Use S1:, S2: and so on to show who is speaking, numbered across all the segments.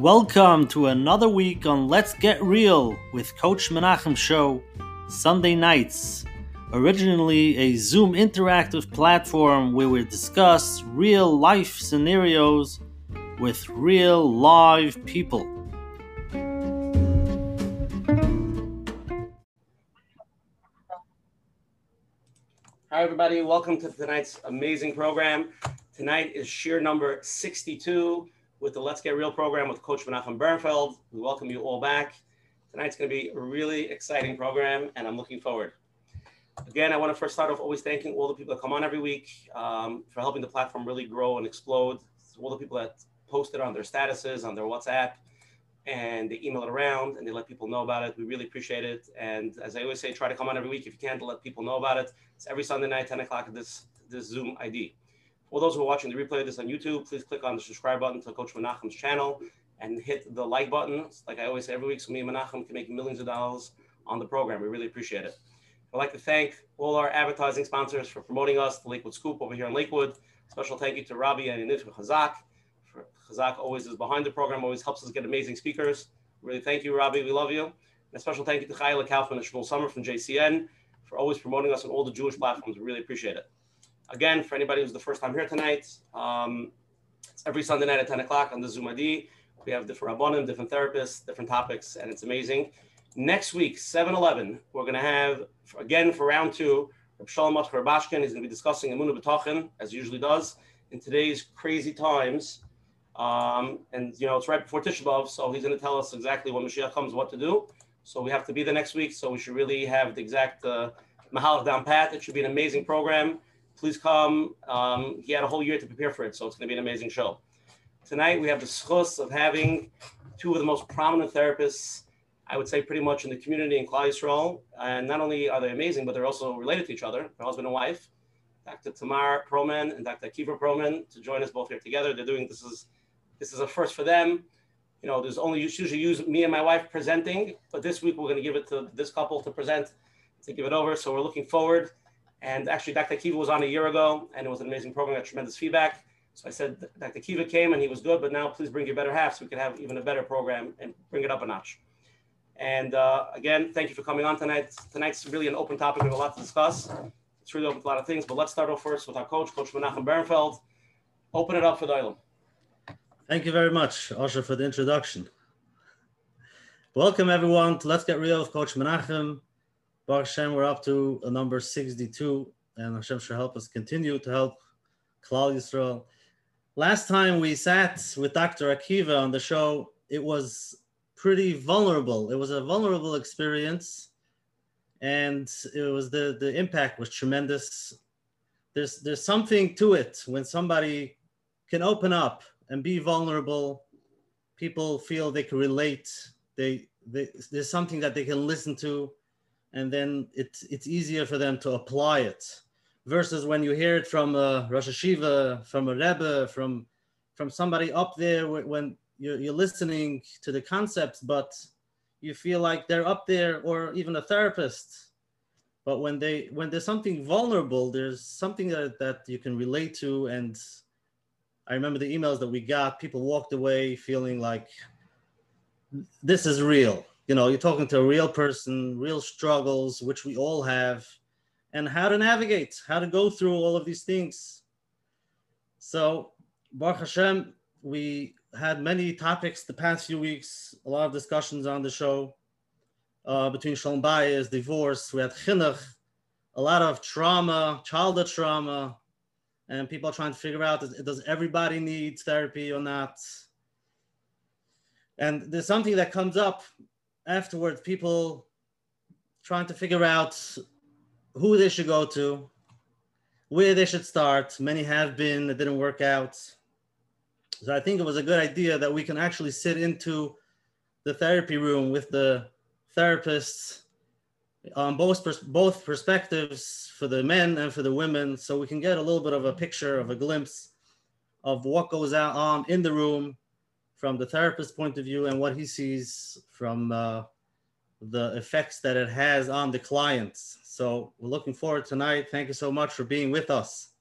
S1: Welcome to another week on Let's Get Real with Coach Menachem Show, Sunday nights. Originally a Zoom interactive platform where we discuss real life scenarios with real live people.
S2: Hi, everybody. Welcome to tonight's amazing program. Tonight is sheer number 62 with the Let's Get Real program with Coach Menachem Bernfeld. We welcome you all back. Tonight's going to be a really exciting program, and I'm looking forward. Again, I want to first start off always thanking all the people that come on every week um, for helping the platform really grow and explode. All the people that post it on their statuses, on their WhatsApp, and they email it around and they let people know about it. We really appreciate it. And as I always say, try to come on every week if you can to let people know about it. It's every Sunday night, 10 o'clock at this, this Zoom ID. For those who are watching the replay of this on YouTube, please click on the subscribe button to Coach Menachem's channel and hit the like button. Like I always say every week, so me and Menachem can make millions of dollars on the program. We really appreciate it. I'd like to thank all our advertising sponsors for promoting us, the Lakewood Scoop over here in Lakewood. Special thank you to Robbie and Yanit Chazak. For Chazak always is behind the program, always helps us get amazing speakers. Really thank you, Robbie. We love you. And a special thank you to Chayla Kaufman and Shmuel Summer from JCN for always promoting us on all the Jewish platforms. We really appreciate it. Again, for anybody who's the first time here tonight, um, it's every Sunday night at 10 o'clock on the Zoom ID. We have different rabbanim, different therapists, different topics, and it's amazing. Next week, 7 Eleven, we're going to have, again, for round two, Shalom Atcher Bashkin is going to be discussing Emunah Bitachon, as he usually does, in today's crazy times. Um, and, you know, it's right before Tisha B'Av, so he's going to tell us exactly when Mashiach comes, what to do. So we have to be there next week, so we should really have the exact uh, Mahalach down pat. It should be an amazing program please come. Um, he had a whole year to prepare for it, so it's going to be an amazing show. Tonight, we have the schus of having two of the most prominent therapists, I would say, pretty much in the community in Klal Yisrael. And not only are they amazing, but they're also related to each other, their husband and wife, Dr. Tamar Perlman and Dr. Akiva Perlman, to join us both here together. They're doing this is this is a first for them. You know, there's only usually use me and my wife presenting, but this week we're going to give it to this couple to present, to give it over. So we're looking forward and actually, Dr. Kiva was on a year ago, and it was an amazing program. Got tremendous feedback. So I said, Dr. Kiva came and he was good, but now please bring your better half so we can have even a better program and bring it up a notch. And uh, again, thank you for coming on tonight. Tonight's really an open topic. We have a lot to discuss. It's really open to a lot of things, but let's start off first with our coach, Coach Menachem Bernfeld. Open it up for island.
S1: Thank you very much, Osher, for the introduction. Welcome, everyone, to Let's Get Real with Coach Menachem. Baruch Hashem, we're up to a number 62, and Hashem should help us continue to help Klal Yisrael. Last time we sat with Dr. Akiva on the show, it was pretty vulnerable. It was a vulnerable experience, and it was the the impact was tremendous. There's there's something to it when somebody can open up and be vulnerable. People feel they can relate. They, they there's something that they can listen to and then it's it's easier for them to apply it versus when you hear it from a Rosh Yeshiva, from a Rebbe, from from somebody up there when you're, you're listening to the concepts, but you feel like they're up there, or even a therapist. But when they when there's something vulnerable, there's something that, that you can relate to. And I remember the emails that we got, people walked away feeling like this is real you know, you're talking to a real person, real struggles, which we all have, and how to navigate, how to go through all of these things. So, Baruch Hashem, we had many topics the past few weeks, a lot of discussions on the show uh, between Shalom Bayis, divorce, we had chinuch, a lot of trauma, childhood trauma, and people are trying to figure out does everybody need therapy or not? And there's something that comes up afterwards, people trying to figure out who they should go to, where they should start. Many have been, it didn't work out. So I think it was a good idea that we can actually sit into the therapy room with the therapists on both pers- both perspectives for the men and for the women, so we can get a little bit of a picture of a glimpse of what goes on in the room from the therapist's point of view and what he sees from uh, the effects that it has on the clients. So we're looking forward tonight. Thank you so much for being with us.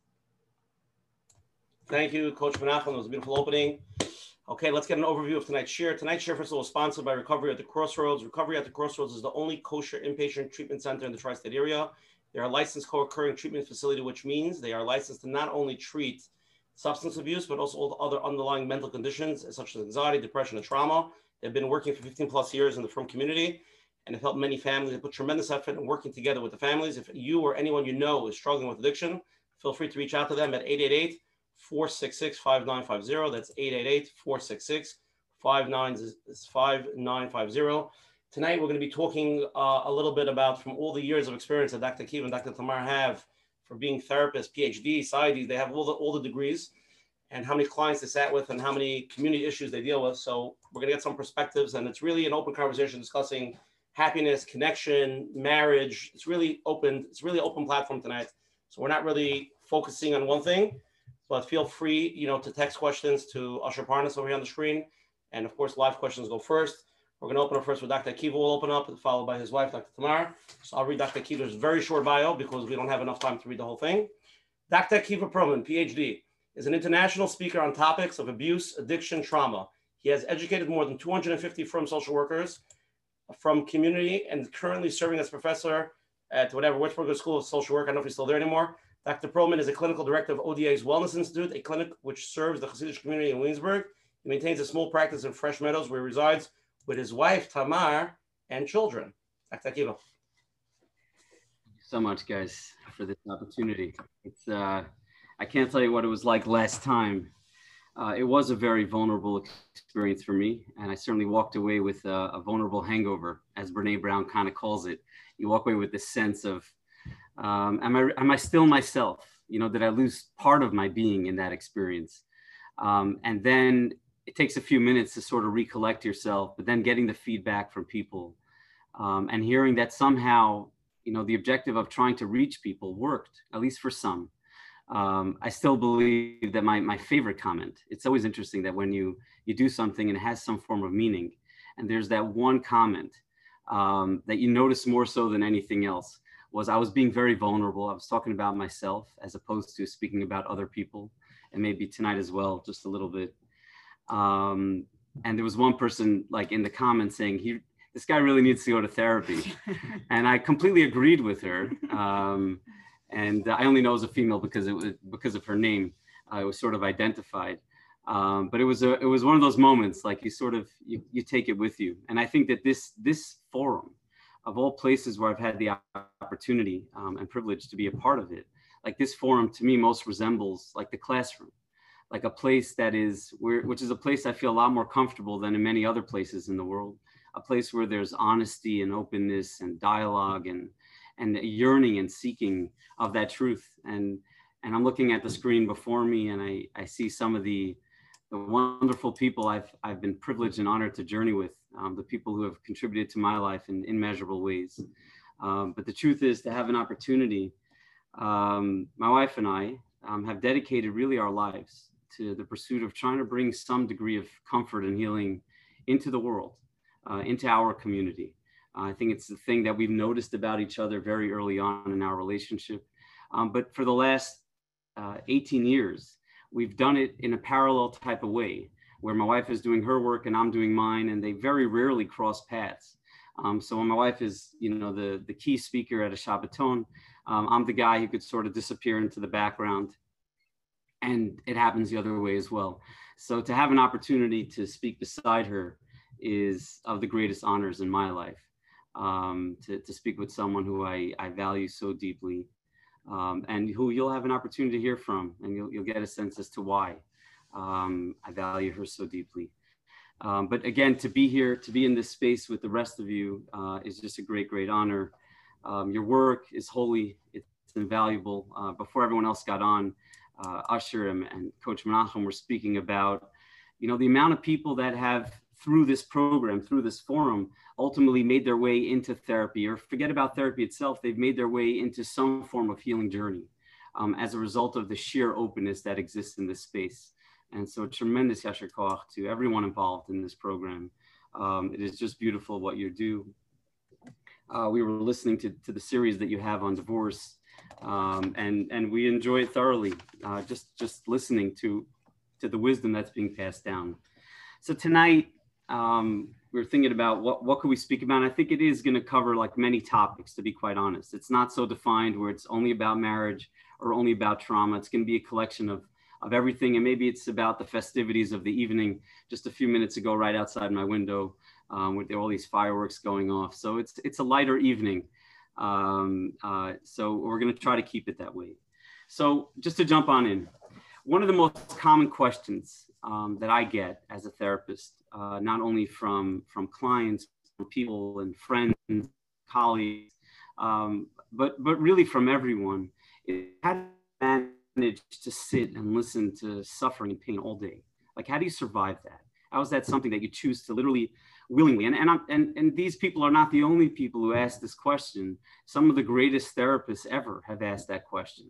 S2: Thank you, Coach Menachem. It was a beautiful opening. Okay, let's get an overview of tonight's share. Tonight's share, all, is sponsored by Recovery at the Crossroads. Recovery at the Crossroads is the only kosher inpatient treatment center in the tri-state area. They are a licensed co-occurring treatment facility, which means they are licensed to not only treat substance abuse, but also all the other underlying mental conditions, such as anxiety, depression, and trauma. They've been working for 15 plus years in the frum community and have helped many families. They put tremendous effort in working together with the families. If you or anyone you know is struggling with addiction, feel free to reach out to them at 888 466 5950. That's 888 466 5950. Tonight, we're going to be talking uh, a little bit about from all the years of experience that Dr. Kiva and Dr. Tamar have for being therapists, PhD, PsyD, they have all the, all the degrees and how many clients they sat with and how many community issues they deal with. So we're to get some perspectives and it's really an open conversation discussing happiness, connection, marriage. It's really open. It's really open platform tonight. So we're not really focusing on one thing, but feel free, you know, to text questions to Usher Parnas over here on the screen. And of course, live questions go first. We're going to open up first with Dr. Akiva will open up, followed by his wife, Dr. Tamar. So I'll read Dr. Akiva's very short bio because we don't have enough time to read the whole thing. Dr. Akiva Perlman, PhD, is an international speaker on topics of abuse, addiction, trauma. He has educated more than 250 frum social workers from community and currently serving as professor at whatever Wurzweiler School of Social Work. I don't know if he's still there anymore. Dr. Perlman is a clinical director of ODA's Wellness Institute, a clinic which serves the Hasidic community in Williamsburg. He maintains a small practice in Fresh Meadows where he resides with his wife, Tamar, and children.
S3: Thank you so much, guys, for this opportunity. It's uh, I can't tell you what it was like last time. Uh, it was a very vulnerable experience for me, and I certainly walked away with a, a vulnerable hangover, as Brene Brown kind of calls it. You walk away with this sense of, um, am I am I still myself? You know, did I lose part of my being in that experience? Um, and then it takes a few minutes to sort of recollect yourself, but then getting the feedback from people um, and hearing that somehow, you know, the objective of trying to reach people worked, at least for some. Um, I still believe that my, my favorite comment, it's always interesting that when you, you do something and it has some form of meaning, and there's that one comment um, that you notice more so than anything else, was I was being very vulnerable. I was talking about myself as opposed to speaking about other people, and maybe tonight as well, just a little bit. Um, and there was one person like in the comments saying he this guy really needs to go to therapy, and I completely agreed with her. Um, and I only know as a female because it was because of her name. Uh, it was sort of identified. Um, but it was a, it was one of those moments like you sort of you, you take it with you. And I think that this this forum, of all places where I've had the opportunity um, and privilege to be a part of it, like this forum to me most resembles like the classroom like a place that is where which is a place I feel a lot more comfortable than in many other places in the world. A place where there's honesty and openness and dialogue and and yearning and seeking of that truth. And and I'm looking at the screen before me and I, I see some of the the wonderful people I've I've been privileged and honored to journey with, um, the people who have contributed to my life in immeasurable ways. Um, but the truth is to have an opportunity, um, my wife and I um, have dedicated really our lives to the pursuit of trying to bring some degree of comfort and healing into the world, uh, into our community. Uh, I think it's the thing that we've noticed about each other very early on in our relationship. Um, but for the last uh, 18 years, we've done it in a parallel type of way where my wife is doing her work and I'm doing mine, and they very rarely cross paths. Um, so when my wife is, you know, the, the key speaker at a Shabbaton, um, I'm the guy who could sort of disappear into the background and it happens the other way as well. So to have an opportunity to speak beside her is of the greatest honors in my life. Um, to, to speak with someone who I, I value so deeply um, and who you'll have an opportunity to hear from and you'll, you'll get a sense as to why um, I value her so deeply. Um, but again, to be here, to be in this space with the rest of you uh, is just a great, great honor. Um, your work is holy, it's invaluable. Uh, before everyone else got on, uh, Usher and, and, Coach Menachem were speaking about, you know, the amount of people that have through this program, through this forum, ultimately made their way into therapy, or forget about therapy itself, they've made their way into some form of healing journey um, as a result of the sheer openness that exists in this space. And so, tremendous yasher koach to everyone involved in this program. Um, it is just beautiful what you do. Uh, we were listening to, to the series that you have on divorce um, and and we enjoy it thoroughly. Uh, just just listening to to the wisdom that's being passed down. So tonight, um, we are thinking about what, what could we speak about. And I think it is going to cover like many topics, to be quite honest. It's not so defined where it's only about marriage or only about trauma. It's going to be a collection of, of everything. And maybe it's about the festivities of the evening just a few minutes ago, right outside my window, um, with all these fireworks going off. So it's, it's a lighter evening. Um, uh, so we're going to try to keep it that way. So just to jump on in, one of the most common questions um, that I get as a therapist, uh, not only from from clients, from people and friends, colleagues, um, but but really from everyone, is how do you manage to sit and listen to suffering and pain all day? Like, how do you survive that? How is that something that you choose to literally willingly? And and, I'm, and and these people are not the only people who ask this question. Some of the greatest therapists ever have asked that question.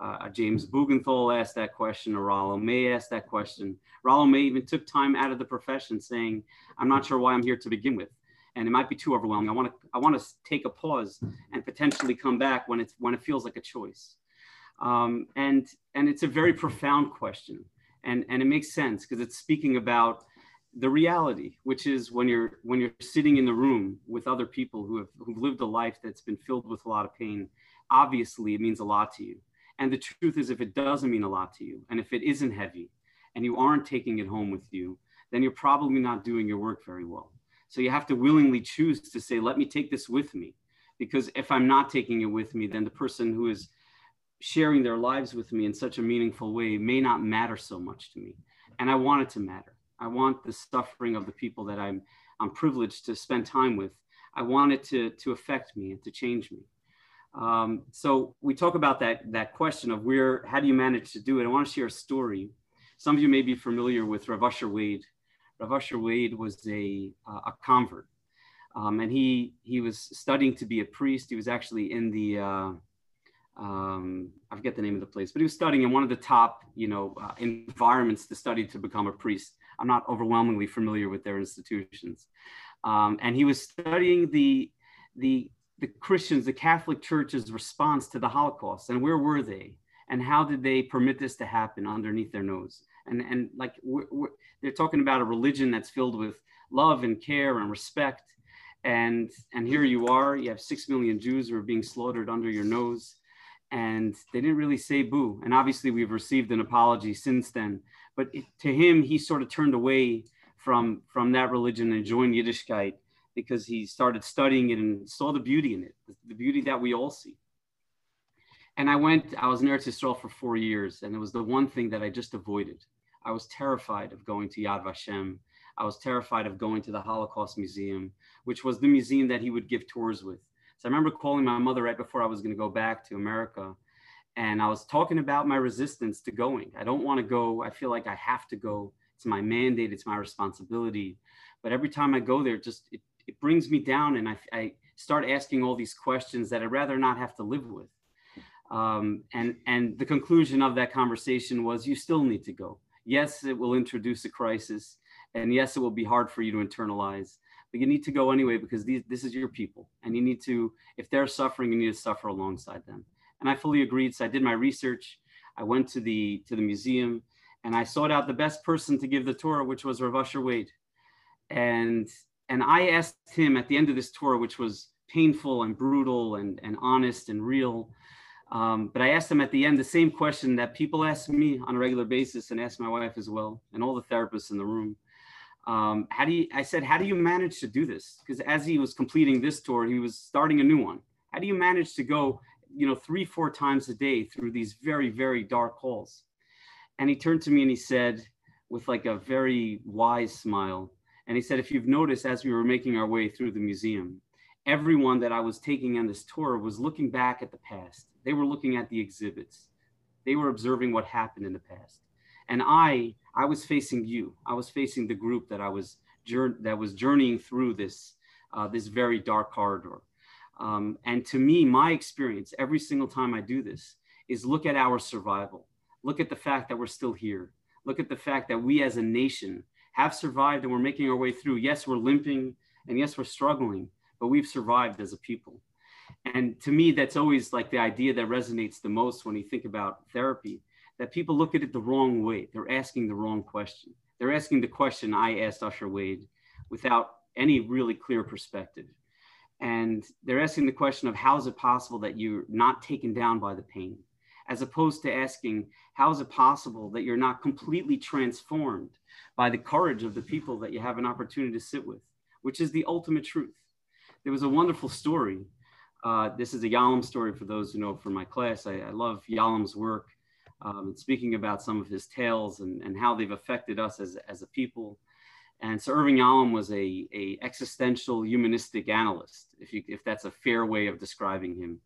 S3: Uh, James Bugental asked that question, or Rollo May asked that question. Rollo May even took time out of the profession saying, I'm not sure why I'm here to begin with. And it might be too overwhelming. I want to I want to take a pause and potentially come back when it's when it feels like a choice. Um, and and it's a very profound question. And and it makes sense because it's speaking about the reality, which is when you're when you're sitting in the room with other people who have who've lived a life that's been filled with a lot of pain, obviously it means a lot to you and the truth is, if it doesn't mean a lot to you, and if it isn't heavy, and you aren't taking it home with you, then you're probably not doing your work very well. So you have to willingly choose to say, let me take this with me. Because if I'm not taking it with me, then the person who is sharing their lives with me in such a meaningful way may not matter so much to me. And I want it to matter. I want the suffering of the people that I'm, I'm privileged to spend time with. I want it to, to affect me and to change me. Um, so we talk about that that question of where how do you manage to do it? I want to share a story. Some of you may be familiar with Rav Asher Wade. Rav Asher Wade was a uh, a convert, um, and he he was studying to be a priest. He was actually in the uh, um, I forget the name of the place, but he was studying in one of the top you know uh, environments to study to become a priest. I'm not overwhelmingly familiar with their institutions, um, and he was studying the the the Christians, the Catholic Church's response to the Holocaust, and where were they, and how did they permit this to happen underneath their nose? And and like we're, we're, they're talking about a religion that's filled with love and care and respect, and and here you are, you have six million Jews who are being slaughtered under your nose, and they didn't really say boo. And obviously, we've received an apology since then, but it, to him, he sort of turned away from from that religion and joined Yiddishkeit because he started studying it and saw the beauty in it, the beauty that we all see. And I went, I was in Eretz Yisrael for four years, and it was the one thing that I just avoided. I was terrified of going to Yad Vashem. I was terrified of going to the Holocaust Museum, which was the museum that he would give tours with. So I remember calling my mother right before I was going to go back to America. And I was talking about my resistance to going. I don't want to go. I feel like I have to go. It's my mandate, it's my responsibility. But every time I go there, just it it brings me down and I, I start asking all these questions that I'd rather not have to live with. Um, and, and the conclusion of that conversation was you still need to go. Yes, it will introduce a crisis. And yes, it will be hard for you to internalize, but you need to go anyway because these, this is your people. And you need to, if they're suffering, you need to suffer alongside them. And I fully agreed. So I did my research. I went to the, to the museum and I sought out the best person to give the tour, which was Rav Asher Wade. And and I asked him at the end of this tour, which was painful and brutal and, and honest and real. Um, but I asked him at the end the same question that people ask me on a regular basis and ask my wife as well, and all the therapists in the room. Um, how do you, I said, how do you manage to do this? Because as he was completing this tour, he was starting a new one. How do you manage to go, you know, three, four times a day through these very, very dark halls? And he turned to me and he said, with like a very wise smile, and he said, if you've noticed, as we were making our way through the museum, everyone that I was taking on this tour was looking back at the past. They were looking at the exhibits. They were observing what happened in the past. And I, I was facing you. I was facing the group that I was that was journeying through this, uh, this very dark corridor. Um, and to me, my experience every single time I do this is look at our survival. Look at the fact that we're still here. Look at the fact that we as a nation have survived and we're making our way through. Yes, we're limping and yes, we're struggling, but we've survived as a people. And to me, that's always like the idea that resonates the most when you think about therapy that people look at it the wrong way. They're asking the wrong question. They're asking the question I asked Asher Wade without any really clear perspective. And they're asking the question of how is it possible that you're not taken down by the pain, as opposed to asking, how is it possible that you're not completely transformed by the courage of the people that you have an opportunity to sit with, which is the ultimate truth. There was a wonderful story. Uh, this is a Yalom story for those who know from my class. I, I love Yalom's work um, speaking about some of his tales and, and how they've affected us as, as a people. And so Irving Yalom was a, a existential humanistic analyst, if, you, if that's a fair way of describing him.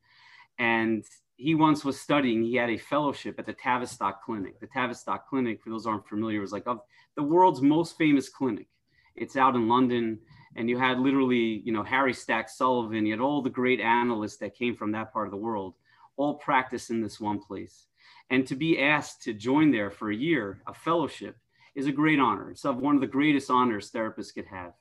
S3: And he once was studying, he had a fellowship at the Tavistock Clinic. The Tavistock Clinic, for those aren't familiar, was like the world's most famous clinic. It's out in London, and you had literally, you know, Harry Stack Sullivan, you had all the great analysts that came from that part of the world, all practice in this one place. And to be asked to join there for a year, a fellowship, is a great honor. It's one of the greatest honors therapists could have.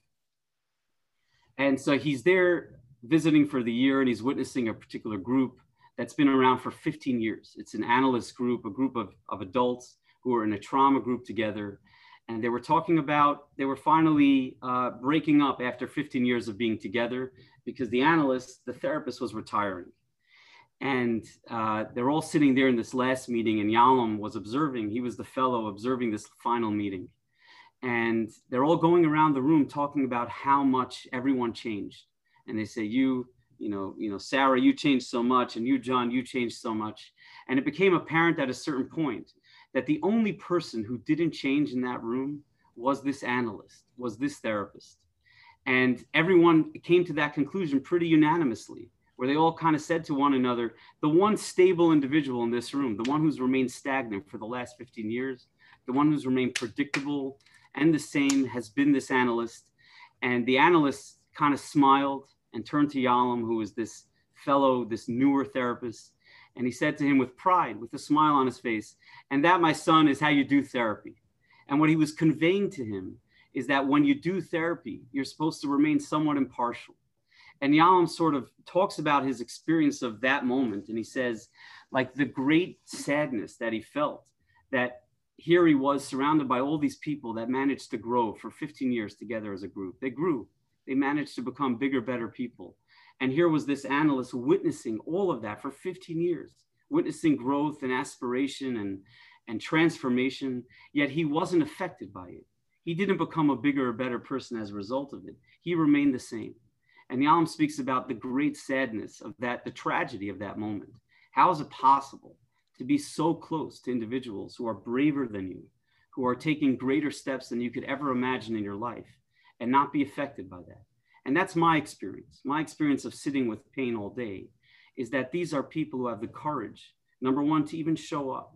S3: And so he's there visiting for the year and he's witnessing a particular group that's been around for 15 years. It's an analyst group, a group of, of adults who are in a trauma group together. And they were talking about, they were finally uh, breaking up after 15 years of being together because the analyst, the therapist was retiring. And uh, they're all sitting there in this last meeting, and Yalom was observing. He was the fellow observing this final meeting. And they're all going around the room talking about how much everyone changed. And they say, You, you know, you know, Sarah, you changed so much, and you, John, you changed so much. And it became apparent at a certain point that the only person who didn't change in that room was this analyst, was this therapist. And everyone came to that conclusion pretty unanimously where they all kind of said to one another, the one stable individual in this room, the one who's remained stagnant for the last 15 years, the one who's remained predictable and the same has been this analyst. And the analyst kind of smiled and turned to Yalom, who was this fellow, this newer therapist. And he said to him with pride, with a smile on his face, and that, my son, is how you do therapy. And what he was conveying to him is that when you do therapy, you're supposed to remain somewhat impartial and Yalom sort of talks about his experience of that moment. And he says, like the great sadness that he felt that here he was surrounded by all these people that managed to grow for 15 years together as a group. They grew, they managed to become bigger, better people. And here was this analyst witnessing all of that for 15 years, witnessing growth and aspiration and, and transformation, yet he wasn't affected by it. He didn't become a bigger or better person as a result of it. He remained the same. And Yalom speaks about the great sadness of that, the tragedy of that moment. How is it possible to be so close to individuals who are braver than you, who are taking greater steps than you could ever imagine in your life, and not be affected by that? And that's my experience. My experience of sitting with pain all day is that these are people who have the courage, number one, to even show up,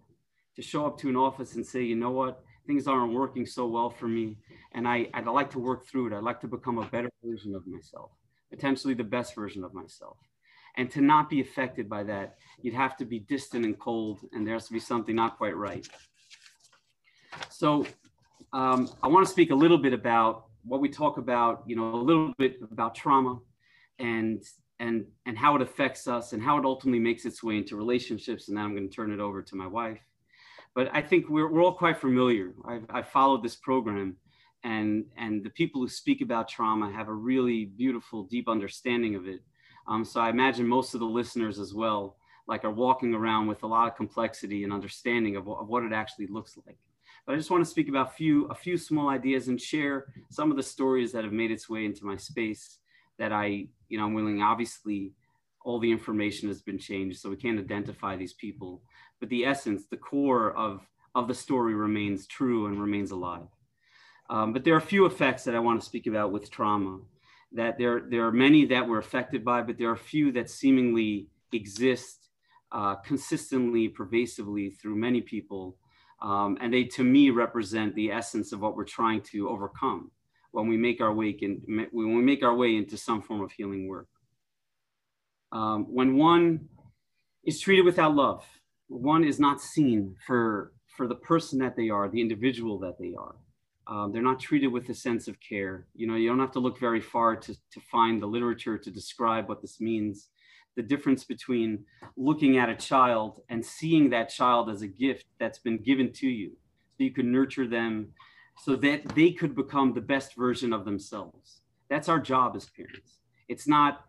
S3: to show up to an office and say, you know what, things aren't working so well for me. And I, I'd like to work through it. I'd like to become a better version of myself potentially the best version of myself. And to not be affected by that, you'd have to be distant and cold, and there has to be something not quite right. So um, I want to speak a little bit about what we talk about, you know, a little bit about trauma and and and how it affects us and how it ultimately makes its way into relationships. And then I'm going to turn it over to my wife. But I think we're, we're all quite familiar. I've, I've followed this program and and the people who speak about trauma have a really beautiful deep understanding of it. Um, so i imagine most of the listeners as well like are walking around with a lot of complexity and understanding of, of what it actually looks like. But i just want to speak about a few a few small ideas and share some of the stories that have made its way into my space that i you know i'm willing obviously all the information has been changed so we can't identify these people. But the essence the core of of the story remains true and remains alive um, but there are a few effects that I want to speak about with trauma. That there, there are many that were affected by, but there are a few that seemingly exist uh, consistently, pervasively through many people. Um, and they, to me, represent the essence of what we're trying to overcome when we make our way in, when we make our way into some form of healing work. Um, when one is treated without love, one is not seen for for the person that they are, the individual that they are. Um, they're not treated with a sense of care. You know, you don't have to look very far to, to find the literature to describe what this means. The difference between looking at a child and seeing that child as a gift that's been given to you. So you can nurture them, so that they could become the best version of themselves. That's our job as parents. It's not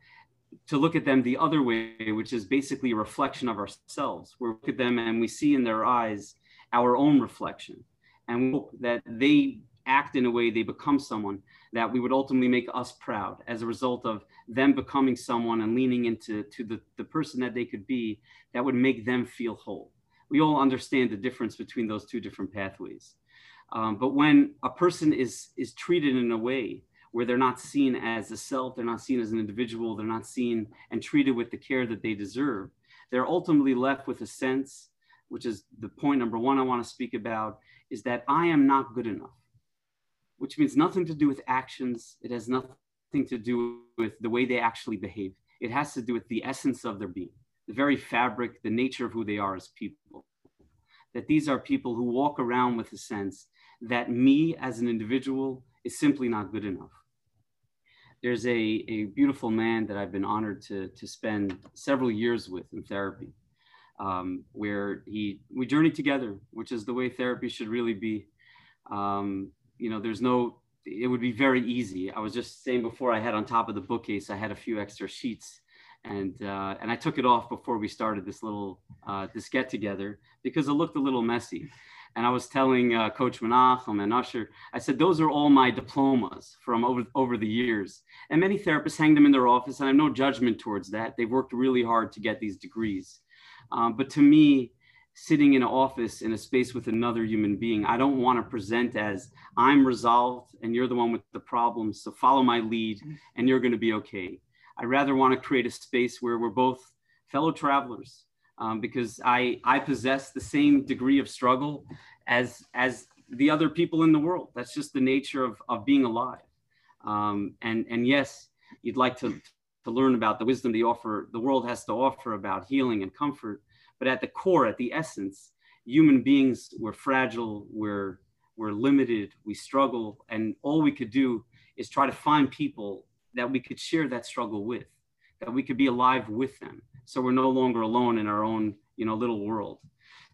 S3: to look at them the other way, which is basically a reflection of ourselves. We look at them and we see in their eyes our own reflection. And hope that they act in a way, they become someone that we would ultimately make us proud as a result of them becoming someone and leaning into to the, the person that they could be that would make them feel whole. We all understand the difference between those two different pathways. Um, but when a person is, is treated in a way where they're not seen as a self, they're not seen as an individual, they're not seen and treated with the care that they deserve. They're ultimately left with a sense, which is the point number one I want to speak about, is that I am not good enough, which means nothing to do with actions. It has nothing to do with the way they actually behave. It has to do with the essence of their being, the very fabric, the nature of who they are as people. That these are people who walk around with a sense that me as an individual is simply not good enough there's a, a beautiful man that I've been honored to, to spend several years with in therapy, um, where he we journey together, which is the way therapy should really be. Um, you know, there's no, it would be very easy. I was just saying before I had on top of the bookcase, I had a few extra sheets and uh, and I took it off before we started this little uh, this get together because it looked a little messy. And I was telling uh, Coach Menachem and Usher, I said, those are all my diplomas from over, over the years. And many therapists hang them in their office, and I have no judgment towards that. They've worked really hard to get these degrees. Um, but to me, sitting in an office in a space with another human being, I don't want to present as I'm resolved and you're the one with the problems. So follow my lead and you're going to be okay. I rather want to create a space where we're both fellow travelers um, because I, I possess the same degree of struggle as, as the other people in the world. That's just the nature of, of being alive. Um, and, and yes, you'd like to, to learn about the wisdom the offer, the world has to offer about healing and comfort. But at the core, at the essence, human beings, we're fragile, we're, we're limited, we struggle. And all we could do is try to find people that we could share that struggle with, that we could be alive with them so we're no longer alone in our own you know little world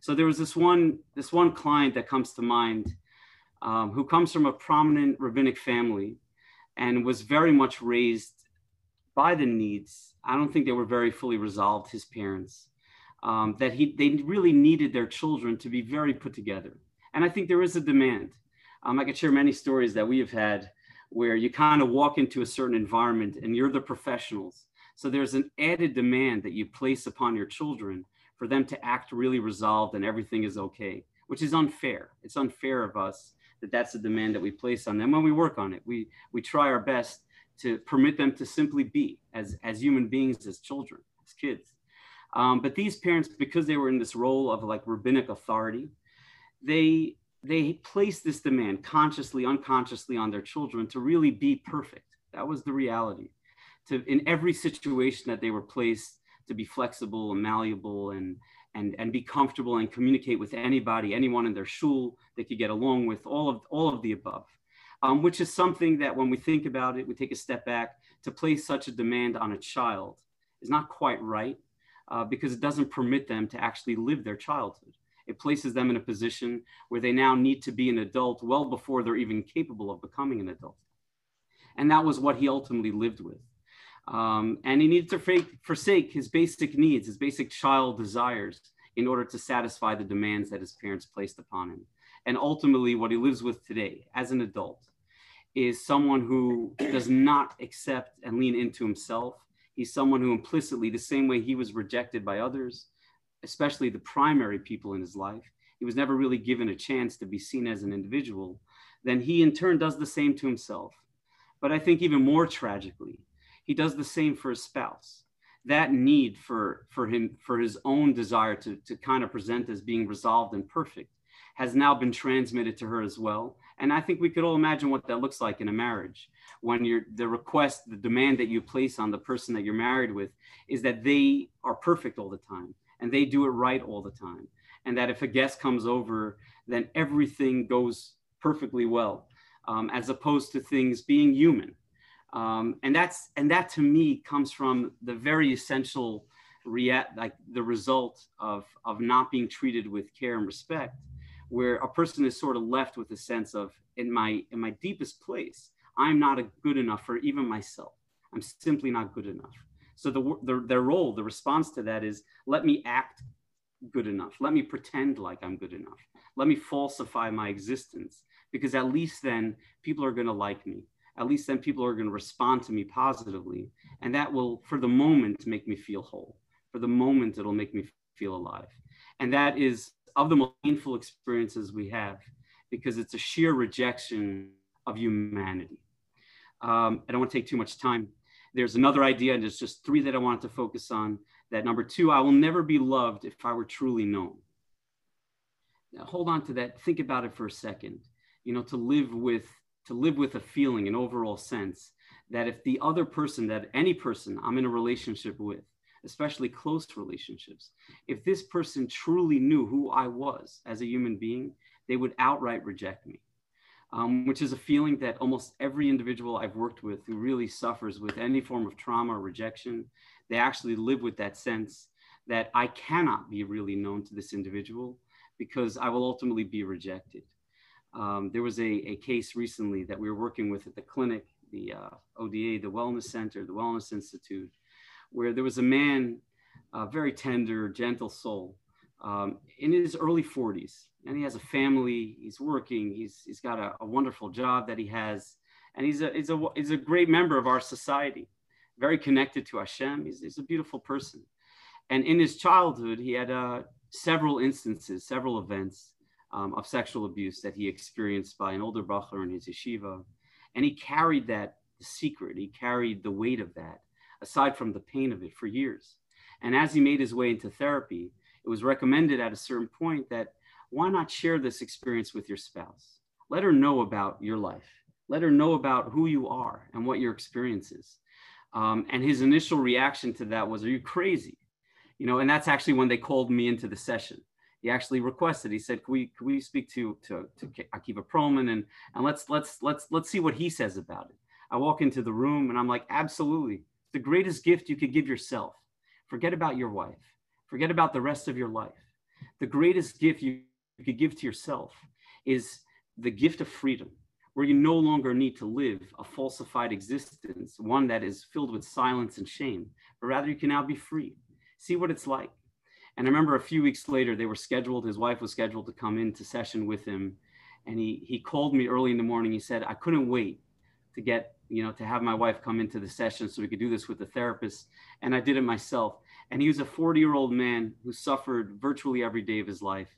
S3: so there was this one this one client that comes to mind um, who comes from a prominent rabbinic family and was very much raised by the needs i don't think they were very fully resolved his parents um, that he they really needed their children to be very put together and i think there is a demand um, i could share many stories that we have had where you kind of walk into a certain environment and you're the professionals so there's an added demand that you place upon your children for them to act really resolved and everything is okay, which is unfair. It's unfair of us that that's the demand that we place on them when we work on it. We, we try our best to permit them to simply be as, as human beings, as children, as kids. Um, but these parents, because they were in this role of like rabbinic authority, they they placed this demand consciously, unconsciously on their children to really be perfect. That was the reality to in every situation that they were placed to be flexible and malleable and and and be comfortable and communicate with anybody, anyone in their shul they could get along with, all of all of the above. Um, which is something that when we think about it, we take a step back to place such a demand on a child is not quite right uh, because it doesn't permit them to actually live their childhood. It places them in a position where they now need to be an adult well before they're even capable of becoming an adult. And that was what he ultimately lived with. Um, and he needed to forsake his basic needs, his basic child desires, in order to satisfy the demands that his parents placed upon him. And ultimately, what he lives with today as an adult is someone who does not accept and lean into himself. He's someone who implicitly, the same way he was rejected by others, especially the primary people in his life, he was never really given a chance to be seen as an individual. Then he, in turn, does the same to himself. But I think even more tragically, he does the same for his spouse that need for for him for his own desire to to kind of present as being resolved and perfect has now been transmitted to her as well and i think we could all imagine what that looks like in a marriage when you're the request the demand that you place on the person that you're married with is that they are perfect all the time and they do it right all the time. And that if a guest comes over then everything goes perfectly well um, as opposed to things being human. Um, and that's and that to me comes from the very essential react like the result of of not being treated with care and respect where a person is sort of left with a sense of in my in my deepest place i'm not good enough for even myself. I'm simply not good enough. So the, the their role the response to that is let me act good enough. Let me pretend like i'm good enough. Let me falsify my existence because at least then people are going to like me. At least then people are going to respond to me positively and that will for the moment make me feel whole. For the moment it'll make me feel alive. And that is of the most painful experiences we have because it's a sheer rejection of humanity. Um, I don't want to take too much time. There's another idea, and there's just three that I wanted to focus on. That number two, I will never be loved if I were truly known. Now, hold on to that. Think about it for a second. You know, to live with to live with a feeling, an overall sense that if the other person, that any person I'm in a relationship with, especially close relationships, if this person truly knew who I was as a human being, they would outright reject me. Um, which is a feeling that almost every individual I've worked with who really suffers with any form of trauma or rejection, they actually live with that sense that I cannot be really known to this individual because I will ultimately be rejected. Um, there was a, a, case recently that we were working with at the clinic, the uh, ODA, the Wellness Center, the Wellness Institute, where there was a man, a very tender, gentle soul, um, in his early 40s. And he has a family, he's working, he's, he's got a, a wonderful job that he has, and he's a, he's, a, he's a great member of our society, very connected to Hashem. He's, he's a beautiful person. And in his childhood, he had uh, several instances, several events um, of sexual abuse that he experienced by an older Bachler in his yeshiva. And he carried that secret, he carried the weight of that aside from the pain of it for years. And as he made his way into therapy, it was recommended at a certain point that why not share this experience with your spouse? Let her know about your life. Let her know about who you are and what your experience is. Um, and his initial reaction to that was, Are you crazy? You know, and that's actually when they called me into the session. He actually requested, he said, Can we, can we speak to, to, to Akiva Perlman and, and let's, let's, let's, let's see what he says about it. I walk into the room and I'm like, Absolutely the greatest gift you could give yourself. Forget about your wife. Forget about the rest of your life. The greatest gift you could give to yourself is the gift of freedom, where you no longer need to live a falsified existence, one that is filled with silence and shame, but rather you can now be free. See what it's like. And I remember a few weeks later, they were scheduled, his wife was scheduled to come into session with him. And he, he called me early in the morning. He said, I couldn't wait to get you know, to have my wife come into the session so we could do this with the therapist. And I did it myself. And he was a 40 year old man who suffered virtually every day of his life.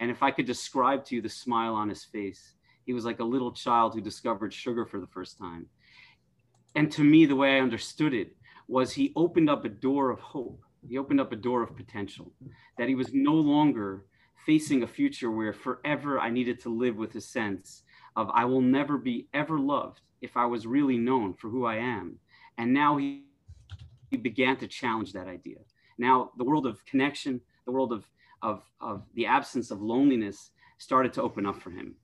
S3: And if I could describe to you the smile on his face, he was like a little child who discovered sugar for the first time. And to me, the way I understood it was he opened up a door of hope. He opened up a door of potential, that he was no longer facing a future where forever I needed to live with a sense of I will never be ever loved if I was really known for who I am. And now he, he began to challenge that idea. Now, the world of connection, the world of, of, of the absence of loneliness started to open up for him.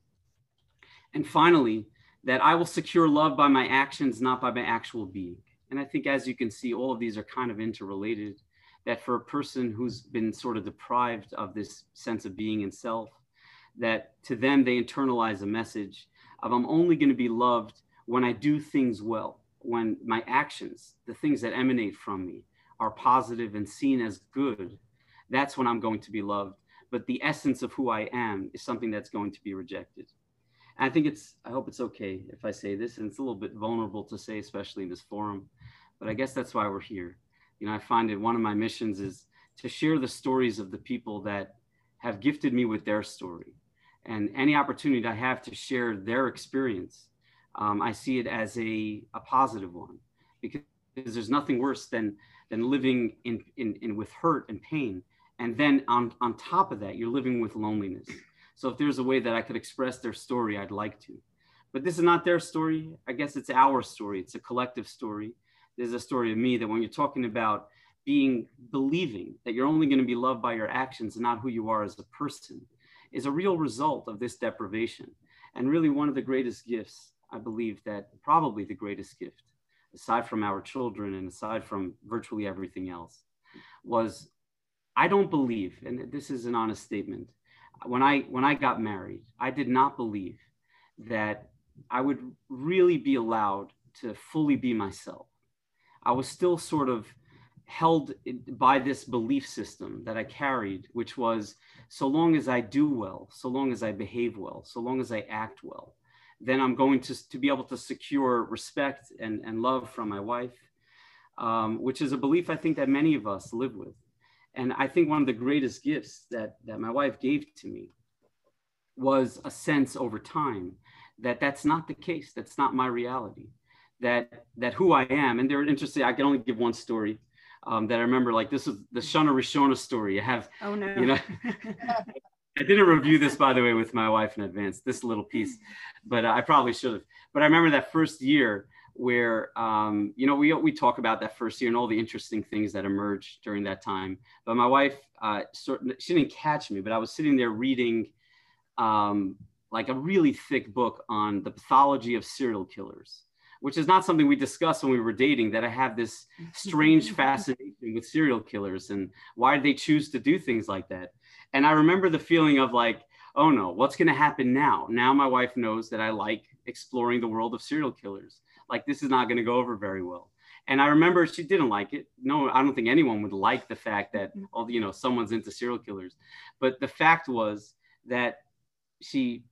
S3: And finally, that I will secure love by my actions, not by my actual being. And I think, as you can see, all of these are kind of interrelated. That for a person who's been sort of deprived of this sense of being in self, that to them they internalize a message of I'm only going to be loved when I do things well, when my actions, the things that emanate from me, are positive and seen as good, that's when I'm going to be loved. But the essence of who I am is something that's going to be rejected. And I think it's, I hope it's okay if I say this, and it's a little bit vulnerable to say, especially in this forum, but I guess that's why we're here. You know, I find it one of my missions is to share the stories of the people that have gifted me with their story. And any opportunity I have to share their experience um, I see it as a, a positive one because there's nothing worse than than living in, in, in with hurt and pain. And then on, on top of that, you're living with loneliness. So if there's a way that I could express their story, I'd like to. But this is not their story. I guess it's our story. It's a collective story. There's a story of me that when you're talking about being believing that you're only going to be loved by your actions and not who you are as a person is a real result of this deprivation. And really one of the greatest gifts I believe that probably the greatest gift, aside from our children and aside from virtually everything else, was I don't believe, and this is an honest statement, when I when I got married, I did not believe that I would really be allowed to fully be myself. I was still sort of held by this belief system that I carried, which was so long as I do well, so long as I behave well, so long as I act well, then I'm going to, to be able to secure respect and, and love from my wife, um, which is a belief I think that many of us live with. And I think one of the greatest gifts that, that my wife gave to me was a sense over time that that's not the case. That's not my reality. That that who I am, and they're interesting. I can only give one story um, that I remember. Like this is the Shana Rishona story. I have,
S4: oh no,
S3: you know, I didn't review this by the way with my wife in advance. This little piece, but I probably should have. But I remember that first year where um, you know we we talk about that first year and all the interesting things that emerged during that time. But my wife, uh, sort she didn't catch me, but I was sitting there reading um, like a really thick book on the pathology of serial killers, which is not something we discussed when we were dating. That I have this strange fascination with serial killers and why they choose to do things like that. And I remember the feeling of like, oh no, what's going to happen now? Now my wife knows that I like exploring the world of serial killers. Like this is not going to go over very well. And I remember she didn't like it. No, I don't think anyone would like the fact that, mm-hmm. all you know, someone's into serial killers. But the fact was that she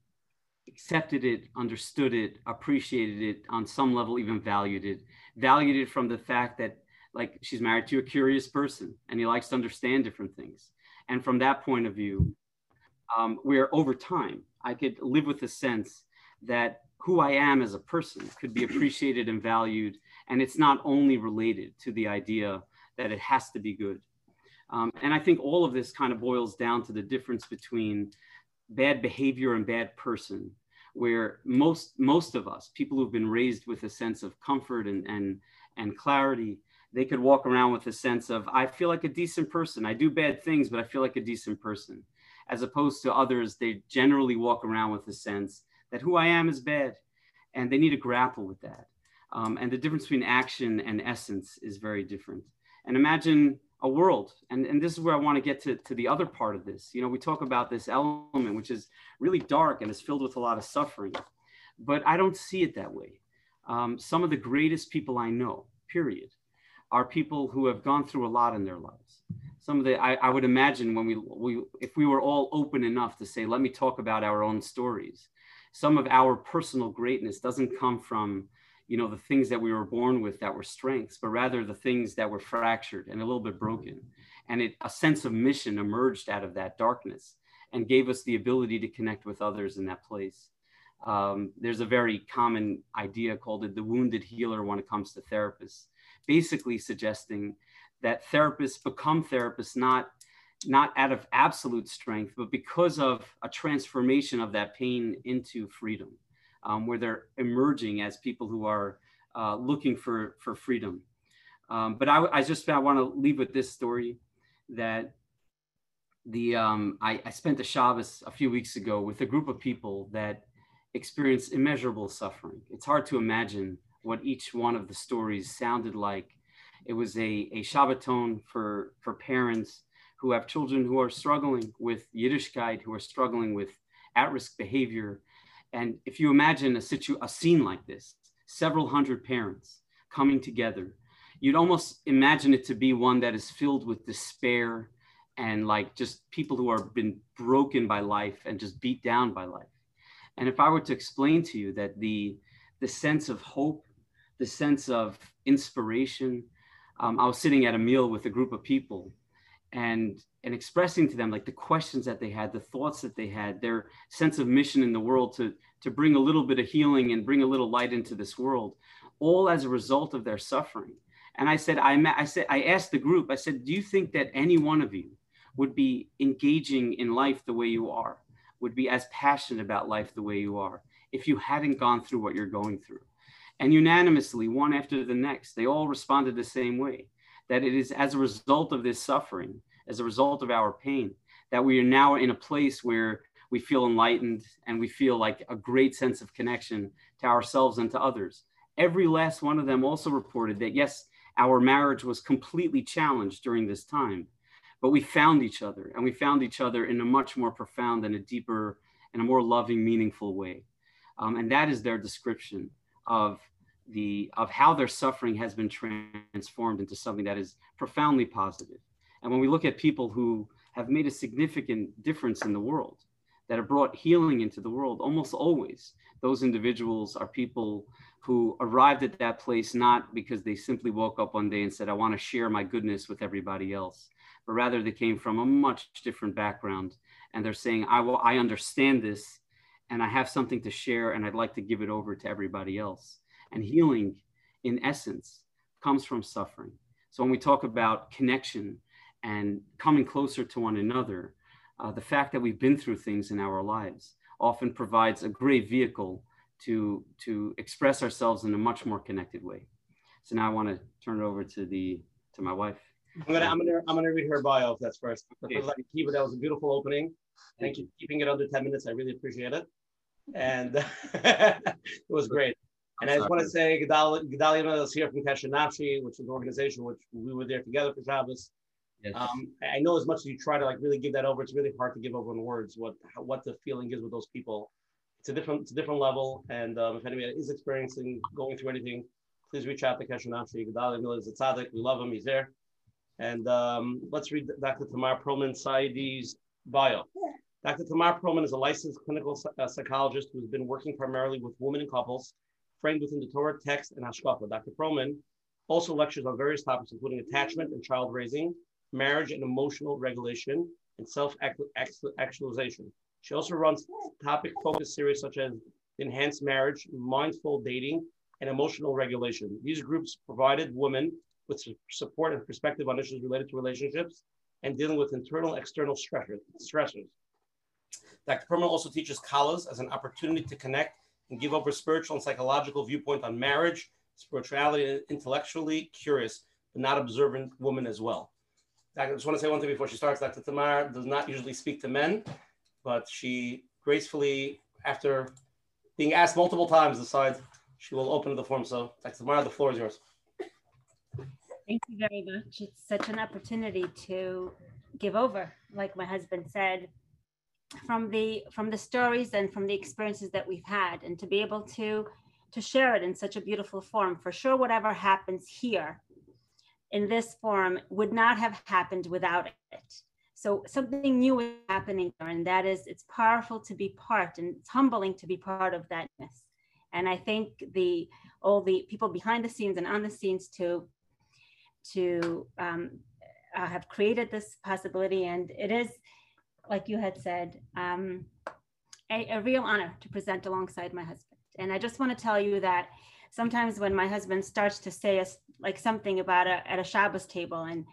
S3: accepted it, understood it, appreciated it on some level, even valued it, valued it from the fact that like she's married to a curious person and he likes to understand different things. And from that point of view, um, where over time I could live with the sense that who I am as a person could be appreciated and valued. And it's not only related to the idea that it has to be good. Um, and I think all of this kind of boils down to the difference between bad behavior and bad person where most most of us people who've been raised with a sense of comfort and and and clarity they could walk around with a sense of i feel like a decent person. I do bad things but i feel like a decent person. As opposed to others they generally walk around with a sense that who i am is bad and they need to grapple with that. Um, and the difference between action and essence is very different. And imagine a world and, and this is where i want to get to, to the other part of this. You know we talk about this element which is really dark and is filled with a lot of suffering but i don't see it that way. Um, some of the greatest people i know period are people who have gone through a lot in their lives. Some of the i, I would imagine when we, we if we were all open enough to say let me talk about our own stories some of our personal greatness doesn't come from you know the things that we were born with that were strengths but rather the things that were fractured and a little bit broken. And it, a sense of mission emerged out of that darkness and gave us the ability to connect with others in that place. Um, there's a very common idea called it the wounded healer when it comes to therapists basically suggesting that therapists become therapists not not out of absolute strength but because of a transformation of that pain into freedom um, where they're emerging as people who are uh, looking for, for freedom. Um, but I, I, just I want to leave with this story that the um, I, I, spent a Shabbos a few weeks ago with a group of people that experienced immeasurable suffering. It's hard to imagine what each one of the stories sounded like. It was a, a Shabbaton for, for parents who have children who are struggling with Yiddishkeit, who are struggling with at-risk behavior, and if you imagine a, situ- a scene like this, several hundred parents coming together, you'd almost imagine it to be one that is filled with despair and like just people who are been broken by life and just beat down by life. And if I were to explain to you that the the sense of hope, the sense of inspiration, um, I was sitting at a meal with a group of people, and and expressing to them like the questions that they had the thoughts that they had their sense of mission in the world to to bring a little bit of healing and bring a little light into this world all as a result of their suffering. And i said i, I said i asked the group i said do you think that any one of you would be engaging in life the way you are would be as passionate about life the way you are if you hadn't gone through what you're going through and unanimously one after the next they all responded the same way that it is as a result of this suffering, as a result of our pain, that we are now in a place where we feel enlightened and we feel like a great sense of connection to ourselves and to others. Every last one of them also reported that, yes, our marriage was completely challenged during this time, but we found each other and we found each other in a much more profound and a deeper and a more loving, meaningful way. Um, and that is their description of the of how their suffering has been transformed into something that is profoundly positive. And when we look at people who have made a significant difference in the world, that have brought healing into the world, almost always those individuals are people who arrived at that place not because they simply woke up one day and said, I want to share my goodness with everybody else, but rather they came from a much different background. And they're saying, I, will, I understand this and I have something to share and I'd like to give it over to everybody else. And healing, in essence, comes from suffering. So when we talk about connection and coming closer to one another, uh, the fact that we've been through things in our lives often provides a great vehicle to to express ourselves in a much more connected way. So now I want to turn it over to the to my wife.
S2: I'm gonna I'm gonna I'm gonna read her bio if that's first. Okay. Kiva, that was a beautiful opening. Thank you for keeping it under 10 minutes. I really appreciate it. And it was great. And I just want to say Gedalia is here from Kesher Nafshi, which is an organization which we were there together for Shabbos. Yes. Um, I know as much as you try to like really give that over, it's really hard to give over in words what what the feeling is with those people. It's a different it's a different level, and um, if anybody is experiencing going through anything, please reach out to Kesher Nafshi. Gedalia Miller is a tzaddik. We love him. He's there. And um, let's read Dr. Tamar Perlman Saidi's bio. Dr. Tamar Perlman is a licensed clinical uh, psychologist who's been working primarily with women and couples framed within the Torah text and Hashkafa. Dr. Perlman also lectures on various topics, including attachment and child raising, marriage and emotional regulation, and self-actualization. She also runs topic-focused series such as Enhanced Marriage, Mindful Dating, and Emotional Regulation. These groups provided women with support and perspective on issues related to relationships and dealing with internal external stressors. Dr. Perlman also teaches Kalas as an opportunity to connect and give up a spiritual and psychological viewpoint on marriage, spirituality, and intellectually curious, but not observant woman as well. I just want to say one thing before she starts. Dr. Tamar does not usually speak to men, but she gracefully, after being asked multiple times, decides she will open the forum. So, Dr. Tamar, the floor is yours.
S4: Thank you very much. It's such an opportunity to give over, like my husband said, from the from the stories and from the experiences that we've had, and to be able to to share it in such a beautiful form. For sure, whatever happens here in this form would not have happened without it. So something new is happening there, and that is it's powerful to be part, and it's humbling to be part of thatness. And I think the all the people behind the scenes and on the scenes to to um, uh, have created this possibility, and it is, like you had said, um, a, a real honor to present alongside my husband. And I just want to tell you that sometimes when my husband starts to say a, like something about a, at a Shabbos table and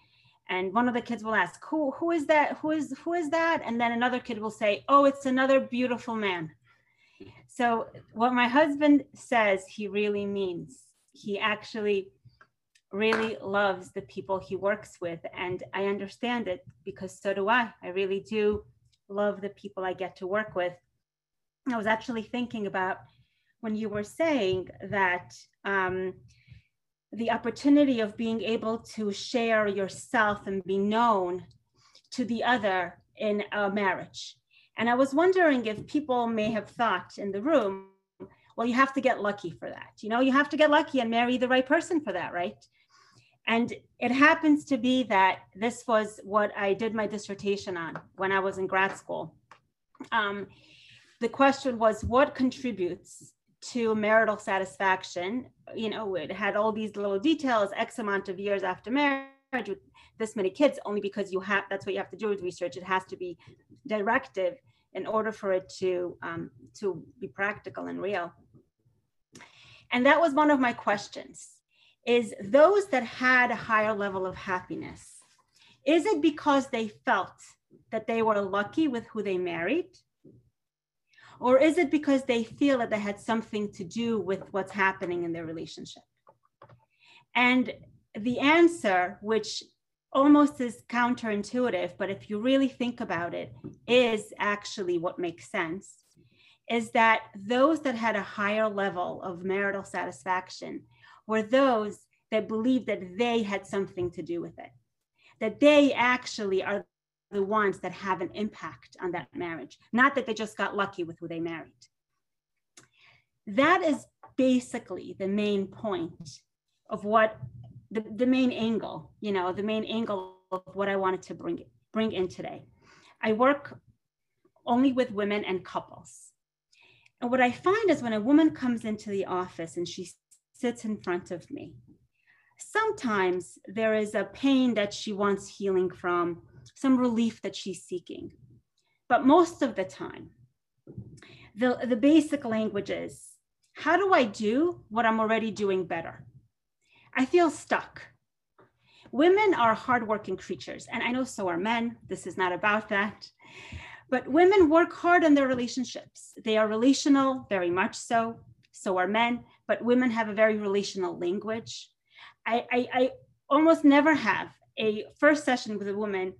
S4: and one of the kids will ask who who is that? Who is who is that? And then another kid will say oh it's another beautiful man. So what my husband says he really means he actually really loves the people he works with and i understand it because so do i i really do love the people i get to work with i was actually thinking about when you were saying that um, the opportunity of being able to share yourself and be known to the other in a marriage. And I was wondering if people may have thought in the room, well, you have to get lucky for that. You know, you have to get lucky and marry the right person for that, right? And it happens to be that this was what I did my dissertation on when I was in grad school. Um, the question was what contributes to marital satisfaction. You know, it had all these little details, X amount of years after marriage with this many kids, only because you have, that's what you have to do with research. It has to be directive in order for it to, um, to be practical and real. And that was one of my questions is those that had a higher level of happiness, is it because they felt that they were lucky with who they married? Or is it because they feel that they had something to do with what's happening in their relationship? And the answer, which almost is counterintuitive, but if you really think about it, is actually what makes sense, is that those that had a higher level of marital satisfaction were those that believed that they had something to do with it. that they actually are the ones that have an impact on that marriage, not that they just got lucky with who they married. That is basically the main point of what the, the main angle, you know, the main angle of what I wanted to bring bring in today. I work only with women and couples. And what I find is when a woman comes into the office and she sits in front of me, sometimes there is a pain that she wants healing from, some relief that she's seeking. But most of the time, the, the basic language is how do I do what I'm already doing better? I feel stuck. Women are hardworking creatures, and I know so are men. This is not about that. But women work hard on their relationships. They are relational, very much so. So are men, but women have a very relational language. I, I, I almost never have a first session with a woman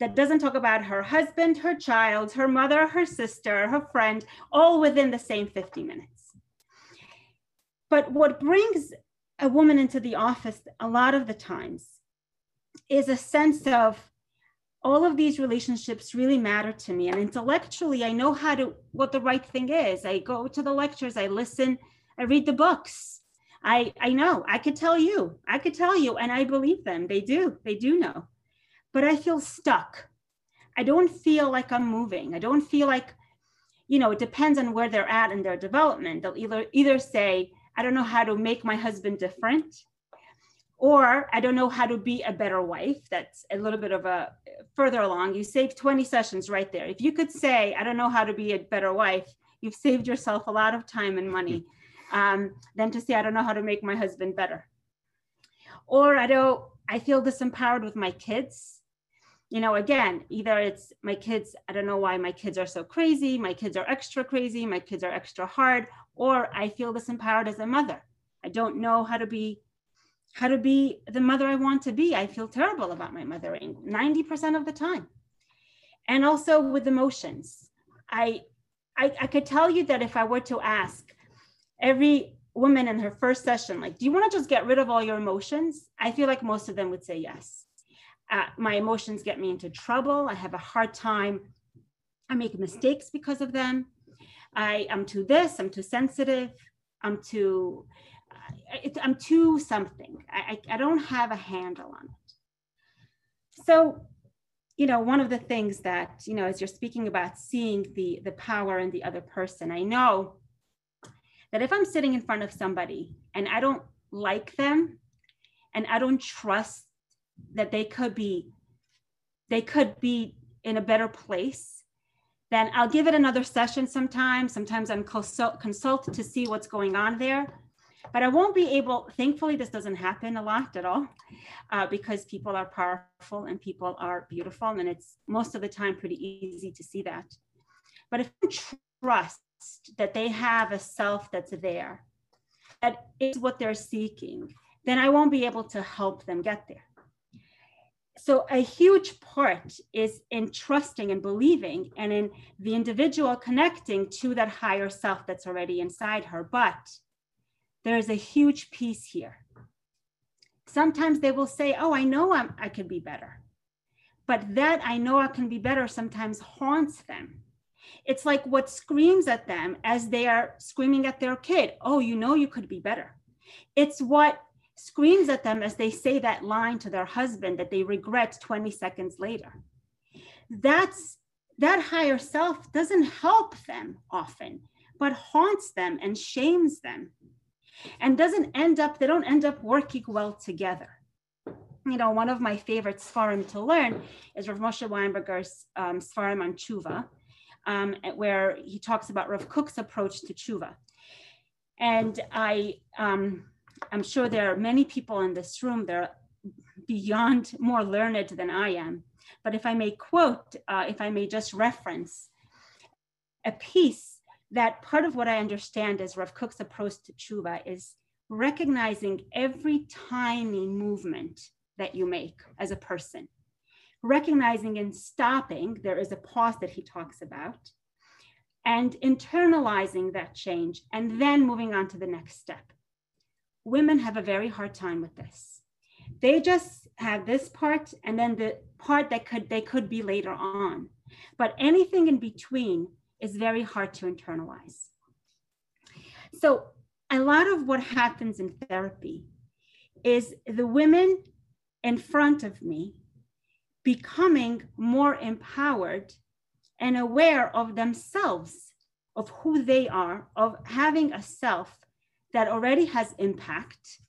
S4: that doesn't talk about her husband, her child, her mother, her sister, her friend, all within the same 50 minutes. But what brings a woman into the office a lot of the times is a sense of all of these relationships really matter to me and intellectually i know how to what the right thing is i go to the lectures i listen i read the books. I i know. I could tell you. I could tell you and i believe them. They do. They do know. But i feel stuck. I don't feel like i'm moving. I don't feel like you know it depends on where they're at in their development. They'll either either say i don't know how to make my husband different or I don't know how to be a better wife. That's a little bit of a further along. You save 20 sessions right there. If you could say, I don't know how to be a better wife, you've saved yourself a lot of time and money um, than to say, I don't know how to make my husband better. Or I don't, I feel disempowered with my kids. You know, again, either it's my kids, I don't know why my kids are so crazy, my kids are extra crazy, my kids are extra hard, or I feel disempowered as a mother. I don't know how to be how to be the mother I want to be. I feel terrible about my mothering 90% of the time. And also with emotions. I, I, I could tell you that if I were to ask every woman in her first session, like, do you want to just get rid of all your emotions? I feel like most of them would say yes. Uh, my emotions get me into trouble. I have a hard time. I make mistakes because of them. I am too this, I'm too sensitive, I'm too it, I'm too something. I, I, I don't have a handle on it. So, you know, one of the things that, you know, as you're speaking about seeing the, the power in the other person, I know that if I'm sitting in front of somebody and I don't like them and I don't trust that they could be, they could be in a better place, then I'll give it another session sometimes. Sometimes I'm consult, consult to see what's going on there but I won't be able, thankfully, this doesn't happen a lot at all uh, because people are powerful and people are beautiful. And it's most of the time pretty easy to see that. But if I trust that they have a self that's there, that is what they're seeking, then I won't be able to help them get there. So, a huge part is in trusting and believing and in the individual connecting to that higher self that's already inside her. But there is a huge piece here. Sometimes they will say, Oh, I know I'm, I could be better. But that I know I can be better sometimes haunts them. It's like what screams at them as they are screaming at their kid, Oh, you know you could be better. It's what screams at them as they say that line to their husband that they regret 20 seconds later. That's that higher self doesn't help them often, but haunts them and shames them and doesn't end up, they don't end up working well together. You know, one of my favorite Sfarim to learn is Rav Moshe Weinberger's um, Sfarim on Tshuva, um, where he talks about Rav Kook's approach to Tshuva. And I, um, I'm sure there are many people in this room that are beyond more learned than I am. But if I may quote, uh, if I may just reference a piece that part of what I understand as Rav Kook's approach to tshuva is recognizing every tiny movement that you make as a person, recognizing and stopping, there is a pause that he talks about, and internalizing that change, and then moving on to the next step. Women have a very hard time with this they just have this part and then the part that could they could be later on. But anything in between is very hard to internalize. So a lot of what happens in therapy is the women in front of me becoming more empowered and aware of themselves, of who they are, of having a self that already has impact.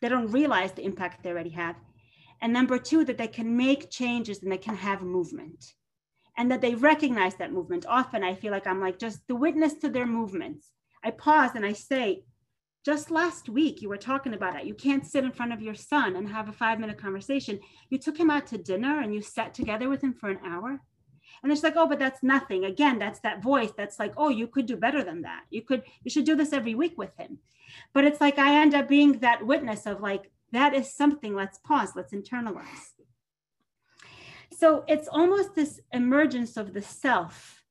S4: They don't realize the impact they already have. And number two, that they can make changes and they can have movement and that they recognize that movement. Often I feel like I'm like just the witness to their movements. I pause and I say, just last week you were talking about it. You can't sit in front of your son and have a five minute conversation. You took him out to dinner and you sat together with him for an hour. And it's like, oh, but that's nothing. Again, that's that voice that's like, oh, you could do better than that. You could, you should do this every week with him. But it's like I end up being that witness of like, that is something, let's pause, let's internalize. So it's almost this emergence of the self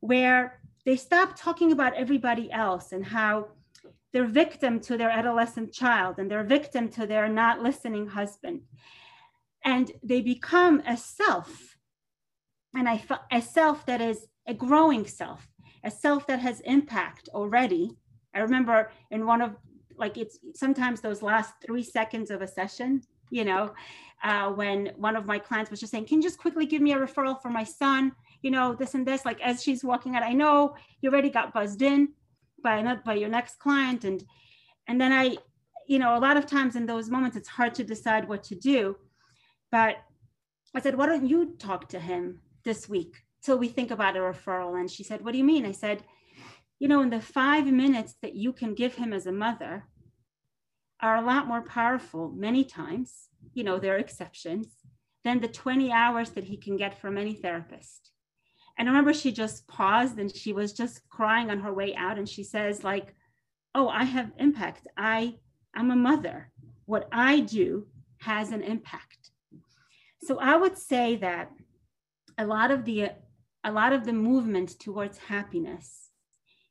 S4: where they stop talking about everybody else and how they're victim to their adolescent child and they're victim to their not listening husband. And they become a self, and I, a self that is a growing self, a self that has impact already. I remember in one of like it's sometimes those last three seconds of a session, you know, uh, when one of my clients was just saying, Can you just quickly give me a referral for my son? You know, this and this. Like as she's walking out, I know you already got buzzed in by not by your next client. And and then I, you know, a lot of times in those moments it's hard to decide what to do. But I said, Why don't you talk to him this week till we think about a referral? And she said, What do you mean? I said, you know, in the five minutes that you can give him as a mother are a lot more powerful many times you know, there are exceptions, than the 20 hours that he can get from any therapist. And I remember she just paused and she was just crying on her way out. And she says, like, oh, I have impact. I I'm a mother. What I do has an impact. So I would say that a lot of the a lot of the movement towards happiness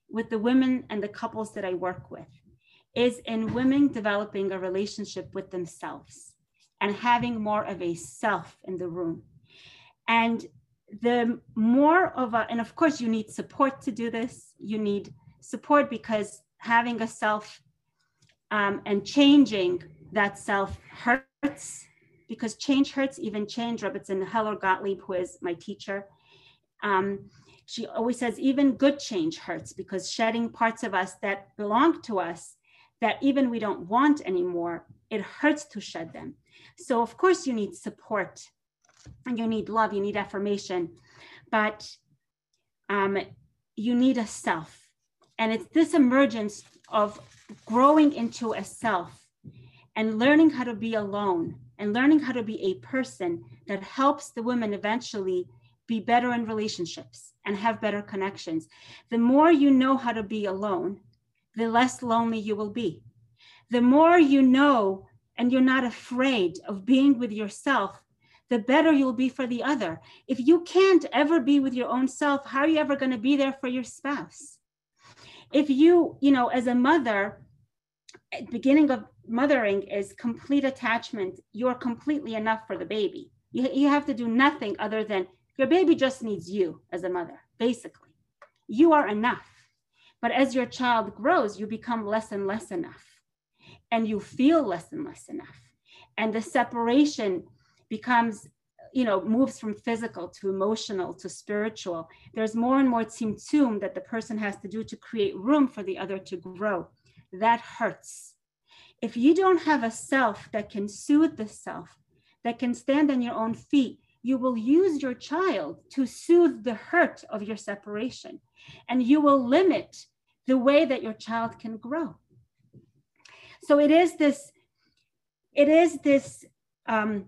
S4: with the women and the couples that I work with is in women developing a relationship with themselves and having more of a self in the room. And the more of a, and of course, you need support to do this. You need support because having a self um, and changing that self hurts because change hurts, even change. Rebbetzin Heller Gottlieb, who is my teacher, um, she always says, even good change hurts because shedding parts of us that belong to us that even we don't want anymore, it hurts to shed them. So, of course, you need support and you need love, you need affirmation, but um, you need a self. And it's this emergence of growing into a self and learning how to be alone and learning how to be a person that helps the women eventually be better in relationships and have better connections. The more you know how to be alone, the less lonely you will be. The more you know and you're not afraid of being with yourself, the better you'll be for the other. If you can't ever be with your own self, how are you ever going to be there for your spouse? If you, you know, as a mother, beginning of mothering is complete attachment, you're completely enough for the baby. You, you have to do nothing other than your baby just needs you as a mother, basically. You are enough. But as your child grows, you become less and less enough and you feel less and less enough and the separation becomes you know moves from physical to emotional to spiritual. There's more and more tzimtzum that the person has to do to create room for the other to grow. That hurts. If you don't have a self that can soothe the self that can stand on your own feet you will use your child to soothe the hurt of your separation. And you will limit the way that your child can grow. So it is this, it is this um,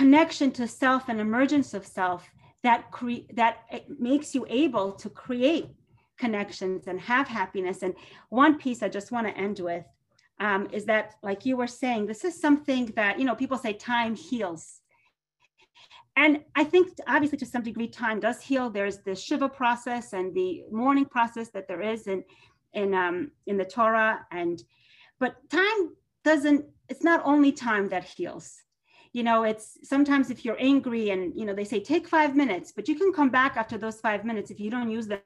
S4: connection to self and emergence of self that cre- that makes you able to create connections and have happiness. And one piece I just want to end with um, is that, like you were saying, this is something that you know people say time heals. And I think obviously to some degree time does heal. There's the Shiva process and the mourning process that there is in in um, in the Torah, and but time doesn't it's not only time that heals you know it's sometimes if you're angry and you know they say take five minutes but you can come back after those five minutes if you don't use them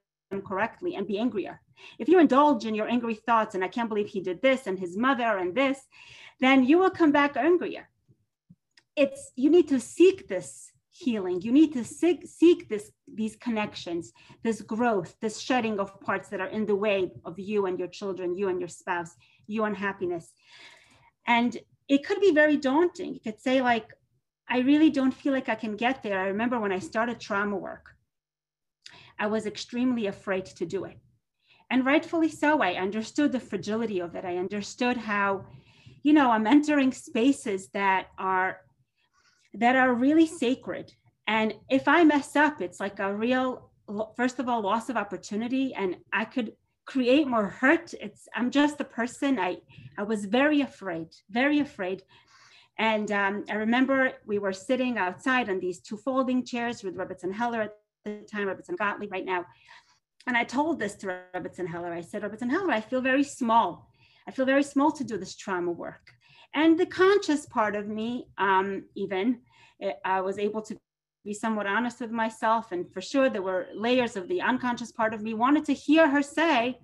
S4: correctly and be angrier. If you indulge in your angry thoughts and i can't believe he did this and his mother and this then you will come back angrier. It's you need to seek this healing. You need to seek, seek this these connections this growth this shedding of parts that are in the way of you and your children you and your spouse you and happiness and it could be very daunting. You could say, like, I really don't feel like I can get there. I remember when I started trauma work, I was extremely afraid to do it. And rightfully so. I understood the fragility of it. I understood how, you know, I'm entering spaces that are that are really sacred. And if I mess up, it's like a real first of all loss of opportunity and I could create more hurt. It's I'm just a person. I I was very afraid, very afraid. And um, I remember we were sitting outside on these two folding chairs with Rebbetzin Heller at the time, Rebbetzin Gottlieb right now. And I told this to Rebbetzin Heller. I said, Rebbetzin Heller, I feel very small. I feel very small to do this trauma work. And the conscious part of me, um, even, eh, I was able to be somewhat honest with myself. And for sure, there were layers of the unconscious part of me wanted to hear her say,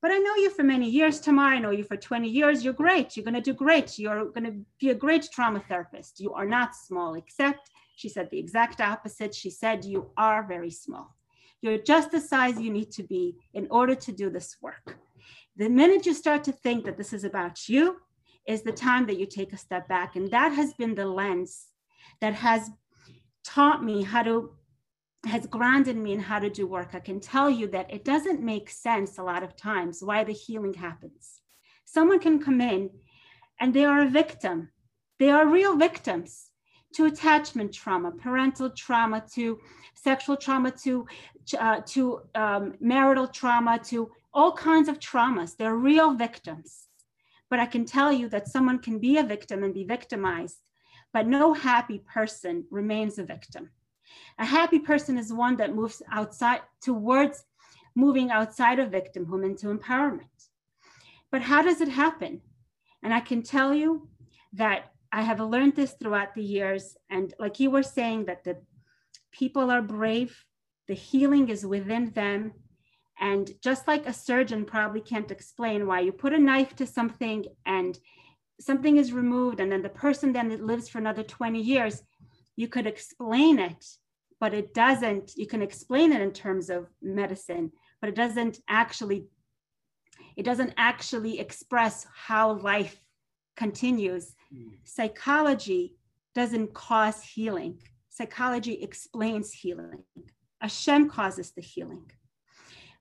S4: but I know you for many years, Tamar. I know you for 20 years. You're great. You're going to do great. You're going to be a great trauma therapist. You are not small, except she said the exact opposite. She said, You are very small. You're just the size you need to be in order to do this work. The minute you start to think that this is about you, is the time that you take a step back. And that has been the lens that has taught me how to has grounded me in how to do work, I can tell you that it doesn't make sense a lot of times why the healing happens. Someone can come in and they are a victim. They are real victims to attachment trauma, parental trauma, to sexual trauma, to, uh, to um, marital trauma, to all kinds of traumas. They're real victims. But I can tell you that someone can be a victim and be victimized, but no happy person remains a victim. A happy person is one that moves outside towards moving outside of victimhood into empowerment. But how does it happen? And I can tell you that I have learned this throughout the years. And like you were saying, that the people are brave, the healing is within them. And just like a surgeon probably can't explain why you put a knife to something and something is removed, and then the person then lives for another 20 years, you could explain it, but it doesn't, you can explain it in terms of medicine, but it doesn't actually, it doesn't actually express how life continues. Mm. Psychology doesn't cause healing. Psychology explains healing. Hashem causes the healing.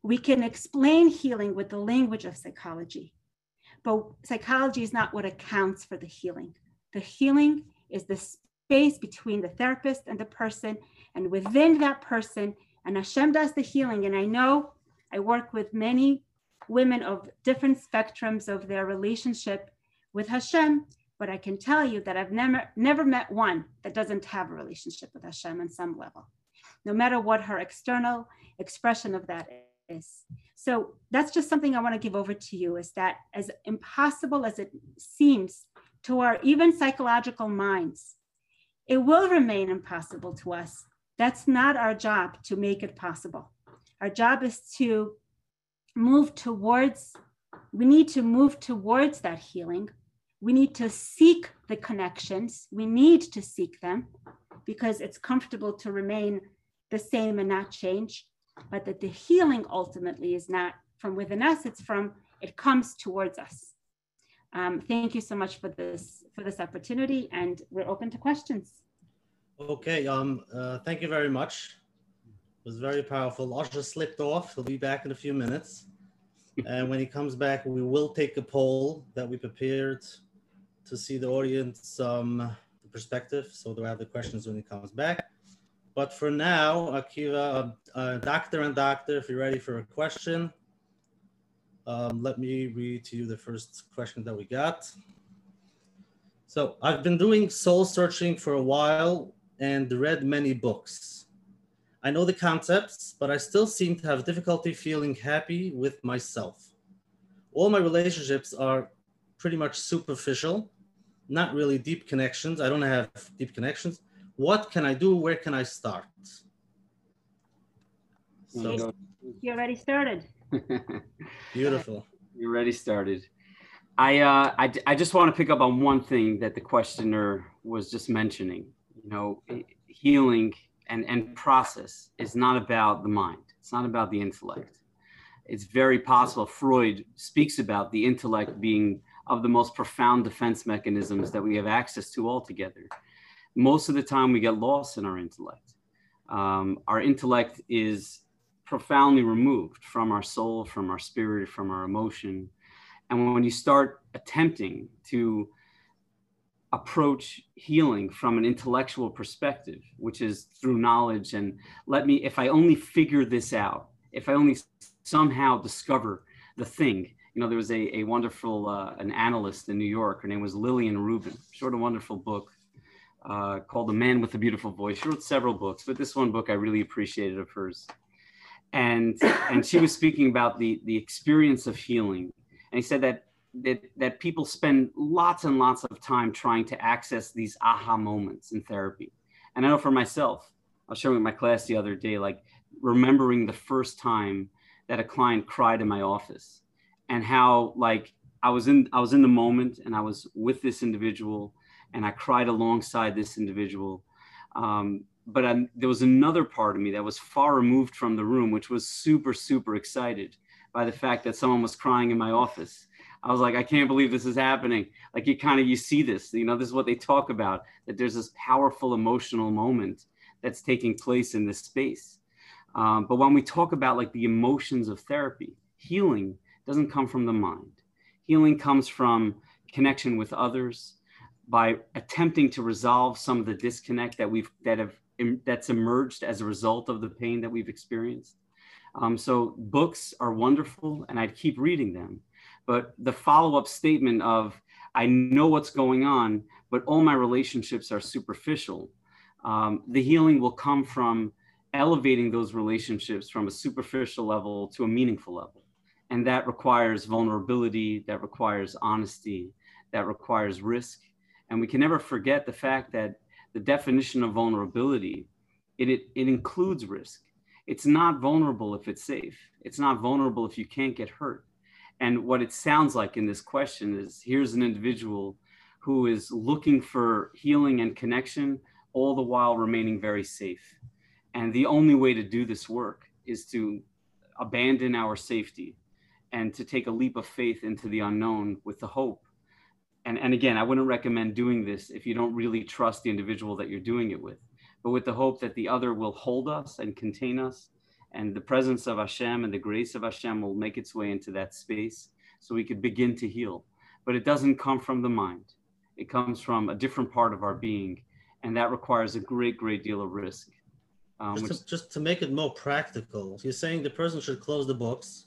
S4: We can explain healing with the language of psychology, but psychology is not what accounts for the healing. The healing is the space between the therapist and the person, and within that person, and Hashem does the healing. And I know I work with many women of different spectrums of their relationship with Hashem, but I can tell you that I've never never met one that doesn't have a relationship with Hashem on some level, no matter what her external expression of that is. So that's just something I want to give over to you is that as impossible as it seems to our even psychological minds it will remain impossible to us. That's not our job to make it possible. Our job is to move towards, we need to move towards that healing. We need to seek the connections. We need to seek them because it's comfortable to remain the same and not change. But that the healing ultimately is not from within us, it's from, it comes towards us. Um, thank you so much for this for this opportunity, and we're open to questions.
S1: Okay. Um. Uh, thank you very much. It was very powerful. Asher slipped off. He'll be back in a few minutes, and when he comes back, we will take a poll that we prepared to see the audience um, perspective. So they'll have the questions when he comes back. But for now, Akiva, uh, uh, doctor and doctor, if you're ready for a question, um, let me read to you the first question that we got. So I've been doing soul searching for a while and read many books. I know the concepts, but I still seem to have difficulty feeling happy with myself. All my relationships are pretty much superficial, not really deep connections. I don't have deep connections. What can I do? Where can I start?
S4: So you already started.
S1: beautiful.
S3: You already started. I, uh, I, I just want to pick up on one thing that the questioner was just mentioning. You know, healing and, and process is not about the mind. It's not about the intellect. It's very possible Freud speaks about the intellect being of the most profound defense mechanisms that we have access to altogether. Most of the time, we get lost in our intellect. Um, our intellect is profoundly removed from our soul, from our spirit, from our emotion. And when you start attempting to approach healing from an intellectual perspective, which is through knowledge, and let me, if I only figure this out, if I only somehow discover the thing, you know, there was a, a wonderful, uh, an analyst in New York, her name was Lillian Rubin, she wrote a wonderful book uh, called The Man with a Beautiful Voice. She wrote several books, but this one book I really appreciated of hers and and she was speaking about the the experience of healing. And he said that that that people spend lots and lots of time trying to access these aha moments in therapy. And i know for myself i was showing my class the other day like remembering the first time that a client cried in my office and how like i was in i was in the moment and i was with this individual and i cried alongside this individual um, but I'm, there was another part of me that was far removed from the room, which was super, super excited by the fact that someone was crying in my office. I was like, I can't believe this is happening. Like you kind of you see this, you know, this is what they talk about that there's this powerful emotional moment that's taking place in this space. Um, but when we talk about like the emotions of therapy, healing doesn't come from the mind. Healing comes from connection with others by attempting to resolve some of the disconnect that we've that have that's emerged as a result of the pain that we've experienced. Um, so books are wonderful, and I'd keep reading them. But the follow-up statement of I know what's going on, but all my relationships are superficial. Um, the healing will come from elevating those relationships from a superficial level to a meaningful level. And that requires vulnerability, that requires honesty, that requires risk. And we can never forget the fact that the definition of vulnerability, it, it, it includes risk. It's not vulnerable if it's safe. It's not vulnerable if you can't get hurt. And what it sounds like in this question is here's an individual who is looking for healing and connection, all the while remaining very safe. And the only way to do this work is to abandon our safety and to take a leap of faith into the unknown with the hope and, and again, I wouldn't recommend doing this if you don't really trust the individual that you're doing it with, but with the hope that the other will hold us and contain us, and the presence of Hashem and the grace of Hashem will make its way into that space so we could begin to heal. But it doesn't come from the mind, it comes from a different part of our being, and that requires a great, great deal of risk.
S1: Um, just, which, to, just to make it more practical, you're saying the person should close the books,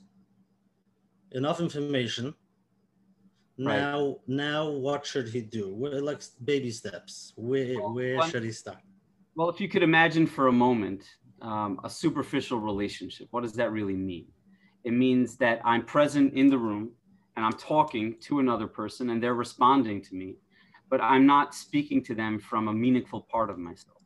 S1: enough information, now, right. now, what should he do? Where, like baby steps. Where, well, where one, should he start?
S3: Well, if you could imagine for a moment um, a superficial relationship, what does that really mean? It means that I'm present in the room and I'm talking to another person and they're responding to me, but I'm not speaking to them from a meaningful part of myself.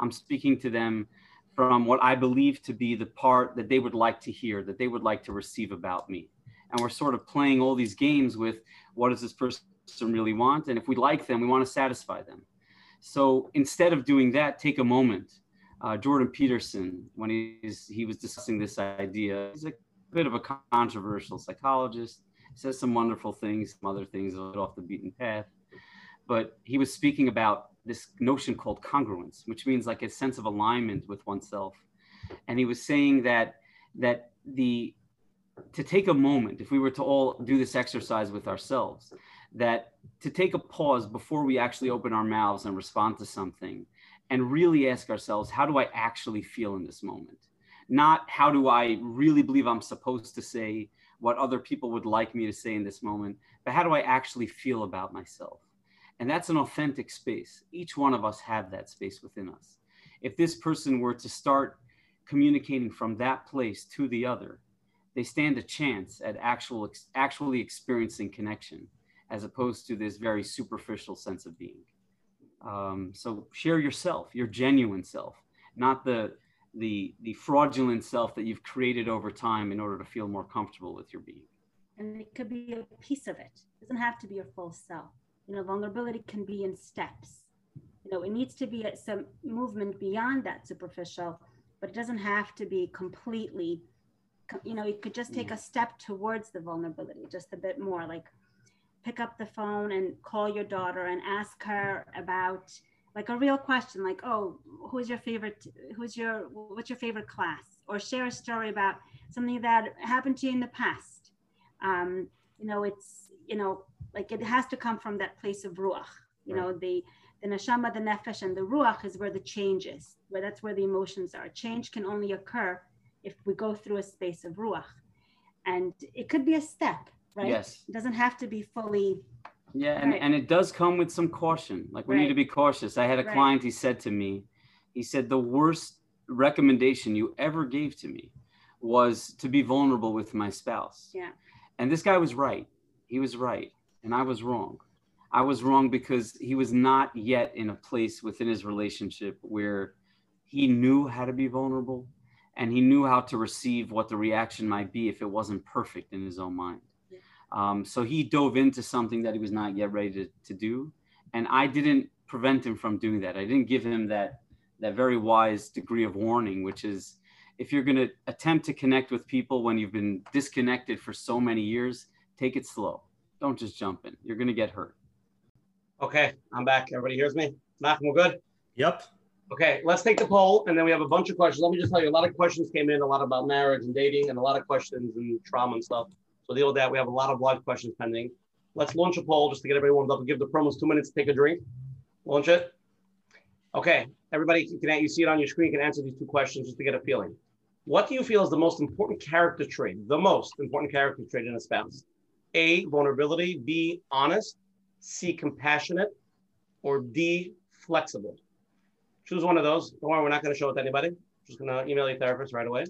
S3: I'm speaking to them from what I believe to be the part that they would like to hear, that they would like to receive about me and we're sort of playing all these games with what does this person really want? And if we like them we want to satisfy them. So instead of doing that take a moment. Uh, jordan peterson when he's, he was discussing this idea he's a bit of a controversial psychologist says some wonderful things some other things a little off the beaten path. But he was speaking about this notion called congruence which means like a sense of alignment with oneself. And he was saying that that the to take a moment, if we were to all do this exercise with ourselves, that to take a pause before we actually open our mouths and respond to something and really ask ourselves, how do I actually feel in this moment? Not how do I really believe I'm supposed to say what other people would like me to say in this moment, but how do I actually feel about myself? And that's an authentic space. Each one of us have that space within us. If this person were to start communicating from that place to the other, they stand a chance at actual actually experiencing connection as opposed to this very superficial sense of being. Um, so share yourself, your genuine self, not the the the fraudulent self that you've created over time in order to feel more comfortable with your being.
S4: And it could be a piece of it. It doesn't have to be your full self. You know, vulnerability can be in steps. You know, it needs to be some movement beyond that superficial, but it doesn't have to be completely. You know, you could just take a step towards the vulnerability, just a bit more, like pick up the phone and call your daughter and ask her about like a real question like oh who's your favorite who's your what's your favorite class? Or share a story about something that happened to you in the past. Um, you know it's you know like it has to come from that place of ruach you right. know the the neshama the nefesh and the ruach is where the change is where that's where the emotions are. Change can only occur if we go through a space of ruach and it could be a step right
S3: yes
S4: it doesn't have to be fully
S3: yeah, and, right. and it does come with some caution. Like we right. need to be cautious. I had a right. client, he said to me, he said, the worst recommendation you ever gave to me was to be vulnerable with my spouse.
S4: Yeah.
S3: And this guy was right. He was right. And I was wrong. I was wrong because he was not yet in a place within his relationship where he knew how to be vulnerable and he knew how to receive what the reaction might be if it wasn't perfect in his own mind. Um, so he dove into something that he was not yet ready to, to do. And I didn't prevent him from doing that. I didn't give him that, that very wise degree of warning, which is if you're going to attempt to connect with people when you've been disconnected for so many years, take it slow. Don't just jump in. You're going to get hurt.
S2: Okay, I'm back. Everybody hears me? Malcolm, we're good?
S1: Yep.
S2: Okay, let's take the poll, and then we have a bunch of questions. Let me just tell you, a lot of questions came in, a lot about marriage and dating, and a lot of questions and trauma and stuff. So deal with that. We have a lot of live questions pending. Let's launch a poll just to get everyone warmed up give the promos two minutes to take a drink. Launch it. Okay, everybody, can you see it on your screen. You can answer these two questions just to get a feeling. What do you feel is the most important character trait? The most important character trait in a spouse? A. Vulnerability. B. Honest. C. Compassionate. Or D. Flexible. Choose one of those. Don't worry, we're not going to show it to anybody. Just going to email your therapist right away.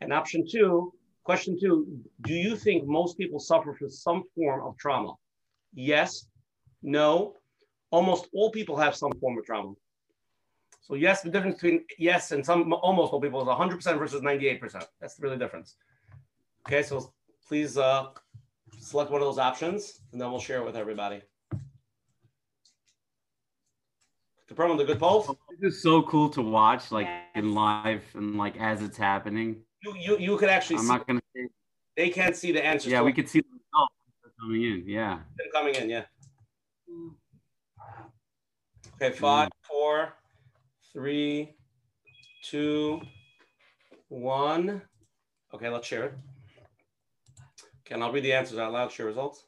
S2: And option two Question two, do you think most people suffer from some form of trauma? Yes, no, almost all people have some form of trauma. So yes, the difference between yes and some almost all people is 100% versus 98%. That's really the difference. Okay, so please uh, select one of those options and then we'll share it with everybody. The problem, the good poll.
S3: This is so cool to watch, like in live and like as it's happening
S2: you you you could actually.
S3: I'm
S2: see,
S3: not gonna. Say.
S2: They can't see the answers.
S3: Yeah, we could see the results coming in. Yeah.
S2: Them coming in. Yeah. Mm. Okay, mm. five, four, three, two, one. Okay, let's share it. Okay, and I'll read the answers out loud. Share results.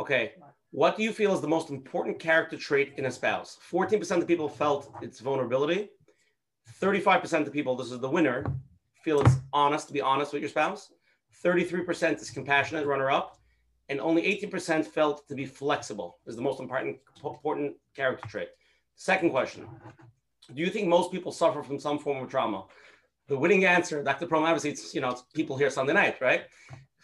S2: Okay, what do you feel is the most important character trait in a spouse? 14% of people felt it's vulnerability. 35% of the people, this is the winner, feel it's honest to be honest with your spouse. 33% is compassionate, runner up. And only 18% felt to be flexible is the most important, important character trait. Second question Do you think most people suffer from some form of trauma? The winning answer, Dr. Prom, obviously, it's, you know, it's people here Sunday night, right?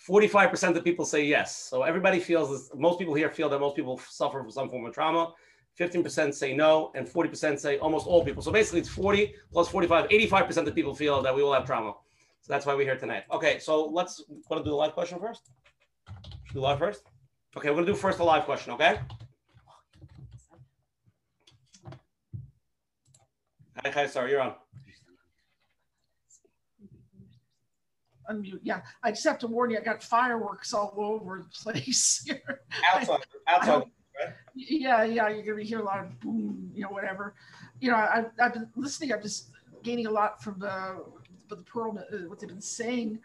S2: 45% of people say yes. So everybody feels this, most people here feel that most people suffer from some form of trauma. 15% say no, and 40% say almost all people. So basically, it's 40 plus 45, 85% of people feel that we all have trauma. So that's why we're here tonight. Okay, so let's want to do the live question first. Should do live first. Okay, we're gonna do first the live question. Okay. Hi, hi, sorry, you're on.
S5: Unmute. Yeah, I just have to warn you, I got fireworks all over the place here.
S2: Outside, outside
S5: yeah, yeah, you're gonna hear a lot of boom, you know, whatever. You know, I, I've been listening. I'm just gaining a lot from the the pearl, uh, what they've been saying.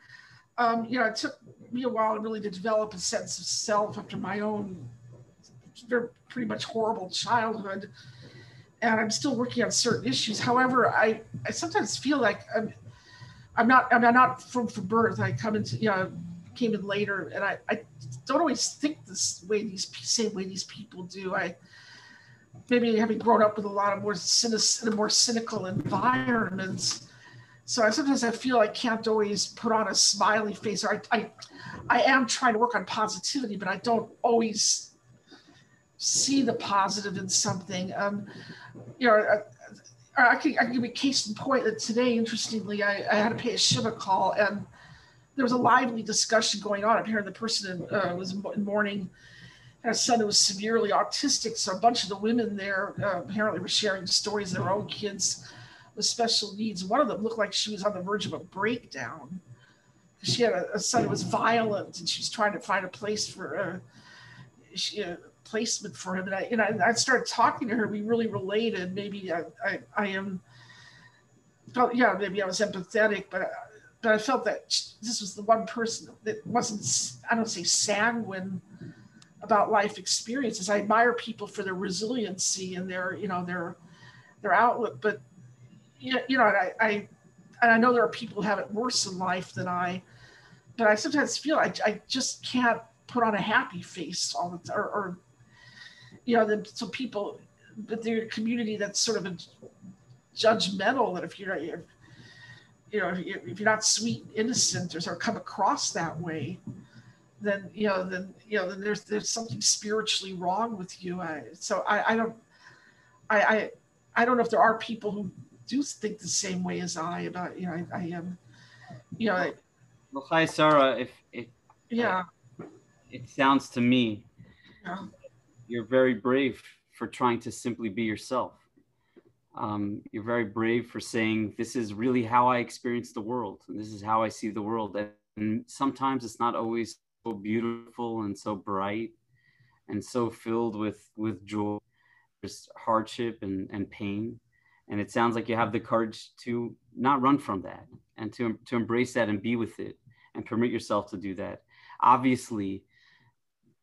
S5: Um, you know, it took me a while really to develop a sense of self after my own very pretty much horrible childhood, and I'm still working on certain issues. However, I I sometimes feel like I'm I'm not I'm not from from birth. I come into you know came in later, and I, I don't always think this way these same way these people do. I maybe having grown up with a lot of more cynic, more cynical environments, so I sometimes I feel I can't always put on a smiley face, or I, I, I am trying to work on positivity, but I don't always see the positive in something. Um, you know, I, can, I can give a case in point that today, interestingly, I, I had to pay a Shiva call, and there was a lively discussion going on. Apparently, the person uh, was in mourning a son who was severely autistic, so a bunch of the women there uh, apparently were sharing stories of their own kids with special needs. One of them looked like she was on the verge of a breakdown. She had a, a son who was violent, and she was trying to find a place for uh, she, a placement for him. And I, and I, I, started talking to her. We really related. Maybe I, I, I am, yeah, maybe I was empathetic, but but I felt that this was the one person that wasn't, I don't say sanguine about life experiences. I admire people for their resiliency and their, you know, their their outlook, but you know, I, I, and I know there are people who have it worse in life than I, but I sometimes feel I, I just can't put on a happy face all the time, or, or you know, the, so people, but their community that's sort of a judgmental that if you're, you know, if you're not sweet, innocent, or sort of come across that way, then you know, then you know, then there's there's something spiritually wrong with you. I, so I, I don't, I, I, I don't know if there are people who do think the same way as I about you know I, I am you know I,
S3: well hi Sarah if if
S5: yeah
S3: uh, it sounds to me yeah. You're very brave for trying to simply be yourself. Um, you're very brave for saying this is really how I experience the world and this is how I see the world. And sometimes it's not always so beautiful and so bright and so filled with with joy there's hardship and, and pain. And it sounds like you have the courage to not run from that and to, to embrace that and be with it and permit yourself to do that. Obviously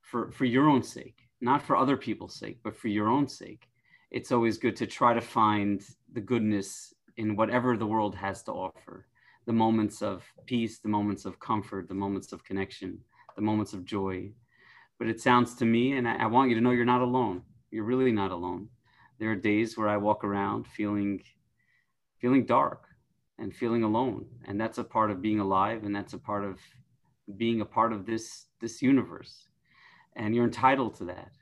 S3: for for your own sake not for other people's sake but for your own sake. It's always good to try to find the goodness in whatever the world has to offer. The moments of peace the moments of comfort the moments of connection the moments of joy. But it sounds to me and I, I want you to know you're not alone. You're really not alone. There are days where I walk around feeling feeling dark and feeling alone. And that's a part of being alive and that's a part of being a part of this this universe and you're entitled to that.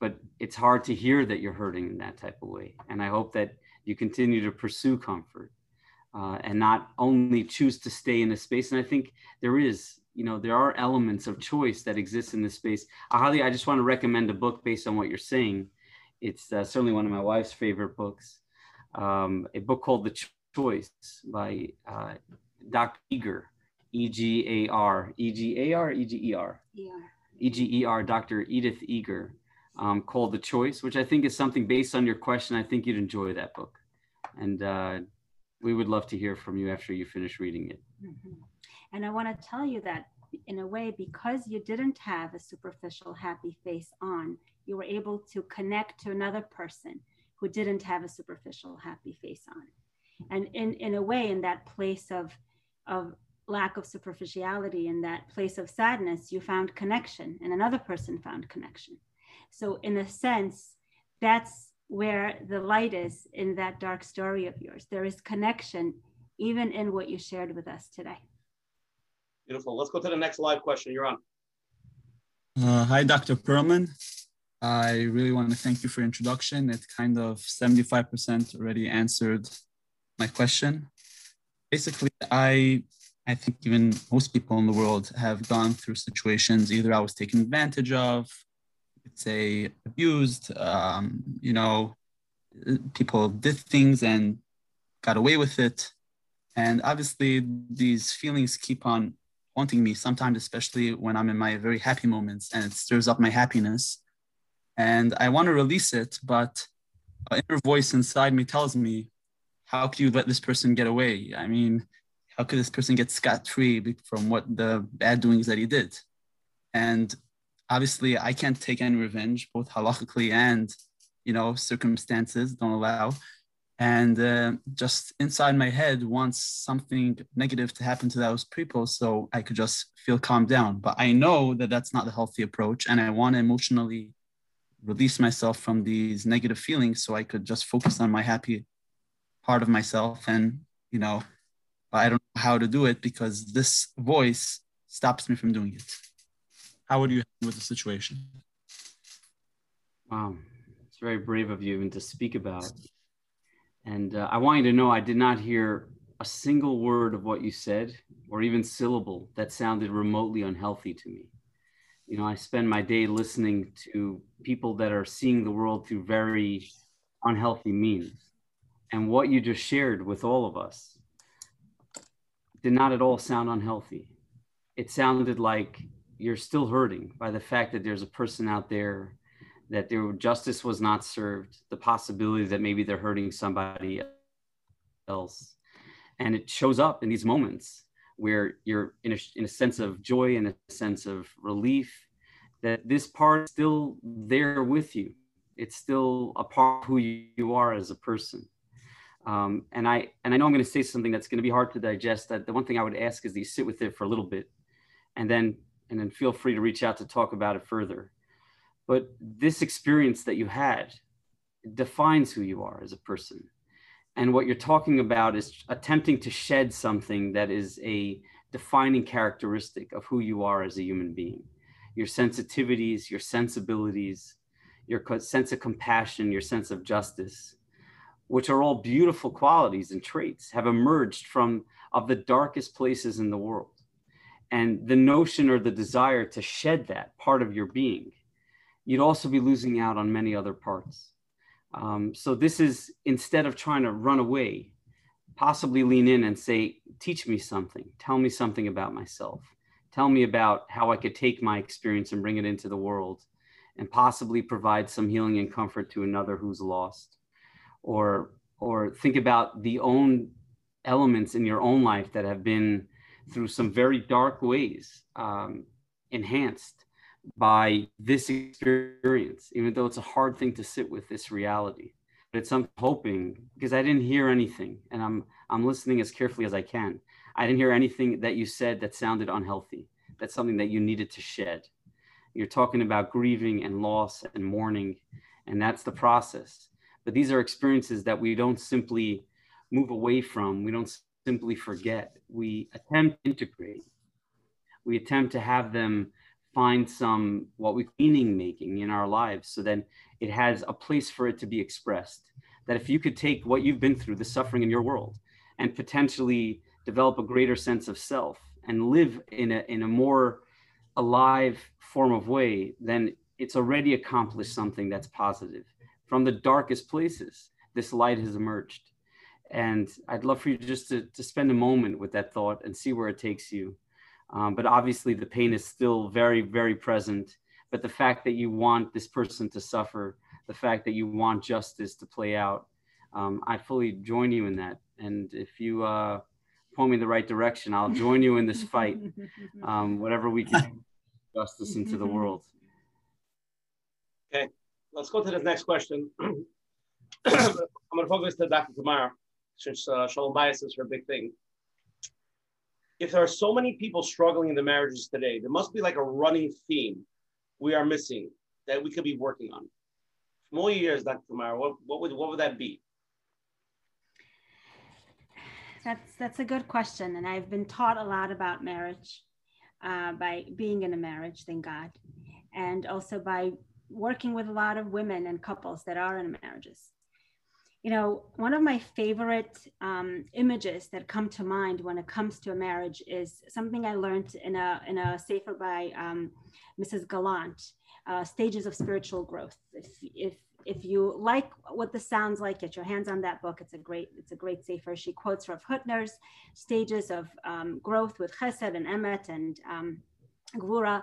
S3: But it's hard to hear that you're hurting in that type of way. And i hope that you continue to pursue comfort uh, and not only choose to stay in a space. And i think there is you know there are elements of choice that exist in this space. I i just want to recommend a book based on what you're saying. It's uh, certainly one of my wife's favorite books. Um, a book called The Choice by uh, Dr. Eger, E G A R, E G A R, E G E R, E G E R, Dr. Edith Eger, um, called The Choice, which I think is something based on your question. I think you'd enjoy that book. And uh, we would love to hear from you after you finish reading it. Mm-hmm.
S4: And I want to tell you that in a way, because you didn't have a superficial happy face on, you were able to connect to another person who didn't have a superficial happy face on. And in, in a way, in that place of, of lack of superficiality, in that place of sadness, you found connection, and another person found connection. So, in a sense, that's where the light is in that dark story of yours. There is connection, even in what you shared with us today.
S2: Beautiful. Let's go to the next live question. You're on.
S6: Uh, hi, Dr. Perlman. I really want to thank you for your introduction. It kind of 75% already answered my question. Basically, I I think even most people in the world have gone through situations either I was taken advantage of, say abused, um, you know, people did things and got away with it. And obviously, these feelings keep on haunting me sometimes, especially when I'm in my very happy moments and it stirs up my happiness and I want to release it, but an inner voice inside me tells me, how could you let this person get away? I mean, how could this person get scot free from what the bad doings that he did? And obviously, I can't take any revenge, both halachically and, you know, circumstances don't allow. And uh, just inside my head wants something negative to happen to those people so I could just feel calmed down. But I know that that's not the healthy approach. And I want to emotionally release myself from these negative feelings so I could just focus on my happy part of myself and, you know, but I don't know how to do it because this voice stops me from doing it. How would you handle with the situation?
S3: Wow, it's very brave of you even to speak about. And uh, I want you to know I did not hear a single word of what you said or even syllable that sounded remotely unhealthy to me. You know, I spend my day listening to people that are seeing the world through very unhealthy means. And what you just shared with all of us did not at all sound unhealthy. It sounded like you're still hurting by the fact that there's a person out there that their justice was not served, the possibility that maybe they're hurting somebody else. And it shows up in these moments where you're in a, in a sense of joy and a sense of relief that this part is still there with you. It's still a part of who you are as a person. Um, and I and I know I'm going to say something that's going to be hard to digest. That the one thing I would ask is that you sit with it for a little bit, and then and then feel free to reach out to talk about it further. But this experience that you had defines who you are as a person. And what you're talking about is attempting to shed something that is a defining characteristic of who you are as a human being. Your sensitivities, your sensibilities, your sense of compassion, your sense of justice, which are all beautiful qualities and traits, have emerged from of the darkest places in the world. And the notion or the desire to shed that part of your being, you'd also be losing out on many other parts. Um, so this is instead of trying to run away, possibly lean in and say, teach me something, tell me something about myself, tell me about how I could take my experience and bring it into the world and possibly provide some healing and comfort to another who's lost or or think about the own elements in your own life that have been through some very dark ways um, enhanced by this experience, even though it's a hard thing to sit with this reality. But it's I'm hoping because I didn't hear anything, and I'm I'm listening as carefully as I can. I didn't hear anything that you said that sounded unhealthy. That's something that you needed to shed. You're talking about grieving and loss and mourning, and that's the process. But these are experiences that we don't simply move away from. We don't simply forget. We attempt to integrate. We attempt to have them find some what we meaning making in our lives so then it has a place for it to be expressed that if you could take what you've been through the suffering in your world and potentially develop a greater sense of self and live in a in a more alive form of way then it's already accomplished something that's positive from the darkest places this light has emerged and i'd love for you just to, to spend a moment with that thought and see where it takes you um, but obviously, the pain is still very, very present. But the fact that you want this person to suffer, the fact that you want justice to play out, um, I fully join you in that. And if you uh, point me in the right direction, I'll join you in this fight, um, whatever we can justice into the world.
S2: Okay, let's go to the next question. I'm going to focus to Dr. Tamar, since uh, Shalom Bayis is her big thing if there are so many people struggling in the marriages today, there must be like a running theme we are missing that we could be working on. More years, Dr. Tamara, what, what would what would that be?
S4: That's that's a good question, and I've been taught a lot about marriage uh, by being in a marriage, thank God, and also by working with a lot of women and couples that are in marriages you know, one of my favorite um, images that come to mind when it comes to a marriage is something I learned in a in a sefer by um, Mrs. Gallant, uh, "Stages of Spiritual Growth." If if if you like what this sounds like, get your hands on that book. It's a great it's a great sefer. She quotes Rav Hutner's stages of um, growth with Chesed and Emet and um, Gvura,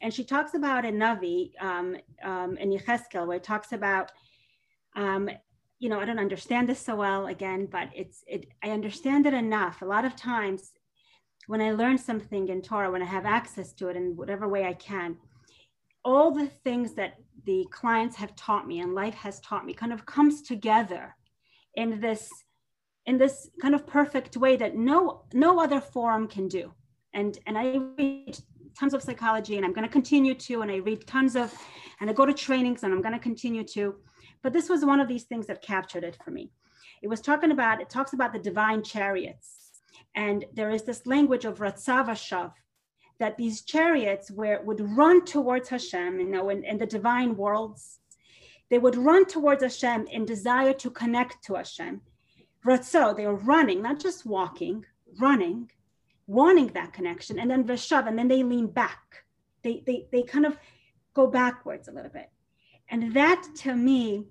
S4: and she talks about a Navi um, um, in Yecheskel where it talks about um, you know, I don't understand this so well again, but it's, it, I understand it enough. A lot of times when I learn something in Torah, when I have access to it in whatever way I can, all the things that the clients have taught me and life has taught me kind of comes together in this in this kind of perfect way that no no other forum can do and and i read tons of psychology and i'm going to continue to and i read tons of and i go to trainings and i'm going to continue to but this was one of these things that captured it for me. It was talking about, it talks about the divine chariots. And there is this language of Ratzavashav, that these chariots where would run towards Hashem, you know, in, in the divine worlds, they would run towards Hashem in desire to connect to Hashem. Ratzo, they were running, not just walking, running, wanting that connection. And then Veshav, and then they lean back. They, they, they kind of go backwards a little bit. And that to me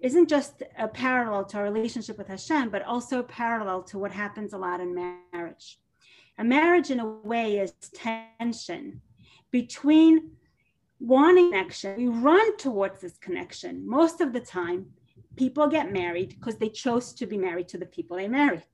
S4: isn't just a parallel to our relationship with Hashem, but also parallel to what happens a lot in marriage. A marriage, in a way, is tension between wanting connection. We run towards this connection. Most of the time, people get married because they chose to be married to the people they married.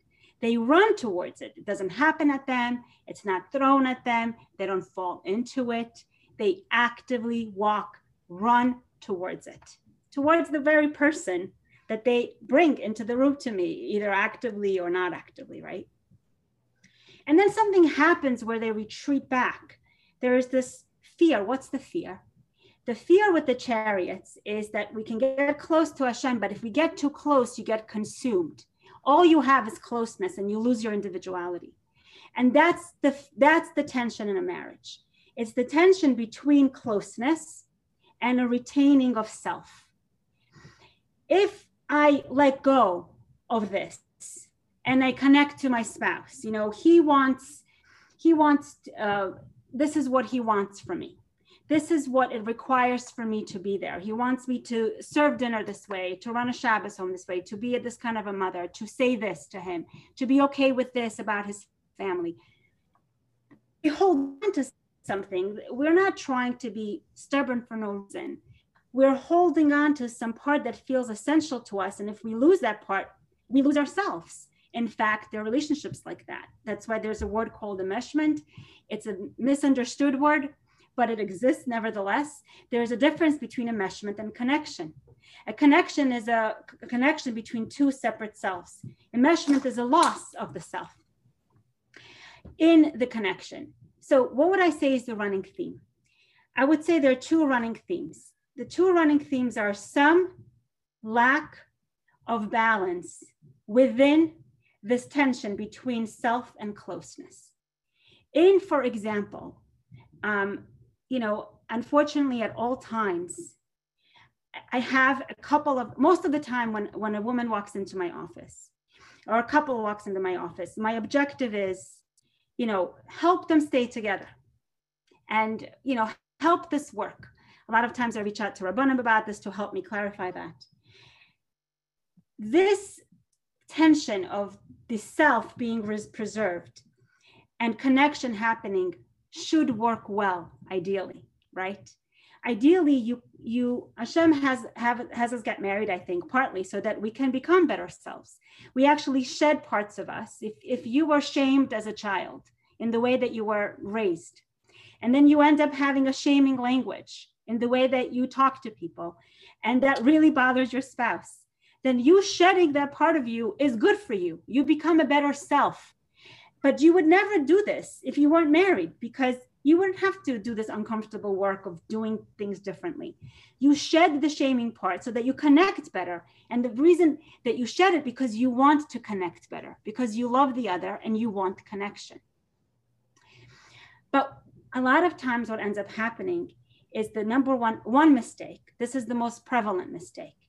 S4: They run towards it. It doesn't happen at them, it's not thrown at them, they don't fall into it. They actively walk, run towards it, towards the very person that they bring into the room to me, either actively or not actively, right? And then something happens where they retreat back. There is this fear. What's the fear? The fear with the chariots is that we can get close to Hashem, but if we get too close, you get consumed. All you have is closeness and you lose your individuality. And that's the that's the tension in a marriage. It's the tension between closeness and a retaining of self. If I let go of this and I connect to my spouse. You know, he wants, he wants, uh, this is what he wants from me. This is what it requires for me to be there. He wants me to serve dinner this way, to run a Shabbos home this way, to be this kind of a mother, to say this to him, to be okay with this about his family. We hold on to something. We're not trying to be stubborn for no reason. We're holding on to some part that feels essential to us. And if we lose that part, we lose ourselves in fact, there are relationships like that. That's why there's a word called enmeshment. It's a misunderstood word, but it exists nevertheless. There's a difference between enmeshment and connection. A connection is a, a connection between two separate selves. Enmeshment is a loss of the self in the connection. So, what would I say is the running theme? I would say there are two running themes. The two running themes are some lack of balance within this tension between self and closeness. In, for example, um, you know, unfortunately, at all times, I have a couple of most of the time when when a woman walks into my office or a couple walks into my office, my objective is, you know, help them stay together, and you know, help this work. A lot of times, I reach out to Rabbanim about this to help me clarify that. This tension of the self being res- preserved and connection happening should work well ideally right ideally you you hashem has have has us get married i think partly so that we can become better selves we actually shed parts of us if if you were shamed as a child in the way that you were raised and then you end up having a shaming language in the way that you talk to people and that really bothers your spouse then you shedding that part of you is good for you. You become a better self. But you would never do this if you weren't married because you wouldn't have to do this uncomfortable work of doing things differently. You shed the shaming part so that you connect better. And the reason that you shed it because you want to connect better, because you love the other and you want connection. But a lot of times what ends up happening is the number one one mistake. This is the most prevalent mistake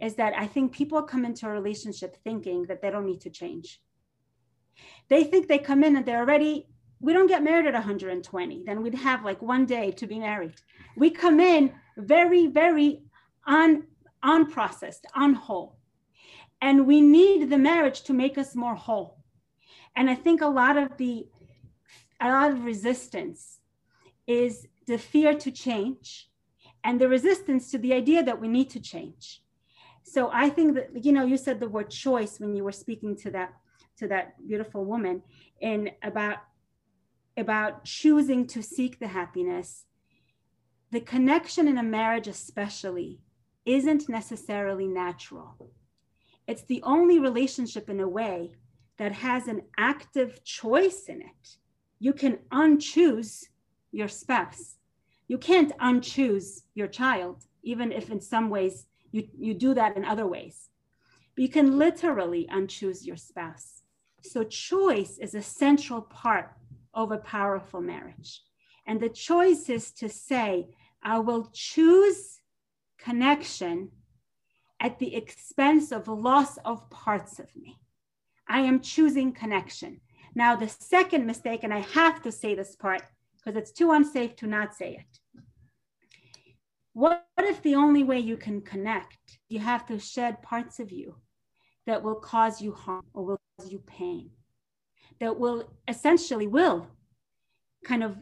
S4: is that I think people come into a relationship thinking that they don't need to change. They think they come in and they're already, we don't get married at 120, then we'd have like one day to be married. We come in very, very un, unprocessed, unwhole. And we need the marriage to make us more whole. And I think a lot of the, a lot of resistance is the fear to change and the resistance to the idea that we need to change so i think that you know you said the word choice when you were speaking to that to that beautiful woman and about about choosing to seek the happiness the connection in a marriage especially isn't necessarily natural it's the only relationship in a way that has an active choice in it you can unchoose your spouse you can't unchoose your child even if in some ways you, you do that in other ways. But you can literally unchoose your spouse. So choice is a central part of a powerful marriage. And the choice is to say, I will choose connection at the expense of loss of parts of me. I am choosing connection. Now, the second mistake, and I have to say this part because it's too unsafe to not say it. What if the only way you can connect, you have to shed parts of you that will cause you harm or will cause you pain, that will essentially will kind of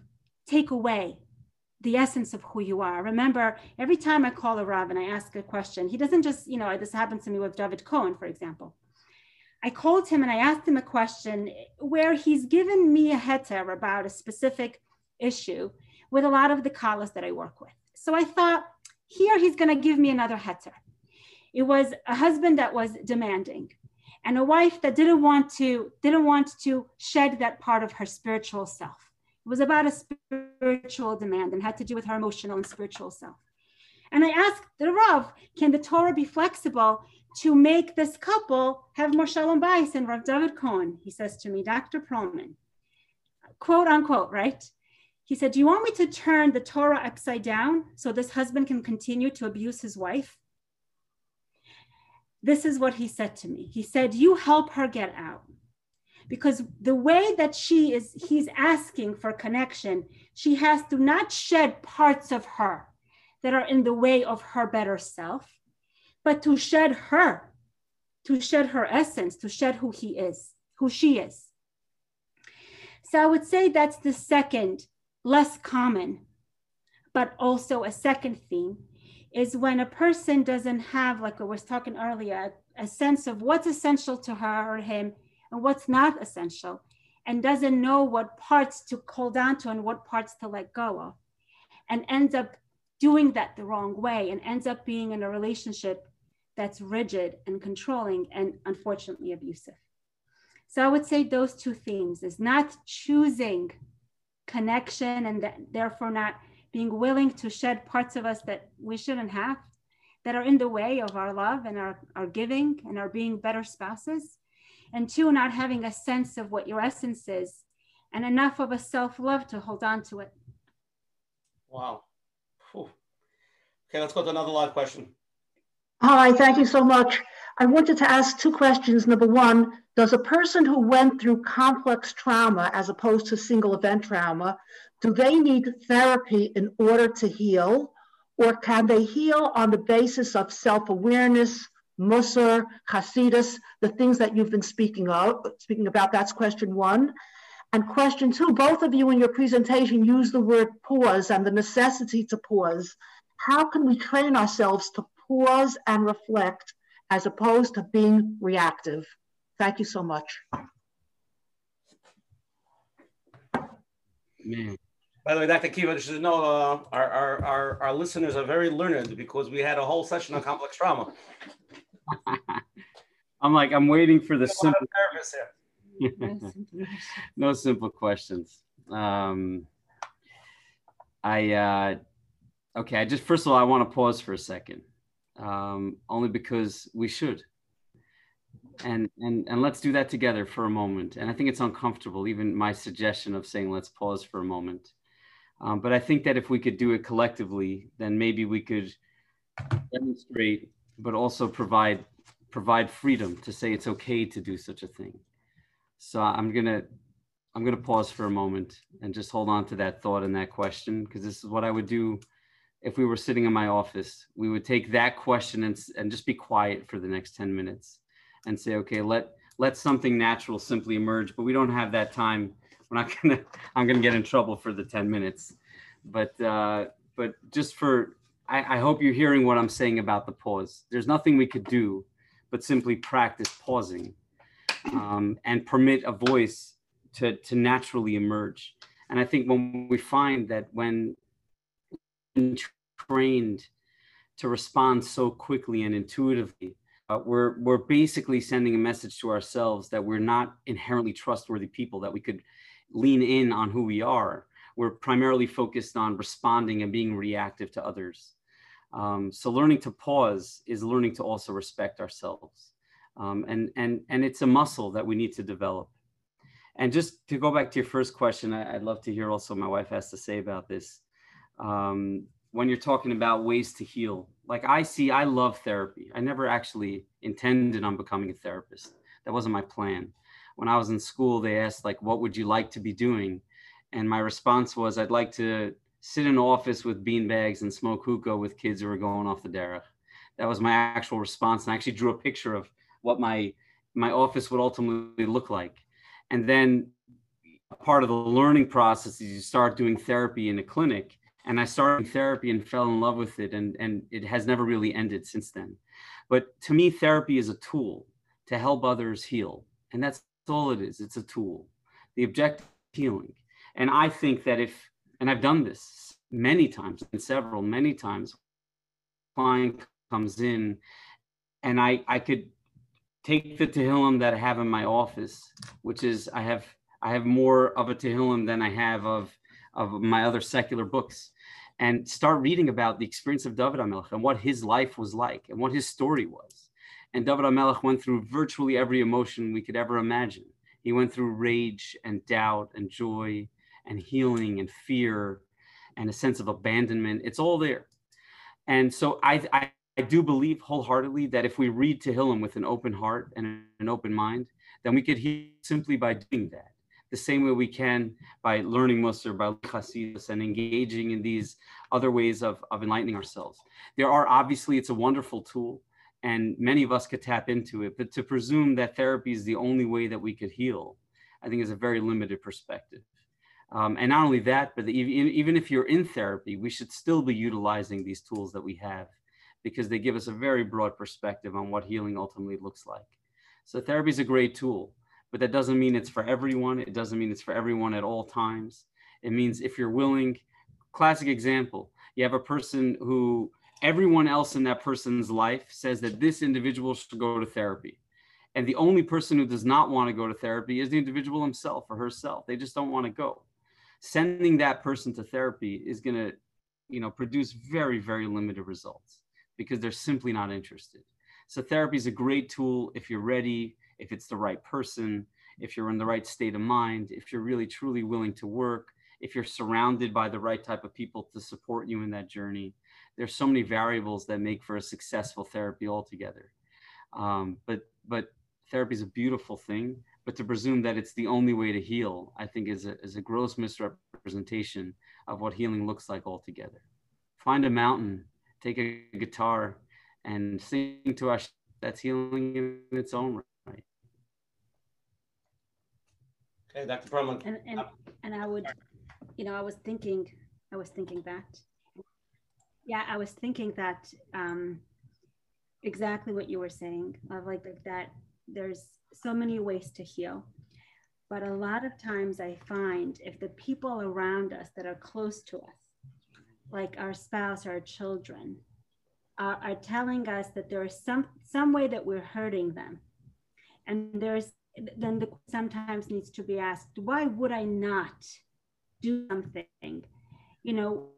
S4: take away the essence of who you are. Remember, every time I call a Rav and I ask a question, he doesn't just, you know, this happens to me with David Cohen, for example. I called him and I asked him a question where he's given me a heter about a specific issue with a lot of the collars that I work with. So I thought, here he's going to give me another heter. It was a husband that was demanding and a wife that didn't want to didn't want to shed that part of her spiritual self. It was about a spiritual demand and had to do with her emotional and spiritual self. And I asked the Rav, can the Torah be flexible to make this couple have more shalom bayis and Rav David Cohen? He says to me, Dr. Perlman, quote unquote, right? He said, Do you want me to turn the Torah upside down so this husband can continue to abuse his wife? This is what he said to me. He said, You help her get out. Because the way that she is, he's asking for connection, she has to not shed parts of her that are in the way of her better self, but to shed her, to shed her essence, to shed who he is, who she is. So I would say that's the second less common, but also a second theme is when a person doesn't have, like I was talking earlier, a sense of what's essential to her or him and what's not essential, and doesn't know what parts to hold on to and what parts to let go of, and ends up doing that the wrong way and ends up being in a relationship that's rigid and controlling and unfortunately abusive. So I would say those two themes is not choosing connection and therefore not being willing to shed parts of us that we shouldn't have that are in the way of our love and our, our giving and our being better spouses and two not having a sense of what your essence is and enough of a self-love to hold on to it
S2: wow Whew. okay let's go to another live question
S7: Hi, thank you so much. I wanted to ask two questions. Number one, does a person who went through complex trauma as opposed to single event trauma, do they need therapy in order to heal? Or can they heal on the basis of self-awareness, Musar, Hasidus, the things that you've been speaking of, speaking about? That's question one. And question two, both of you in your presentation use the word pause and the necessity to pause. How can we train ourselves to pause and reflect as opposed to being reactive. Thank you so much.
S3: Man.
S2: By the way, Dr. Kiva, just to know, uh, our, our, our, our listeners are very learned because we had a whole session on complex trauma.
S3: I'm like, I'm waiting for the simple.
S2: here.
S3: no simple questions. Um, I, uh, okay, I just, first of all, I want to pause for a second um, only because we should. And, and, and let's do that together for a moment. And I think it's uncomfortable, even my suggestion of saying, let's pause for a moment. Um, but I think that if we could do it collectively, then maybe we could demonstrate, but also provide, provide freedom to say it's okay to do such a thing. So I'm gonna, I'm gonna pause for a moment and just hold on to that thought and that question, because this is what I would do if we were sitting in my office, we would take that question and, and just be quiet for the next 10 minutes and say, okay, let, let something natural simply emerge, but we don't have that time. We're not gonna, I'm gonna get in trouble for the 10 minutes. But, uh, but just for, I, I hope you're hearing what I'm saying about the pause. There's nothing we could do but simply practice pausing um, and permit a voice to, to naturally emerge. And I think when we find that when trained to respond so quickly and intuitively. Uh, we're we're basically sending a message to ourselves that we're not inherently trustworthy people that we could lean in on who we are. We're primarily focused on responding and being reactive to others. Um, so learning to pause is learning to also respect ourselves. Um, and, and, and it's a muscle that we need to develop. And just to go back to your first question, I, would love to hear also my wife has to say about this. Um, when you're talking about ways to heal, like I see, I love therapy. I never actually intended on becoming a therapist. That wasn't my plan. When I was in school, they asked like, what would you like to be doing? And my response was, I'd like to sit in an office with bean bags and smoke hookah with kids who are going off the derech. That was my actual response. And I actually drew a picture of what my my office would ultimately look like. And then part of the learning process is you start doing therapy in a clinic. And I started therapy and fell in love with it. And, and it has never really ended since then. But to me, therapy is a tool to help others heal. And that's all it is. It's a tool. The objective healing. And I think that if, and I've done this many times and several, many times, client comes in and I, I could take the Tehillim that I have in my office, which is I have I have more of a Tehillim than I have of of my other secular books, and start reading about the experience of David HaMelech and what his life was like and what his story was. And David HaMelech went through virtually every emotion we could ever imagine. He went through rage and doubt and joy and healing and fear and a sense of abandonment. It's all there. And so I, I I do believe wholeheartedly that if we read Tehillim with an open heart and an open mind, then we could heal simply by doing that. The same way we can by learning Musar, by Chasidus, and engaging in these other ways of, of enlightening ourselves. There are obviously, it's a wonderful tool, and many of us could tap into it. But to presume that therapy is the only way that we could heal, I think is a very limited perspective. Um, and not only that, but even, even if you're in therapy, we should still be utilizing these tools that we have because they give us a very broad perspective on what healing ultimately looks like. So therapy is a great tool, but that doesn't mean it's for everyone. It doesn't mean it's for everyone at all times. It means if you're willing, classic example, you have a person who everyone else in that person's life says that this individual should go to therapy. And the only person who does not want to go to therapy is the individual himself or herself. They just don't want to go. Sending that person to therapy is going to, you know, produce very, very limited results because they're simply not interested. So therapy is a great tool if you're ready, if it's the right person, if you're in the right state of mind, if you're really truly willing to work, if you're surrounded by the right type of people to support you in that journey. There's so many variables that make for a successful therapy altogether. Um, but but therapy is a beautiful thing. But to presume that it's the only way to heal, I think is a, is a gross misrepresentation of what healing looks like altogether. Find a mountain take a guitar and sing to us that's healing in its own right
S2: okay dr Perlman.
S4: and, and, and i would you know i was thinking i was thinking that yeah i was thinking that um exactly what you were saying of like, that there's so many ways to heal but a lot of times i find if the people around us that are close to us like our spouse, our children, are, are telling us that there is some some way that we're hurting them, and there's then the sometimes needs to be asked, why would I not do something? You know,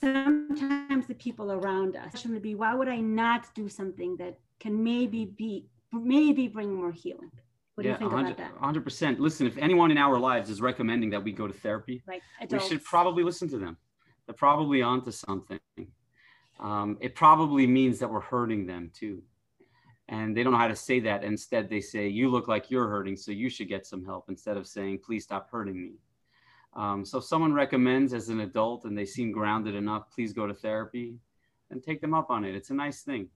S4: sometimes the people around us should be, why would I not do something that can maybe be maybe bring more healing? What do you think 100, about that?
S3: 100%. Listen, if anyone in our lives is recommending that we go to therapy,
S4: right.
S3: we should probably listen to them they're probably onto something. Um, it probably means that we're hurting them too. And they don't know how to say that. Instead, they say, You look like you're hurting, so you should get some help, instead of saying, Please stop hurting me. Um, so, if someone recommends as an adult and they seem grounded enough, please go to therapy and take them up on it. It's a nice thing.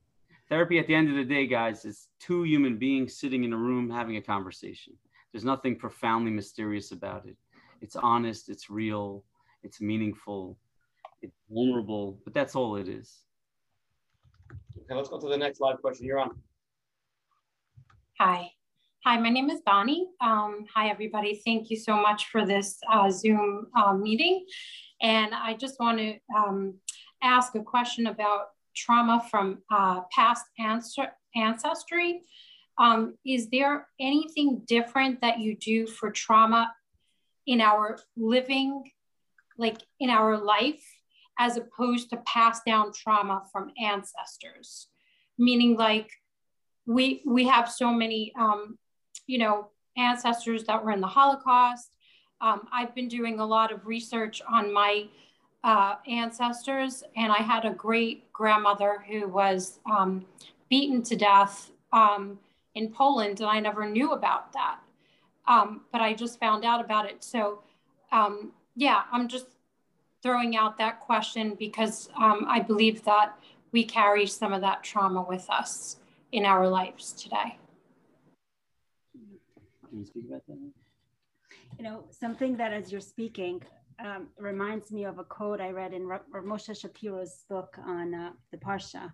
S3: Therapy, at the end of the day, guys, is two human beings sitting in a room having a conversation. There's nothing profoundly mysterious about it. It's honest, it's real, it's meaningful, it's vulnerable, but that's all it is.
S2: Okay, let's go to the next live question. You're on.
S8: Hi. Hi, my name is Bonnie. Um, hi, everybody. Thank you so much for this uh, Zoom uh, meeting. And I just want to um, ask a question about trauma from uh, past ancestry. Um, is there anything different that you do for trauma in our living, like in our life as opposed to passed down trauma from ancestors. Meaning, like, we we have so many, um, you know, ancestors that were in the Holocaust. Um, I've been doing a lot of research on my uh, ancestors, and I had a great grandmother who was um, beaten to death um, in Poland, and I never knew about that. Um, but I just found out about it. So, um, yeah, I'm just throwing out that question because um, I believe that we carry some of that trauma with us in our lives today.
S3: Can you speak about that?
S4: You know, something that as you're speaking um, reminds me of a quote I read in Moshe Shapiro's book on uh, the Parsha,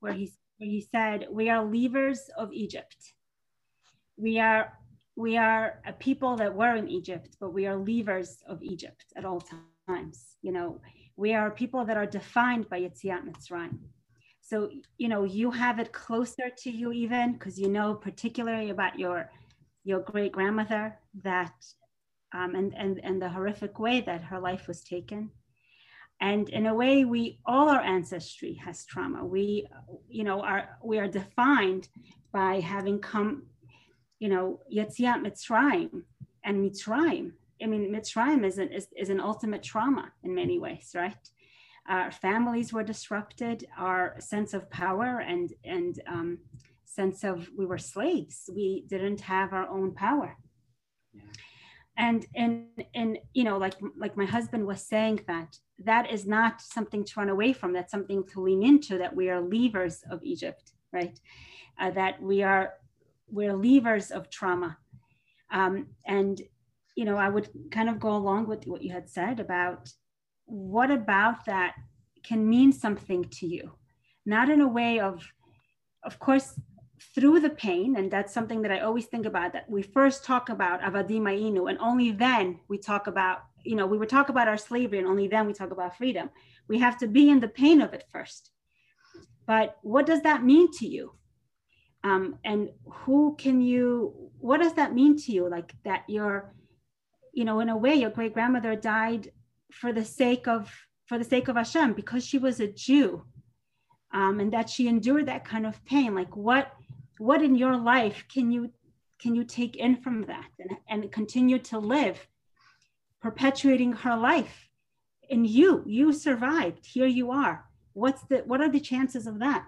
S4: where he, where he said, We are leavers of Egypt. We are we are a people that were in Egypt, but we are leavers of Egypt at all times. You know, we are people that are defined by Yetziat Mitzrayim. So, you know, you have it closer to you even because you know particularly about your your great grandmother that um, and, and, and the horrific way that her life was taken. And in a way, we all our ancestry has trauma. We, you know, are we are defined by having come, you know, Yetziat Mitzrayim and Mitzrayim. I mean, Mitzrayim is an, is, is an ultimate trauma in many ways, right? Our families were disrupted, our sense of power and, and um, sense of we were slaves. We didn't have our own power. Yeah. And and and you know like like my husband was saying that that is not something to run away from. That's something to lean into that we are levers of egypt right? Uh, that we are we're levers of trauma. Um, and you know i would kind of go along with what you had said about what about that can mean something to you? Not in a way of of course through the pain, and that's something that I always think about, that we first talk about Avadim Hayinu, and only then we talk about, you know, we would talk about our slavery, and only then we talk about freedom. We have to be in the pain of it first. But what does that mean to you? Um, and who can you, what does that mean to you? Like that you're, you know, in a way, your great grandmother died for the sake of, for the sake of Hashem, because she was a Jew. Um, and that she endured that kind of pain. Like what, what in your life can you can you take in from that and, and continue to live perpetuating her life? And you you survived. Here you are. What's the what are the chances of that?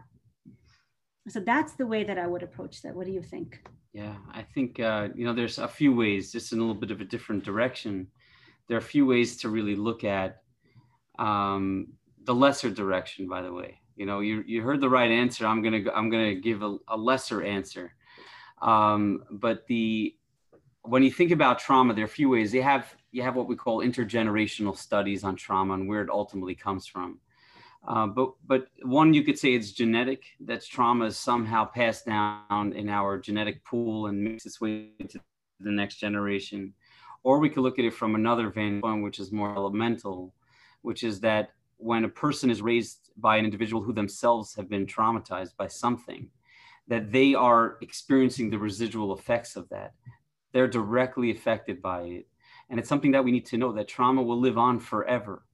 S4: So that's the way that i would approach that. What do you think?
S3: Yeah i think uh, you know there's a few ways just in a little bit of a different direction. There are a few ways to really look at um, the lesser direction by the way you know you, you heard the right answer. I'm gonna i'm gonna give a, a lesser answer. Um, but the when you think about trauma there are a few ways. They have you have what we call intergenerational studies on trauma and where it ultimately comes from. Uh, but but one you could say it's genetic that trauma is somehow passed down in our genetic pool and makes its way to the next generation. Or we could look at it from another vantage point which is more elemental which is that when a person is raised by an individual who themselves have been traumatized by something, that they are experiencing the residual effects of that. They're directly affected by it. And it's something that we need to know that trauma will live on forever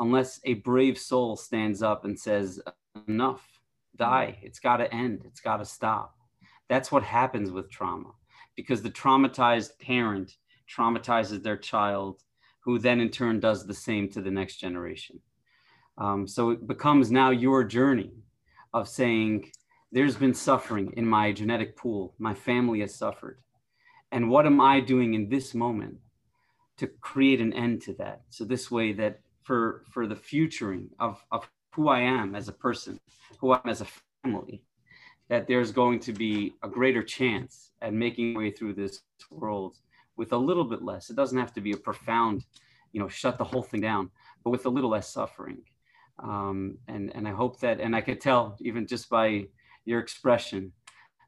S3: unless a brave soul stands up and says, enough, die, it's got to end, it's got to stop. That's what happens with trauma because the traumatized parent traumatizes their child, who then in turn does the same to the next generation. Um, so it becomes now your journey of saying, there's been suffering in my genetic pool. My family has suffered. And what am I doing in this moment to create an end to that? So this way that for, for the futuring of, of who I am as a person, who I am as a family, that there's going to be a greater chance at making way through this world with a little bit less. It doesn't have to be a profound, you know, shut the whole thing down, but with a little less suffering um, and and I hope that and I could tell even just by your expression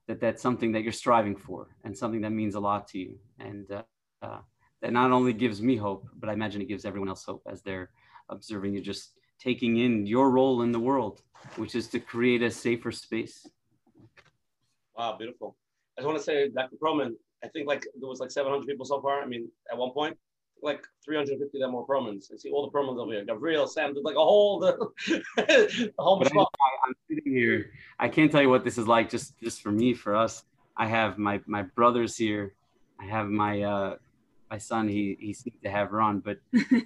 S3: that that's something that you're striving for and something that means a lot to you and uh, uh, that not only gives me hope but I imagine it gives everyone else hope as they're observing you just taking in your role in the world which is to create a safer space.
S2: Wow, beautiful. I just want to say, Dr. Perlman, I think like there was like 700 people so far. I mean, at one point, like 350 them more Perlmans. I see all the Perlmans over here. Gabriel, Sam, there's like a whole the, the whole
S3: I, am sitting here, I can't tell you what this is like. Just just for me, for us, I have my my brothers here. I have my uh, my son. He he seems to have run, but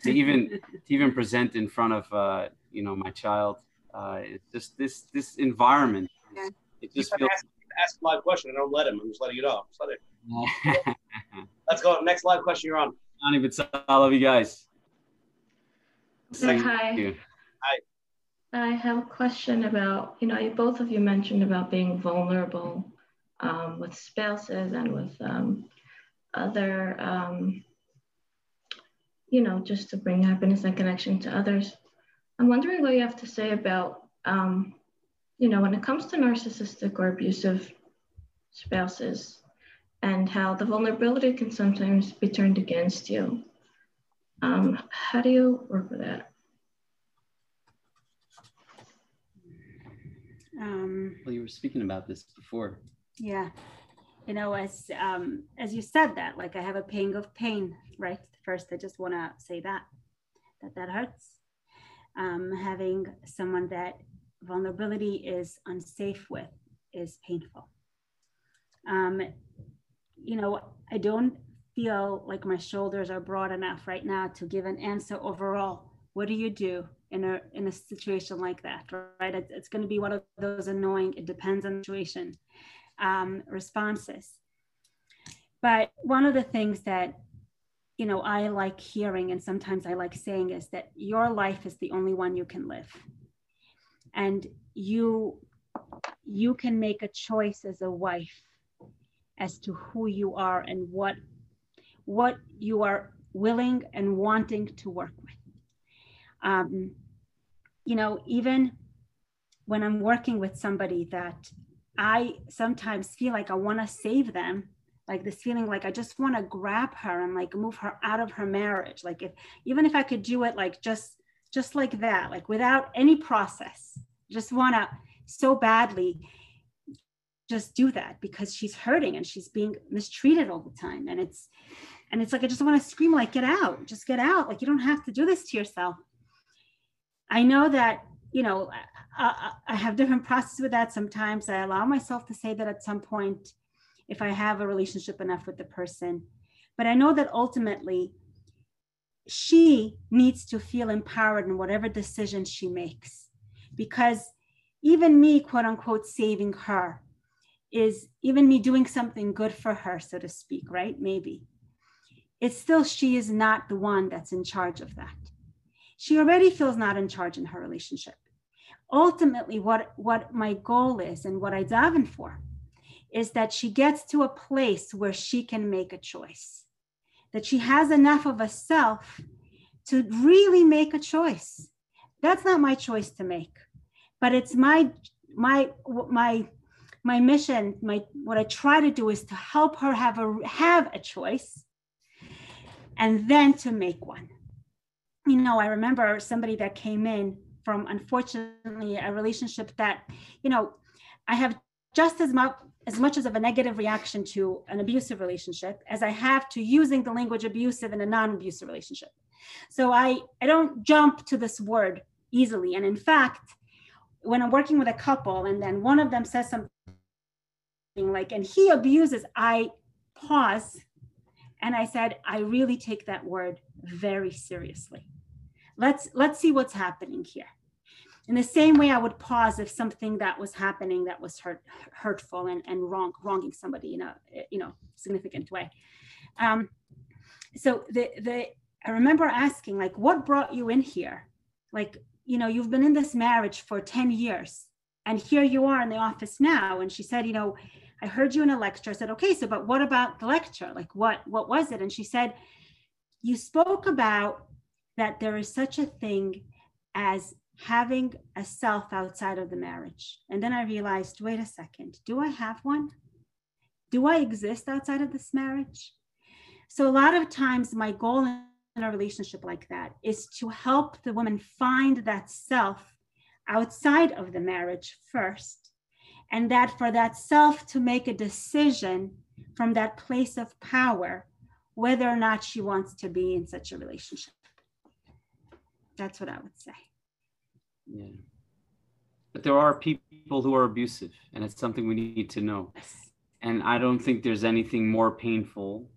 S3: to even to even present in front of uh, you know my child, uh, it's just this this environment.
S4: Yeah.
S3: It just
S2: He's
S3: feels.
S2: ask, ask a live question. I don't let him. I'm just letting it off. Just let it. Let's go. Next live question. You're on.
S3: Johnny, but I love you guys.
S9: Hi.
S3: Thank you.
S9: I have a question about, you know, you, both of you mentioned about being vulnerable um, with spouses and with um, other, um, you know, just to bring happiness and connection to others. I'm wondering what you have to say about, um, you know, when it comes to narcissistic or abusive spouses and how the vulnerability can sometimes be turned against you. Um, how do you work with that?
S4: Um,
S3: Well, you were speaking about this before.
S4: yeah. You know, as um, as you said that, like I have a pang of pain, right? First, I just want to say that that that hurts. Um, having someone that vulnerability is unsafe with is painful. Um, you know, I don't feel like my shoulders are broad enough right now to give an answer overall. What do you do in a in a situation like that? Right? It's, it's going to be one of those annoying. It depends on the situation. Um, responses. But one of the things that you know I like hearing and sometimes I like saying is that your life is the only one you can live, and you you can make a choice as a wife as to who you are and what what you are willing and wanting to work with. Um, you know, even when I'm working with somebody that I sometimes feel like I want to save them, like this feeling like I just want to grab her and like move her out of her marriage. Like if even if I could do it like just just like that, like without any process, just want to so badly just do that because she's hurting and she's being mistreated all the time. And it's and it's like i just want to scream like get out just get out. Like you don't have to do this to yourself. I know that you know i, I have different processes with that sometimes. I allow myself to say that at some point if i have a relationship enough with the person. But i know that ultimately she needs to feel empowered in whatever decision she makes because even me quote unquote saving her is even me doing something good for her, so to speak, right? Maybe. It's still she is not the one that's in charge of that. She already feels not in charge in her relationship. Ultimately, what, what my goal is and what I daven for is that she gets to a place where she can make a choice, that she has enough of a self to really make a choice. That's not my choice to make, but it's my my my my mission my what i try to do is to help her have a have a choice and then to make one. You know i remember somebody that came in from unfortunately a relationship that you know i have just as much as much as of a negative reaction to an abusive relationship as i have to using the language abusive in a non-abusive relationship. So i i don't jump to this word easily. And in fact when i'm working with a couple and then one of them says something like and he abuses i pause and i said i really take that word very seriously. Let's let's see what's happening here. In the same way i would pause if something that was happening that was hurt, hurtful and, and wrong wronging somebody in a you know significant way. Um, so the the i remember asking like what brought you in here? Like you know you've been in this marriage for 10 years and here you are in the office now. And she said you know i heard you in a lecture. I said okay so but what about the lecture? Like what what was it? And she said you spoke about that there is such a thing as having a self outside of the marriage. And then i realized wait a second do i have one? Do i exist outside of this marriage? So a lot of times my goal in a relationship like that is to help the woman find that self outside of the marriage first and that for that self to make a decision from that place of power whether or not she wants to be in such a relationship that's what i would say
S3: Yeah. but there are people who are abusive, and it's something we need to know. And I don't think there's anything more painful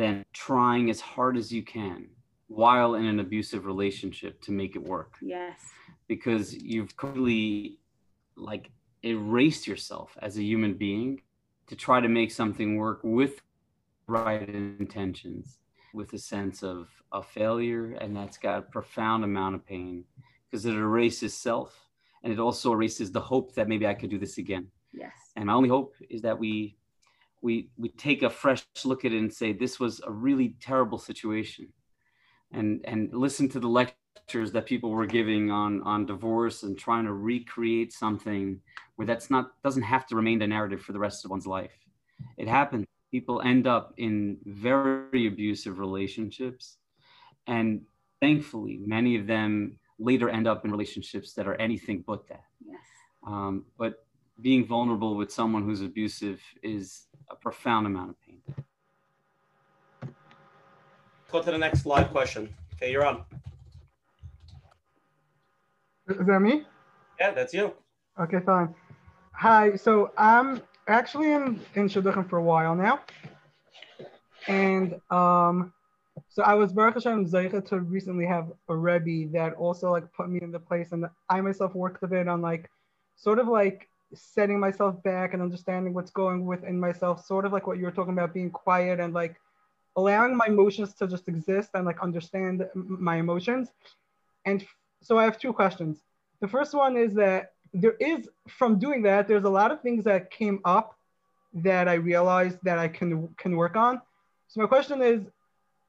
S3: than trying as hard as you can while in an abusive relationship to make it work.
S4: Yes.
S3: Because you've completely like erased yourself as a human being to try to make something work with right intentions with a sense of a failure and that's got a profound amount of pain because it erases self and it also erases the hope that maybe I could do this again.
S4: Yes.
S3: And my only hope is that we we we take a fresh look at it and say this was a really terrible situation and and listen to the lectures that people were giving on on divorce and trying to recreate something where that's not doesn't have to remain the narrative for the rest of one's life it happens people end up in very abusive relationships and thankfully many of them later end up in relationships that are anything but that
S4: Yes.
S3: um, but being vulnerable with someone who's abusive is a profound amount of pain
S2: Go to the next live question. Okay, you're on.
S10: Is that me?
S2: Yeah, that's you.
S10: Okay, fine. Hi. So I'm actually in in Shidduchim for a while now, and um, so I was Baruch Hashem Zeicha to recently have a Rebbe that also like put me in the place, and I myself worked a bit on like sort of like setting myself back and understanding what's going within myself, sort of like what you were talking about, being quiet and like allowing my emotions to just exist and like understand my emotions. And so I have two questions. The first one is that there is from doing that, there's a lot of things that came up that I realized that I can can work on. So my question is,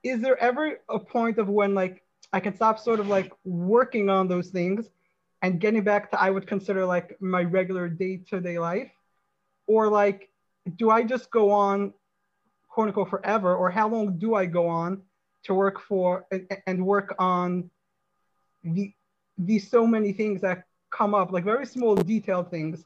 S10: is there ever a point of when like I can stop sort of like working on those things and getting back to I would consider like my regular day-to-day life? Or like do I just go on quote unquote forever or how long do I go on to work for and, and work on the these so many things that come up like very small detailed things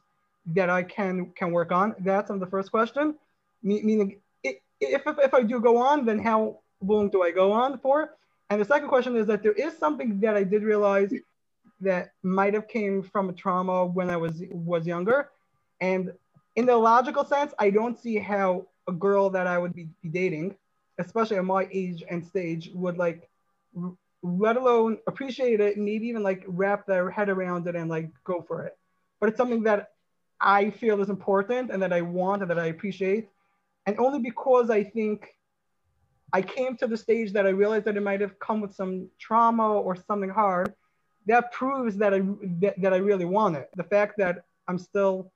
S10: that I can can work on. That's on the first question. Me- meaning if, if if I do go on then how long do I go on for? And the second question is that there is something that I did realize that might have came from a trauma when I was was younger. And in the logical sense I don't see how a girl that I would be dating, especially at my age and stage, would like, let alone appreciate it, maybe even like wrap their head around it and like go for it. But it's something that I feel is important and that I want and that I appreciate. And only because I think I came to the stage that I realized that it might have come with some trauma or something hard, that proves that I that, that I really want it. The fact that I'm still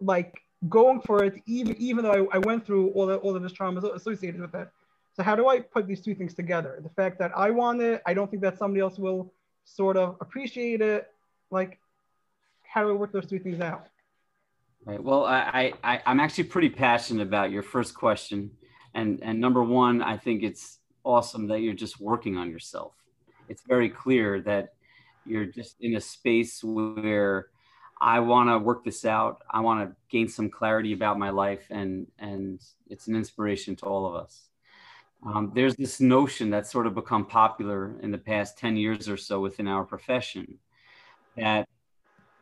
S10: like going for it, even even though I, I went through all the all of this trauma associated with it. So how do I put these two things together? The fact that I want it, I don't think that somebody else will sort of appreciate it. Like, how do I work those two things out?
S3: Right. Well, I, I, I'm actually pretty passionate about your first question. And, and number one, I think it's awesome that you're just working on yourself. It's very clear that you're just in a space where I want to work this out. I want to gain some clarity about my life, and, and it's an inspiration to all of us. Um, there's this notion that's sort of become popular in the past 10 years or so within our profession that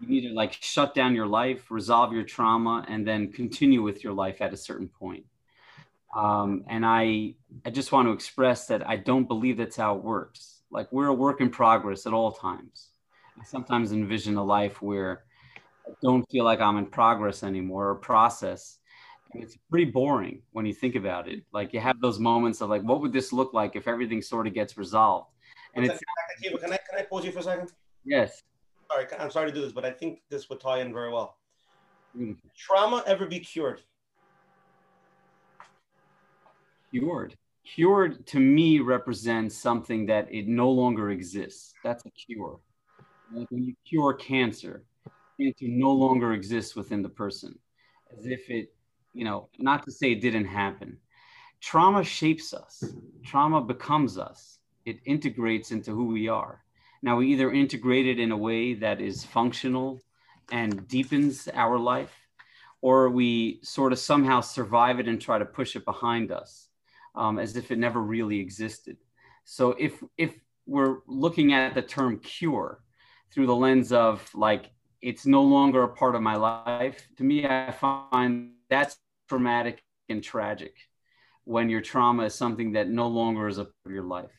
S3: you need to like shut down your life, resolve your trauma, and then continue with your life at a certain point. Um, and I, I just want to express that I don't believe that's how it works. Like we're a work in progress at all times. I sometimes envision a life where I don't feel like I'm in progress anymore or process. And it's pretty boring when you think about it. Like you have those moments of like, what would this look like if everything sort of gets resolved? And it's
S2: Akiva, can I can I pause you for a second?
S3: yes,
S2: Sorry, I'm sorry to do this, but I think this would tie in very well.
S3: Mm.
S2: Trauma ever be cured?
S3: cured. Cured to me represents something that it no longer exists. That's a cure. Like when you cure cancer, cancer no longer exists within the person, as if it, you know, not to say it didn't happen. Trauma shapes us. Trauma becomes us. It integrates into who we are. Now we either integrate it in a way that is functional and deepens our life, or we sort of somehow survive it and try to push it behind us um, as if it never really existed. So if if we're looking at the term cure, through the lens of like it's no longer a part of my life. To me, I find that's traumatic and tragic when your trauma is something that no longer is a part of your life.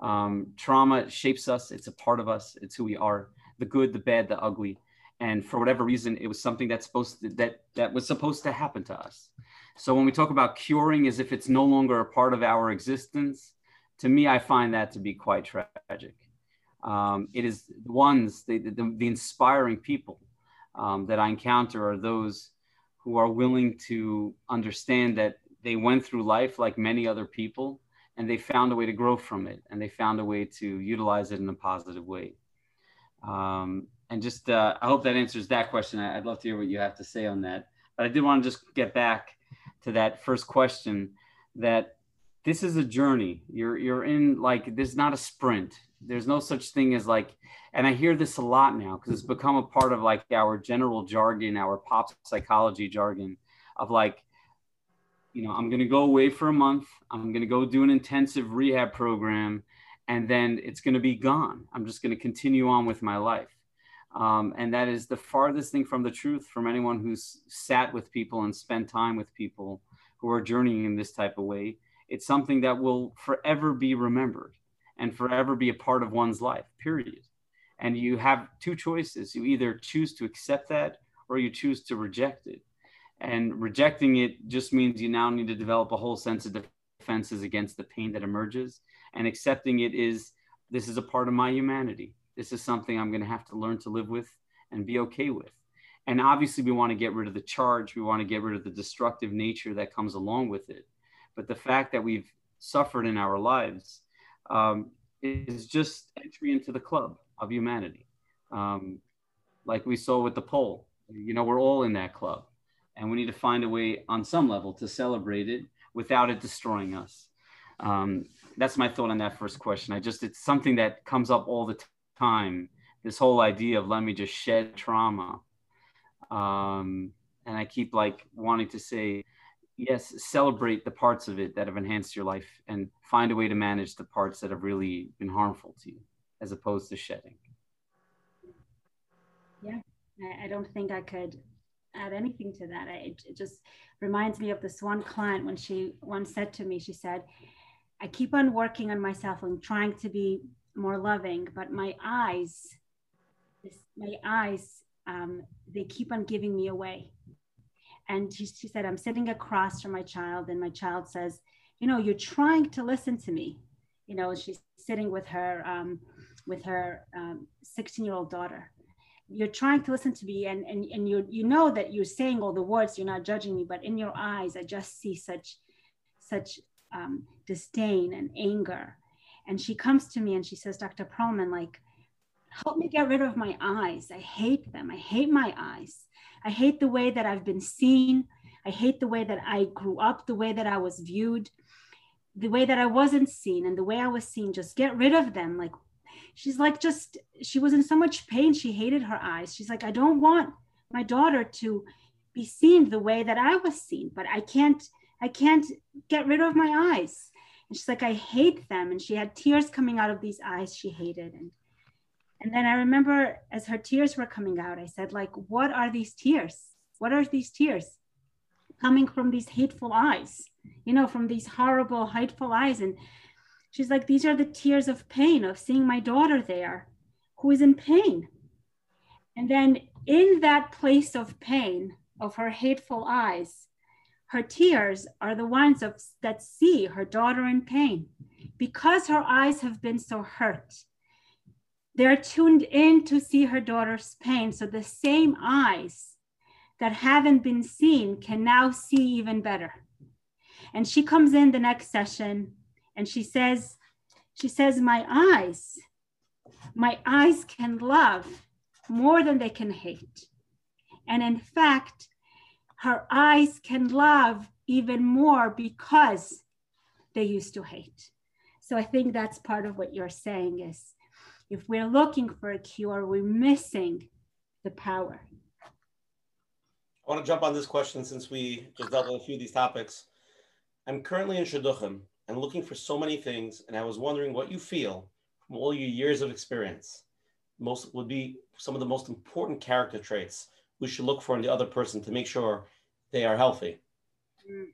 S3: Um, trauma shapes us, it's a part of us, it's who we are the good, the bad, the ugly. And for whatever reason, it was something that's supposed to, that that was supposed to happen to us. So when we talk about curing as if it's no longer a part of our existence, to me, I find that to be quite tragic. Um, it is the ones, the, the, the inspiring people um, that I encounter are those who are willing to understand that they went through life like many other people and they found a way to grow from it and they found a way to utilize it in a positive way. Um, and just, uh, I hope that answers that question. I'd love to hear what you have to say on that. But I did want to just get back to that first question that this is a journey. You're, you're in like, this is not a sprint there's no such thing as like and i hear this a lot now because it's become a part of like our general jargon our pop psychology jargon of like you know i'm going to go away for a month i'm going to go do an intensive rehab program and then it's going to be gone. I'm just going to continue on with my life. Um, and that is the farthest thing from the truth from anyone who's sat with people and spent time with people who are journeying in this type of way. It's something that will forever be remembered and forever be a part of one's life, period. And you have two choices. You either choose to accept that or you choose to reject it. And rejecting it just means you now need to develop a whole sense of defenses against the pain that emerges. And accepting it is this is a part of my humanity. This is something I'm going to have to learn to live with and be okay with. And obviously, we want to get rid of the charge. We want to get rid of the destructive nature that comes along with it. But the fact that we've suffered in our lives um, is just entry into the club of humanity. Um, like we saw with the poll, you know, we're all in that club, and we need to find a way on some level to celebrate it without it destroying us. Um, that's my thought on that first question. I just, it's something that comes up all the time. This whole idea of let me just shed trauma. Um, and I keep like wanting to say, yes, celebrate the parts of it that have enhanced your life and find a way to manage the parts that have really been harmful to you as opposed to shedding.
S4: Yeah, I don't think I could add anything to that. It, just reminds me of this one client when she once said to me, she said, I keep on working on myself and trying to be more loving, but my eyes, my eyes, um, they keep on giving me away and she, said, I'm sitting across from my child, and my child says, You know, you're trying to listen to me. You know, she's sitting with her um, with her 16 um, year old daughter. You're trying to listen to me, and, and, and you, you know that you're saying all the words, you're not judging me, but in your eyes, I just see such, such um, disdain and anger. And she comes to me and she says, Dr. Perlman, like, help me get rid of my eyes. I hate them. I hate my eyes. I hate the way that I've been seen. I hate the way that I grew up, the way that I was viewed, the way that I wasn't seen, and the way I was seen. Just get rid of them. Like, she's like, just, she was in so much pain. She hated her eyes. She's like, I don't want my daughter to be seen the way that I was seen, but I can't, I can't get rid of my eyes. And she's like, I hate them. And she had tears coming out of these eyes she hated. And and then I remember as her tears were coming out, I said, like, what are these tears? What are these tears coming from these hateful eyes? You know, from these horrible, hateful eyes. And she's like, these are the tears of pain of seeing my daughter there who is in pain. And then in that place of pain of her hateful eyes, her tears are the ones of, that see her daughter in pain because her eyes have been so hurt they're tuned in to see her daughter's pain. So the same eyes that haven't been seen can now see even better. And she comes in the next session and she says, she says, my eyes, my eyes can love more than they can hate. And in fact, her eyes can love even more because they used to hate. So I think that's part of what you're saying is if we're looking for a cure, we're missing the power.
S2: I want to jump on this question since we just dealt with a few of these topics. I'm currently in Shidduchim and looking for so many things, and I was wondering what you feel from all your years of experience. most would be some of the most important character traits we should look for in the other person to make sure they are healthy?
S4: Mm.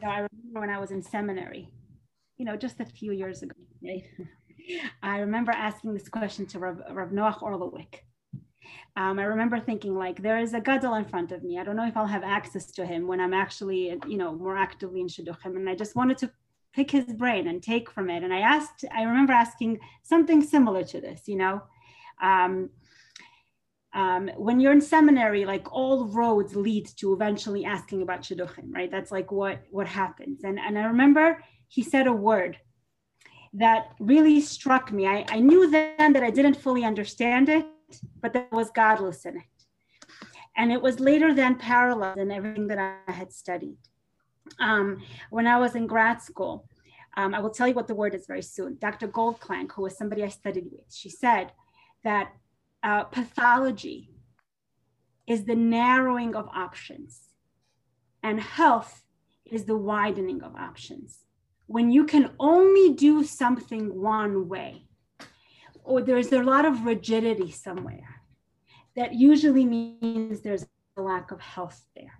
S4: You know, I remember when I was in seminary, you know, just a few years ago, right? I remember asking this question to Rav, Rav Noach Orlowek. Um, I remember thinking like, there is a gadol in front of me. I don't know if I'll have access to him when I'm actually, you know, more actively in shidduchim. And I just wanted to pick his brain and take from it. And I asked, I remember asking something similar to this, you know, um, um, when you're in seminary, like all roads lead to eventually asking about shidduchim, right? That's like what what happens. And and I remember he said a word that really struck me. I, I knew then that I didn't fully understand it, but there was gadlus in it. And it was later then parallel in everything that I had studied. Um, when I was in grad school, um, I will tell you what the word is very soon. Dr. Goldklank, who was somebody I studied with, she said that uh, pathology is the narrowing of options, and health is the widening of options. When you can only do something one way, or there's a lot of rigidity somewhere, that usually means there's a lack of health there.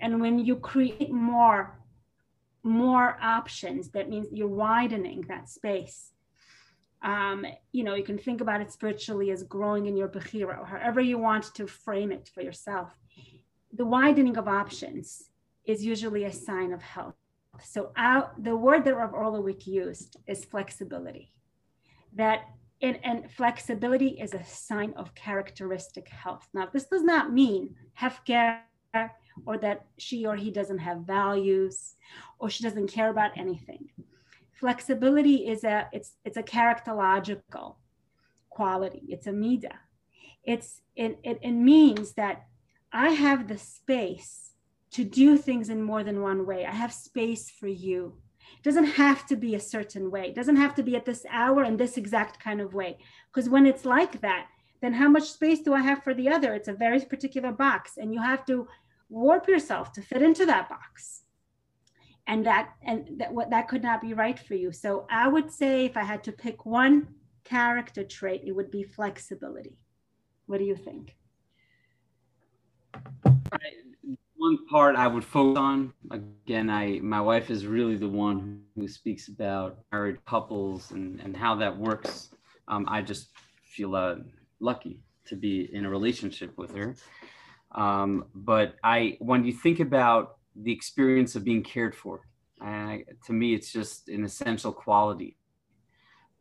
S4: And when you create more, more options, that means you're widening that space. Um, you know, you can think about it spiritually as growing in your bechira, however you want to frame it for yourself. The widening of options is usually a sign of health. So the word that Rav Orlowek used is flexibility. That in, and flexibility is a sign of characteristic health. Now, this does not mean hefker or that she or he doesn't have values or she doesn't care about anything flexibility is a it's it's a characterological quality it's a mida it's it, it, it means that i have the space to do things in more than one way. I have space for you. It doesn't have to be a certain way. It doesn't have to be at this hour in this exact kind of way. Because when it's like that then how much space do i have for the other? It's a very particular box and you have to warp yourself to fit into that box. And that and that what that could not be right for you. So i would say if i had to pick one character trait it would be flexibility. What do you think
S3: one part i would focus on again i my wife is really the one who speaks about married couples and and how that works um, i just feel uh, lucky to be in a relationship with her um, but i when you think about the experience of being cared for. And to me, it's just an essential quality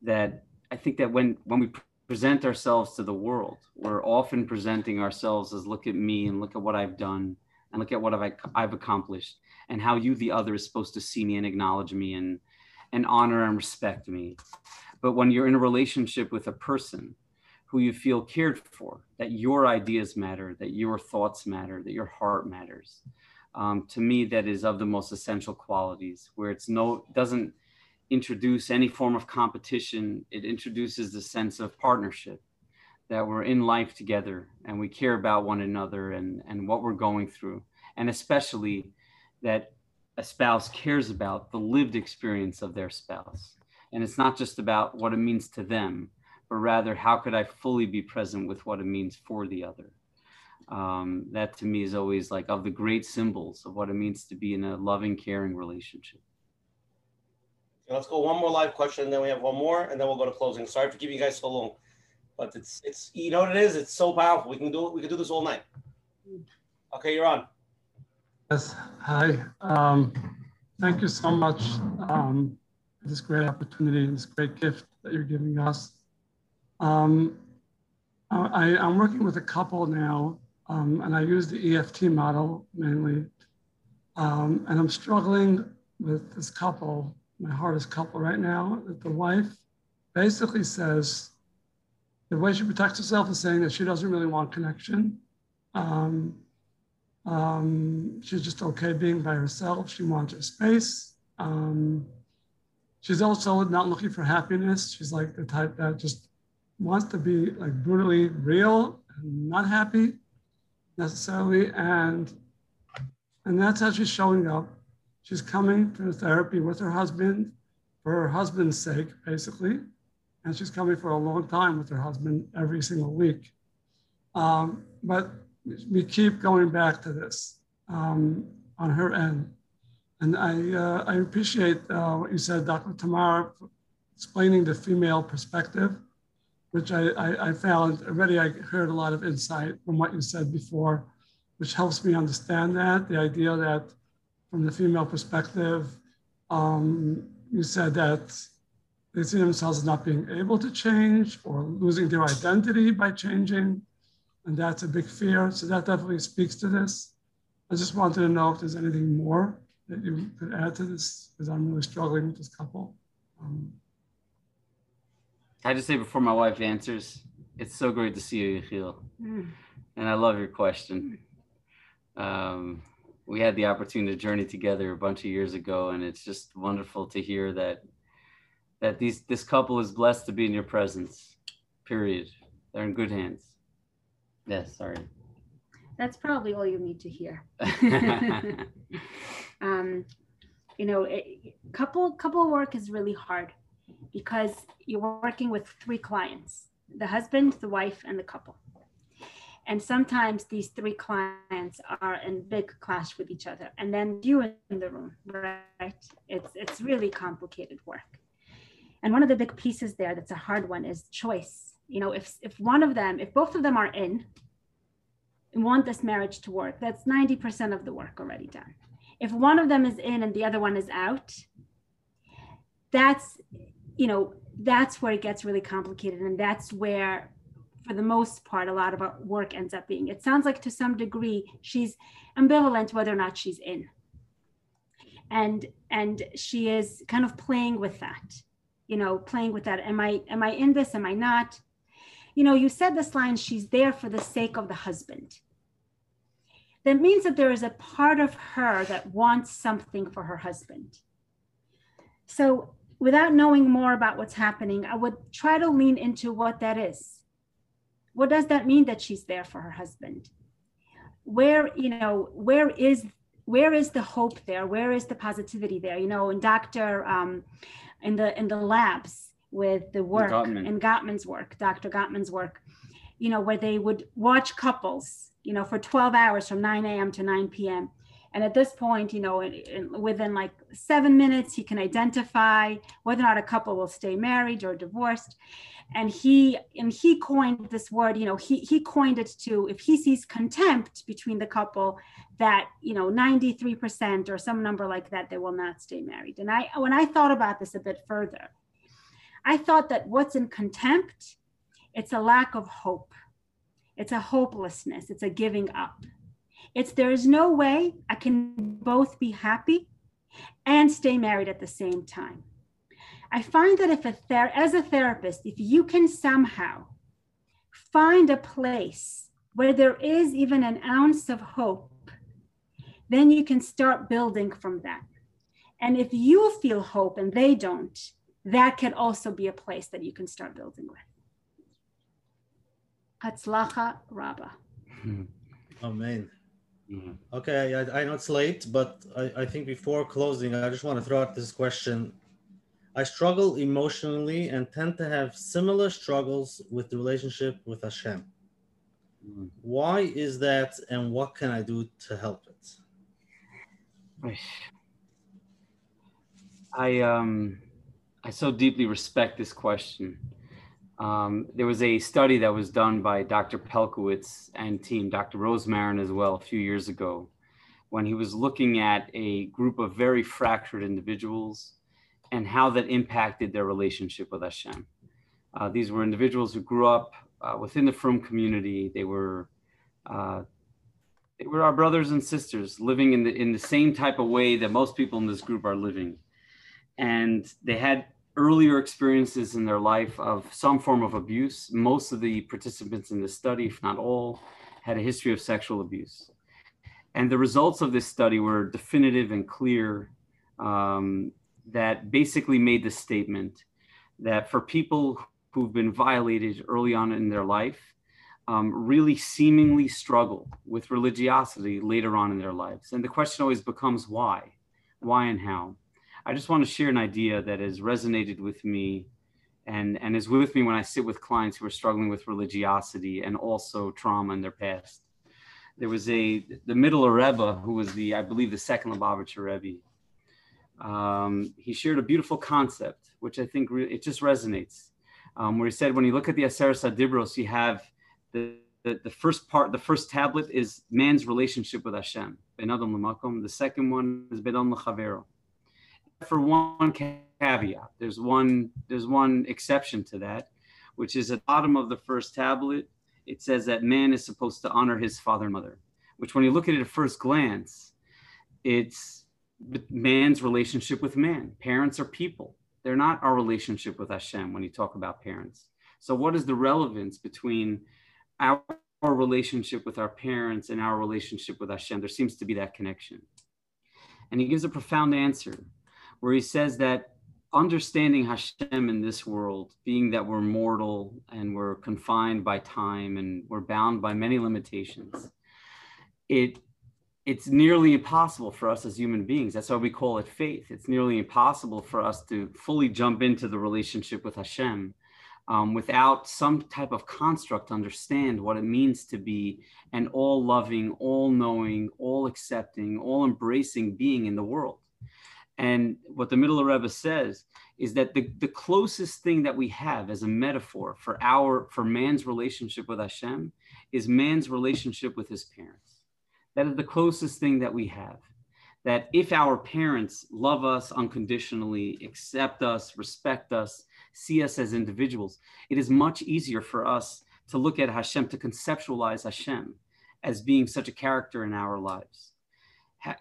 S3: that I think that when when we present ourselves to the world, we're often presenting ourselves as look at me and look at what I've done and look at what I've, I've accomplished and how you, the other, is supposed to see me and acknowledge me and and honor and respect me. But when you're in a relationship with a person who you feel cared for, that your ideas matter, that your thoughts matter, that your heart matters, um, to me that is of the most essential qualities where it's no doesn't introduce any form of competition it introduces the sense of partnership that we're in life together and we care about one another and and what we're going through and especially that a spouse cares about the lived experience of their spouse and it's not just about what it means to them but rather how could i fully be present with what it means for the other um, that to me is always like of the great symbols of what it means to be in a loving, caring relationship.
S2: Let's go one more live question, and then we have one more, and then we'll go to closing. Sorry for keeping you guys so long, but it's it's you know what it is. It's so powerful. We can do. We can do this all night. Okay, you're on.
S11: Yes. Hi. Um, thank you so much um, for this great opportunity and this great gift that you're giving us. Um, I, I'm working with a couple now um, and I use the EFT model mainly. Um, and I'm struggling with this couple, my hardest couple right now, that the wife basically says the way she protects herself is saying that she doesn't really want connection. Um, um, she's just okay being by herself. She wants her space. Um, she's also not looking for happiness. She's like the type that just wants to be like brutally real and not happy necessarily. And, and that's how she's showing up. She's coming to therapy with her husband for her husband's sake, basically. And she's coming for a long time with her husband every single week. Um, but we keep going back to this um, on her end. And I, uh, I appreciate uh, what you said, Dr. Tamara, explaining the female perspective, which I, I, I, found already, I heard a lot of insight from what you said before, which helps me understand that, the idea that from the female perspective, um, you said that they see themselves as not being able to change or losing their identity by changing. And that's a big fear. So that definitely speaks to this. I just wanted to know if there's anything more that you could add to this, because I'm really struggling with this couple. Um,
S3: I just say before my wife answers, it's so great to see you, Yechiel. Mm. And I love your question. Um, we had the opportunity to journey together a bunch of years ago, and it's just wonderful to hear that that these this couple is blessed to be in your presence. Period. They're in good hands. Yes, sorry.
S4: That's probably all you need to hear. um, you know, it, couple couple work is really hard because you're working with three clients: the husband, the wife, and the couple. And sometimes these three clients are in big clash with each other, and then you in the room, right? It's it's really complicated work. And one of the big pieces there that's a hard one is choice. You know, if if one of them, if both of them are in and want this marriage to work, that's 90% of the work already done. If one of them is in and the other one is out, that's, you know, that's where it gets really complicated. And that's where, for the most part, a lot of our work ends up being. It sounds like to some degree she's ambivalent whether or not she's in. And and she is kind of playing with that you know, playing with that. Am I am I in this? Am I not? You know, you said this line, she's there for the sake of the husband. That means that there is a part of her that wants something for her husband. So, without knowing more about what's happening, I would try to lean into what that is. What does that mean that she's there for her husband? Where, you know, where is where is the hope there? Where is the positivity there? You know, and Dr. Um, in the in the labs with the work Gottman. in Gottman's work, Dr. Gottman's work, you know, where they would watch couples, you know, for 12 hours from 9 a.m. to 9 p.m. And at this point, you know, in, in, within like seven minutes, he can identify whether or not a couple will stay married or divorced. And he and he coined this word, you know, he he coined it to if he sees contempt between the couple, that you know 93% or some number like that they will not stay married. And i when i thought about this a bit further i thought that what's in contempt it's a lack of hope. It's a hopelessness. It's a giving up. It's there is no way i can both be happy and stay married at the same time i find that if a ther- as a therapist if you can somehow find a place where there is even an ounce of hope then you can start building from that. And if you feel hope and they don't, that can also be a place that you can start building with. Hatzlacha Rabba.
S1: Amen. Mm-hmm. Okay, I, I, know it's late, but I, I think before closing, I just want to throw out this question. I struggle emotionally and tend to have similar struggles with the relationship with Hashem. Mm-hmm. Why is that, and what can I do to help it?
S3: I um I so deeply respect this question. Um, there was a study that was done by Dr. Pelcovitz and team, Dr. Rosmarin as well, a few years ago, when he was looking at a group of very fractured individuals and how that impacted their relationship with Hashem. Uh, these were individuals who grew up uh, within the Frum community. They were uh, they were our brothers and sisters living in the in the same type of way that most people in this group are living and they had earlier experiences in their life of some form of abuse most of the participants in the study if not all had a history of sexual abuse and the results of this study were definitive and clear um, that basically made the statement that for people who've been violated early on in their life um, really seemingly struggle with religiosity later on in their lives. And the question always becomes why? Why and how? I just want to share an idea that has resonated with me and, and is with me when I sit with clients who are struggling with religiosity and also trauma in their past. There was a, the middle Rebbe, who was the, I believe, the second Lubavitcher Rebbe. Um, he shared a beautiful concept, which I think re- it just resonates, um, where he said, when you look at the Aseret Hadibros, you have the, the, the first part, the first tablet is man's relationship with Hashem. Ben Adam. The second one is Ben Adam Lechavero. For one caveat, there's one there's one exception to that, which is at the bottom of the first tablet. It says that man is supposed to honor his father and mother, which when you look at it at first glance, it's man's relationship with man. Parents are people. They're not our relationship with Hashem when you talk about parents. So, what is the relevance between our relationship with our parents and our relationship with Hashem? There seems to be that connection. And he gives a profound answer where he says that understanding Hashem in this world, being that we're mortal and we're confined by time and we're bound by many limitations, it it's nearly impossible for us as human beings. That's why we call it faith. It's nearly impossible for us to fully jump into the relationship with Hashem um, without some type of construct to understand what it means to be an all loving, all knowing, all accepting, all embracing being in the world. And what the Middle Rebbe says is that the, the closest thing that we have as a metaphor for our for man's relationship with Hashem is man's relationship with his parents. That is the closest thing that we have. That if our parents love us unconditionally, accept us, respect us, see us as individuals, it is much easier for us to look at Hashem, to conceptualize Hashem as being such a character in our lives.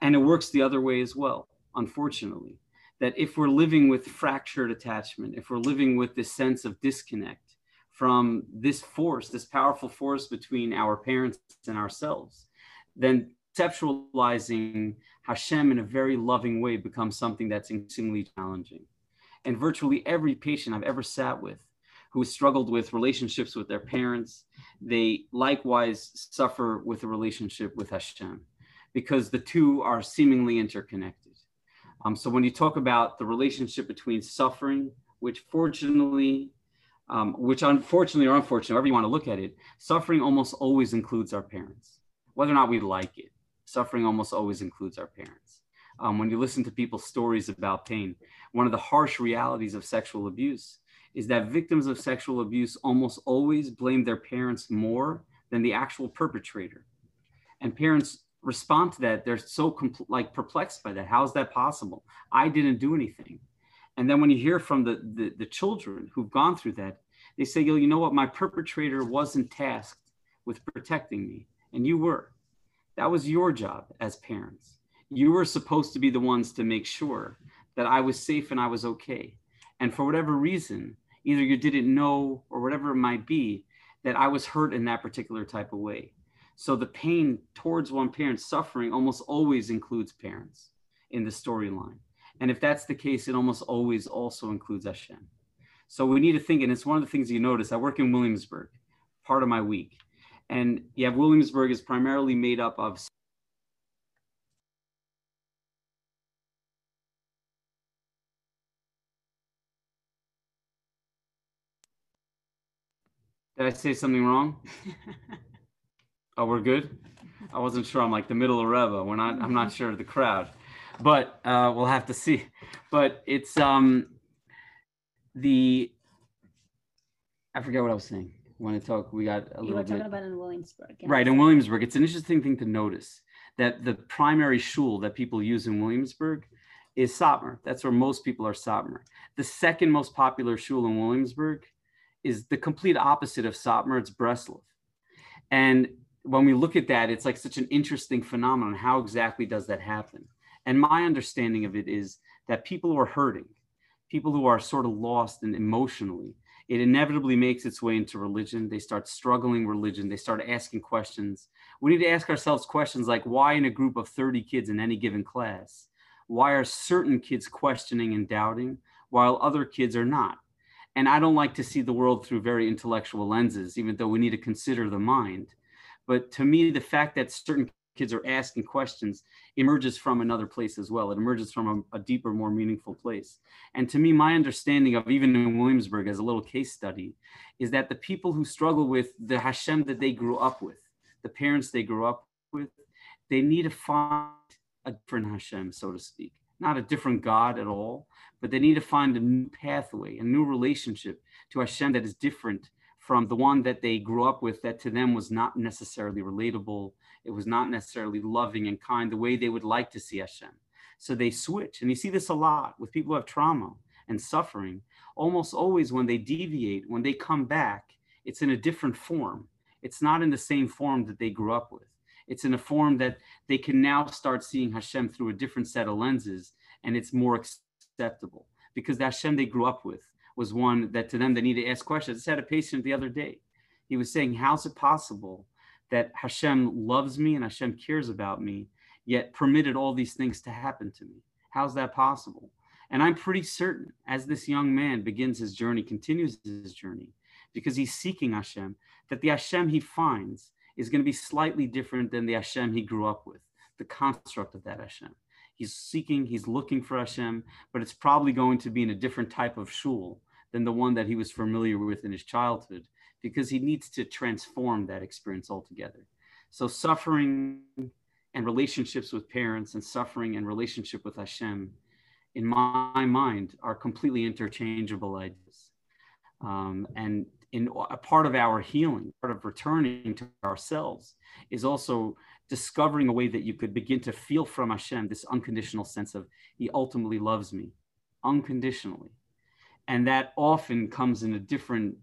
S3: And it works the other way as well, unfortunately. That if we're living with fractured attachment, if we're living with this sense of disconnect from this force, this powerful force between our parents and ourselves, then conceptualizing Hashem in a very loving way becomes something that's increasingly challenging. And virtually every patient I've ever sat with who struggled with relationships with their parents, they likewise suffer with a relationship with Hashem because the two are seemingly interconnected. Um, so when you talk about the relationship between suffering, which fortunately, um, which unfortunately or unfortunately, however you want to look at it, suffering almost always includes our parents whether or not we like it. Suffering almost always includes our parents. Um, when you listen to people's stories about pain, one of the harsh realities of sexual abuse is that victims of sexual abuse almost always blame their parents more than the actual perpetrator. And parents respond to that. They're so compl- like perplexed by that. How is that possible? I didn't do anything. And then when you hear from the, the, the children who've gone through that, they say, Yo, you know what? My perpetrator wasn't tasked with protecting me and you were. That was your job as parents. You were supposed to be the ones to make sure that I was safe and I was okay. And for whatever reason, either you didn't know or whatever it might be, that I was hurt in that particular type of way. So the pain towards one parent suffering almost always includes parents in the storyline. And if that's the case, it almost always also includes Hashem. So we need to think, and it's one of the things you notice. I work in Williamsburg, part of my week. And yeah, Williamsburg is primarily made up of Did I say something wrong? oh, we're good. I wasn't sure. I'm like the middle of Reva. We're not. I'm not sure of the crowd, but uh, we'll have to see. But it's um the. I forget what I was saying want to talk, we got a little.
S4: You
S3: little
S4: were
S3: bit.
S4: talking about in Williamsburg. yeah.
S3: Right, in Williamsburg, it's an interesting thing to notice that the primary shul that people use in Williamsburg is Satmar. That's where most people are Satmar. The second most popular shul in Williamsburg is the complete opposite of Satmar. It's Breslov. And when we look at that, it's like such an interesting phenomenon. How exactly does that happen? And my understanding of it is that people who are hurting, people who are sort of lost and emotionally, it inevitably makes its way into religion. They start struggling religion. They start asking questions. We need to ask ourselves questions like why, in a group of 30 kids in any given class, why are certain kids questioning and doubting while other kids are not? And I don't like to see the world through very intellectual lenses, even though we need to consider the mind. But to me, the fact that certain kids are asking questions emerges from another place as well. It emerges from a, a, deeper, more meaningful place. And to me, my understanding of even in Williamsburg as a little case study is that the people who struggle with the Hashem that they grew up with, the parents they grew up with, they need to find a different Hashem, so to speak. Not a different God at all, but they need to find a new pathway, a new relationship to Hashem that is different from the one that they grew up with that to them was not necessarily relatable. It was not necessarily loving and kind the way they would like to see Hashem. So they switch. And you see this a lot with people who have trauma and suffering. Almost always when they deviate, when they come back, it's in a different form. It's not in the same form that they grew up with. It's in a form that they can now start seeing Hashem through a different set of lenses and it's more acceptable because the Hashem they grew up with was one that to them they need to ask questions. I just had a patient the other day. He was saying, How's it possible that Hashem loves me and Hashem cares about me, yet permitted all these things to happen to me? How's that possible? And I'm pretty certain as this young man begins his journey, continues his journey, because he's seeking Hashem, that the Hashem he finds is going to be slightly different than the Hashem he grew up with, the construct of that Hashem. He's seeking, he's looking for Hashem, but it's probably going to be in a different type of shul than the one that he was familiar with in his childhood because he needs to transform that experience altogether. So, suffering and relationships with parents and suffering and relationship with Hashem, in my mind, are completely interchangeable ideas. Um, and in a part of our healing, part of returning to ourselves, is also discovering a way that you could begin to feel from Hashem this unconditional sense of He ultimately loves me unconditionally. And that often comes in a different,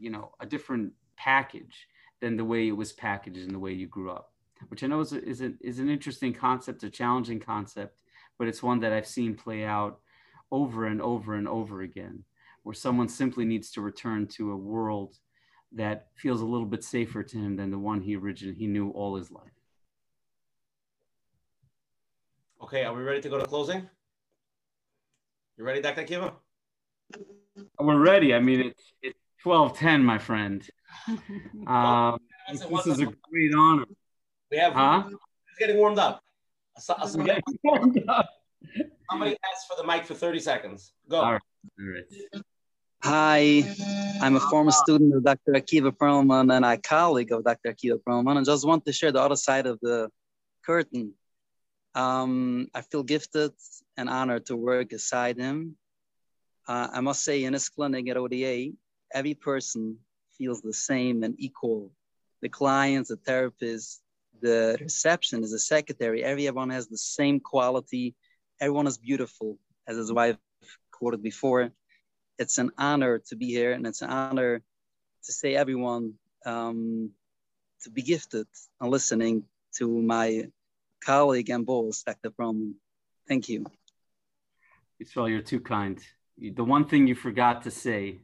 S3: you know, a different package than the way it was packaged in the way you grew up, which I know is, a, is, a, is an interesting concept, a challenging concept, but it's one that I've seen play out over and over and over again, where someone simply needs to return to a world that feels a little bit safer to him than the one he originally he knew all his life.
S2: Okay, are we ready to go to closing? You ready, Dr. Akiva?
S3: We're ready. I mean, it's it's twelve ten, my friend. Um, this is a great honor.
S2: We have.
S3: Huh?
S2: It's getting warmed up. Somebody, warmed up. Somebody asked for the mic for thirty seconds. Go. All right. All right.
S12: Hi, I'm a former student of Dr. Akiva Perlman and a colleague of Dr. Akiva Perlman, and just want to share the other side of the curtain. Um, I feel gifted and honored to work beside him. Uh, I must say, in his clinic at ODA, every person feels the same and equal. The clients, the therapists, the receptionist, the secretary, everyone has the same quality. Everyone is beautiful, as his wife quoted before. It's an honor to be here, and it's an honor to say everyone um, to be gifted and listening to my colleague and boss, Dr. Perlman. Thank you.
S3: Israel, you're too kind. The one thing you forgot to say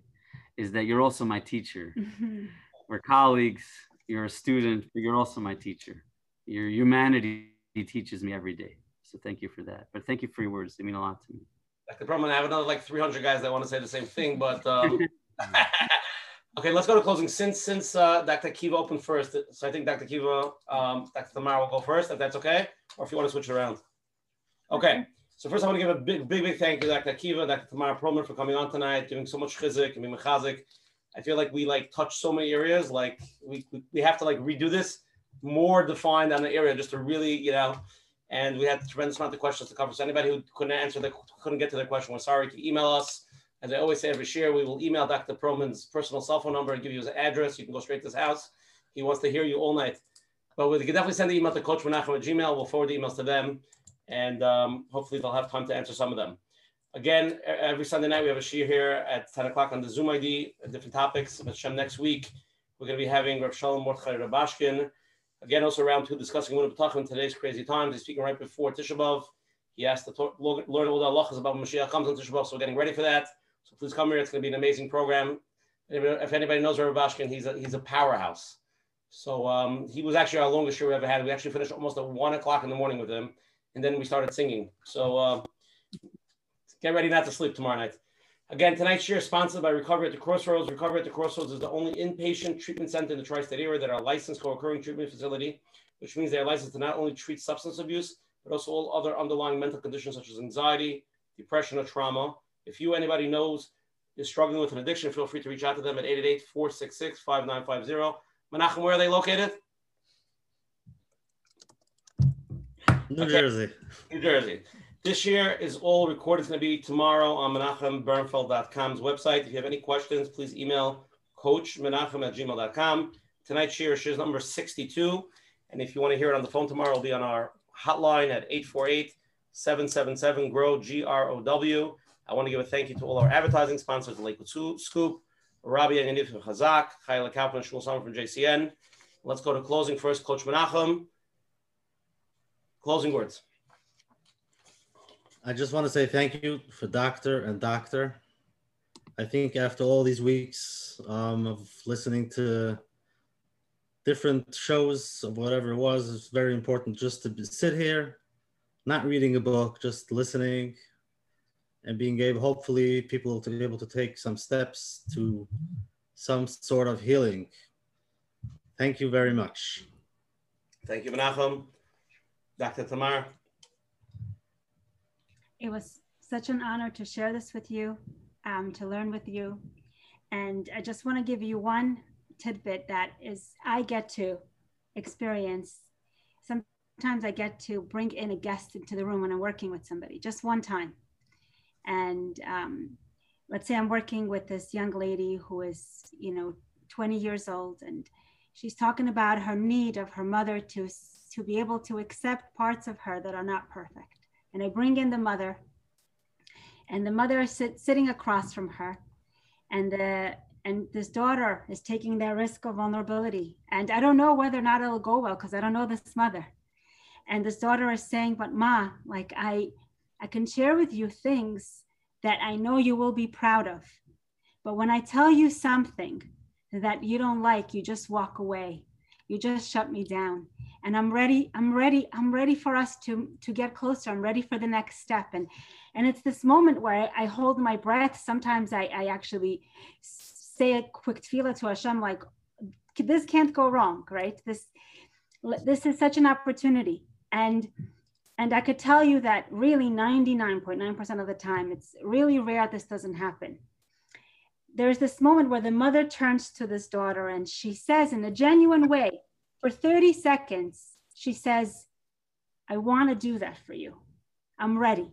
S3: is that you're also my teacher. Mm-hmm. We're colleagues, you're a student, but you're also my teacher. Your humanity teaches me every day. So thank you for that. But thank you for your words. They mean a lot to me.
S2: Like the problem, I have another like 300 guys that want to say the same thing, but um, Okay, let's go to closing. Since since uh, Dr. Akiva opened first, so I think Dr. Akiva, um, Dr. Tamar will go first, if that's okay, or if you want to switch it around. Okay. So first, I want to give a big, big, big thank you, to Dr. Akiva, Dr. Tamar Perlman, for coming on tonight, giving so much chizik and mechazik. I feel like we like touch so many areas. Like we, we have to like redo this more defined on the area just to really, you know. And we had a tremendous amount of questions to cover. So anybody who couldn't answer the couldn't get to their question, we're sorry. You can email us as I always say every year, we will email Dr. Perlman's personal cell phone number and give you his address. You can go straight to his house. He wants to hear you all night. But we can definitely send the email to Coach Menachem at Gmail. We'll forward the emails to them. And um, hopefully they'll have time to answer some of them. Again, every Sunday night we have a shiur here at 10 o'clock on the Zoom ID, different topics. Hashem next week, we're going to be having Rav Shalom Mordechai Rubashkin. Again, also round two discussing Emunah Bitachon in today's crazy times. He's speaking right before Tisha B'Av. He asked to learn all the halachas about Mashiach comes on Tisha B'Av, so we're getting ready for that. So please come here. It's going to be an amazing program. If anybody knows Rabbi Bashkin, he's a, he's a powerhouse. So um, he was actually our longest show we ever had. We actually finished almost at one o'clock in the morning with him, and then we started singing. So uh, get ready not to sleep tomorrow night. Again, tonight's year is sponsored by Recovery at the Crossroads. Recovery at the Crossroads is the only inpatient treatment center in the tri-state area that are licensed co-occurring treatment facility which means they are licensed to not only treat substance abuse, but also all other underlying mental conditions such as anxiety, depression, or trauma. If you anybody knows is struggling with an addiction, feel free to reach out to them at 888-466-5950. Menachem, where are they located?
S1: New okay. Jersey.
S2: New Jersey. This year is all recorded. It's going to be tomorrow on MenachemBernfeld.com's website. If you have any questions, please email Coach Menachem at gmail.com. Tonight's shiur is number 62. And if you want to hear it on the phone tomorrow, it'll be on our hotline at 848 777 GROW, G R O W. I want to give a thank you to all our advertising sponsors, the Lakewood Scoop, Rabbi and Yanif from Chazak, Chayla Kaplan, Shul Summer from JCN. Let's go to closing first. Coach Menachem. Closing words.
S1: I just want to say thank you for doctor and doctor. I think after all these weeks um, of listening to different shows of whatever it was, it's very important just to sit here, not reading a book, just listening and being able, hopefully, people to be able to take some steps to some sort of healing. Thank you very much.
S2: Thank you, Menachem. Dr. Tamar.
S4: It was such an honor to share this with you, um, to learn with you. And I just want to give you one tidbit that is I get to experience. Sometimes I get to bring in a guest into the room when I'm working with somebody, just one time. And um, let's say I'm working with this young lady who is, you know, 20 years old, and she's talking about her need of her mother to to be able to accept parts of her that are not perfect and I bring in the mother, and the mother is sit, sitting across from her, and the and this daughter is taking that risk of vulnerability. And I don't know whether or not it'll go well because I don't know this mother. And this daughter is saying, "But ma, like I, I can share with you things that I know you will be proud of, but when I tell you something that you don't like, you just walk away. You just shut me down." and i'm ready i'm ready i'm ready for us to to get closer. I'm ready for the next step. And and it's this moment where i, I hold my breath. Sometimes i i actually say a quick tefillah to hashem like this can't go wrong right? This this is such an opportunity. And and i could tell you that really 99.9% of the time it's really rare this doesn't happen there's this moment where the mother turns to this daughter and she says in a genuine way for 30 seconds, she says, I want to do that for you. I'm ready.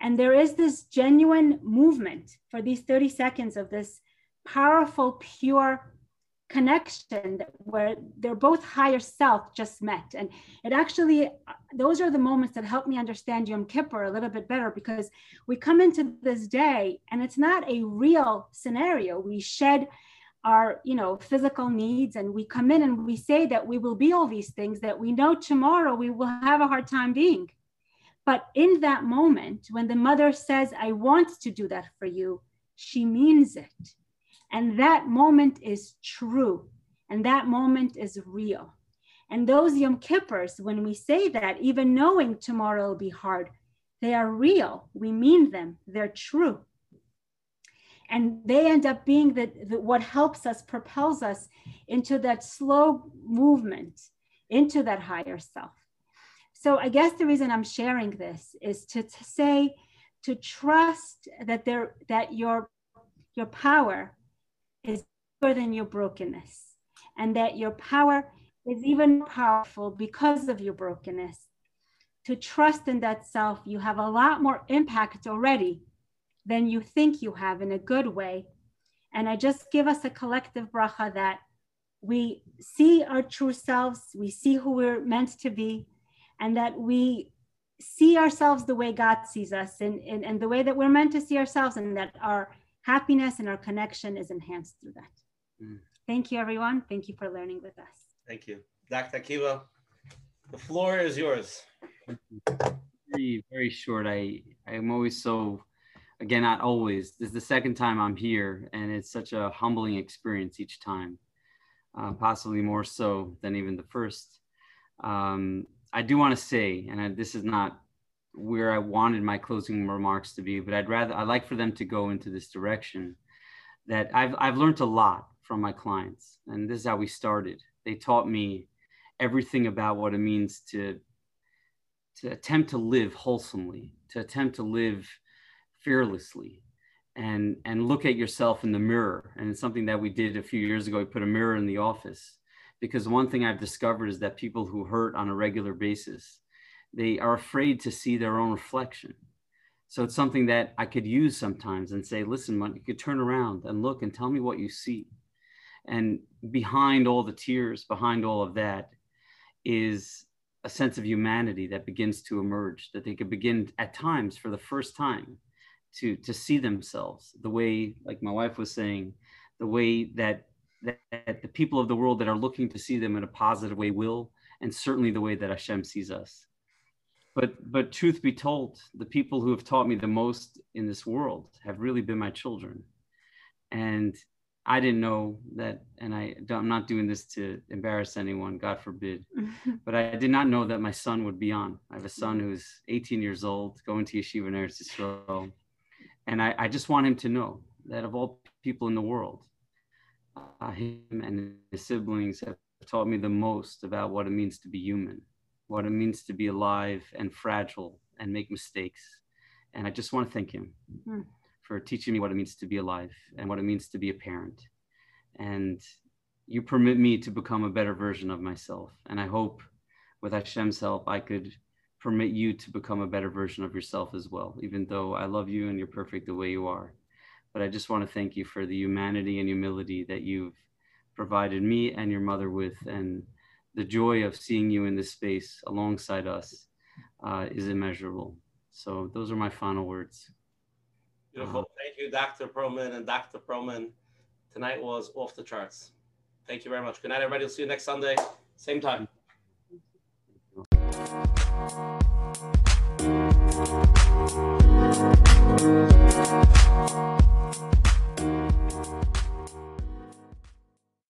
S4: And there is this genuine movement for these 30 seconds of this powerful, pure connection where they're both higher self just met. And it actually, those are the moments that help me understand Yom Kippur a little bit better because we come into this day and it's not a real scenario. We shed our you know physical needs and we come in and we say that we will be all these things that we know tomorrow we will have a hard time being but in that moment when the mother says i want to do that for you she means it and that moment is true. And that moment is real. And those yom kippurs when we say that even knowing tomorrow will be hard they are real. We mean them. They're true. And they end up being the, the, what helps us propels us into that slow movement into that higher self. So i guess the reason i'm sharing this is to, to say to trust that there that your your power is bigger than your brokenness and that your power is even powerful because of your brokenness to trust in that self you have a lot more impact already than you think you have in a good way. And I just give us a collective bracha that we see our true selves, we see who we're meant to be, and that we see ourselves the way God sees us and, and, and the way that we're meant to see ourselves, and that our happiness and our connection is enhanced through that. Mm. Thank you, everyone. Thank you for learning with us.
S2: Thank you. Dr. Akiva, the floor is yours.
S3: Very, very short. I, I'm always so again, not always. This is the second time I'm here, and it's such a humbling experience each time, uh, possibly more so than even the first. Um, I do want to say, and I, this is not where I wanted my closing remarks to be, but I'd rather I'd like for them to go into this direction. That I've I've learned a lot from my clients, and this is how we started. They taught me everything about what it means to to attempt to live wholesomely, to attempt to live fearlessly, and and look at yourself in the mirror. And it's something that we did a few years ago. We put a mirror in the office because one thing I've discovered is that people who hurt on a regular basis, they are afraid to see their own reflection. So it's something that I could use sometimes and say, listen, you could turn around and look and tell me what you see. And behind all the tears, behind all of that, is a sense of humanity that begins to emerge, that they could begin at times for the first time to, to see themselves the way, like my wife was saying, the way that, that, that the people of the world that are looking to see them in a positive way will, and certainly the way that Hashem sees us. But, but truth be told, the people who have taught me the most in this world have really been my children. And I didn't know that, and I, I'm not doing this to embarrass anyone, God forbid, but I did not know that my son would be on. I have a son who's 18 years old, going to yeshiva in Eretz Yisrael, and I, I just want him to know that of all people in the world, uh, him and his siblings have taught me the most about what it means to be human, what it means to be alive and fragile and make mistakes. And I just want to thank him. Mm for teaching me what it means to be alive and what it means to be a parent. And you permit me to become a better version of myself. And I hope with Hashem's help, I could permit you to become a better version of yourself as well, even though I love you and you're perfect the way you are. But I just want to thank you for the humanity and humility that you've provided me and your mother with. And the joy of seeing you in this space alongside us uh, is immeasurable. So those are my final words.
S2: Beautiful. Uh, Thank you, Dr. Perlman and Dr. Perlman. Tonight was off the charts. Thank you very much. Good night, everybody. We'll see you next Sunday, same time. Thank you.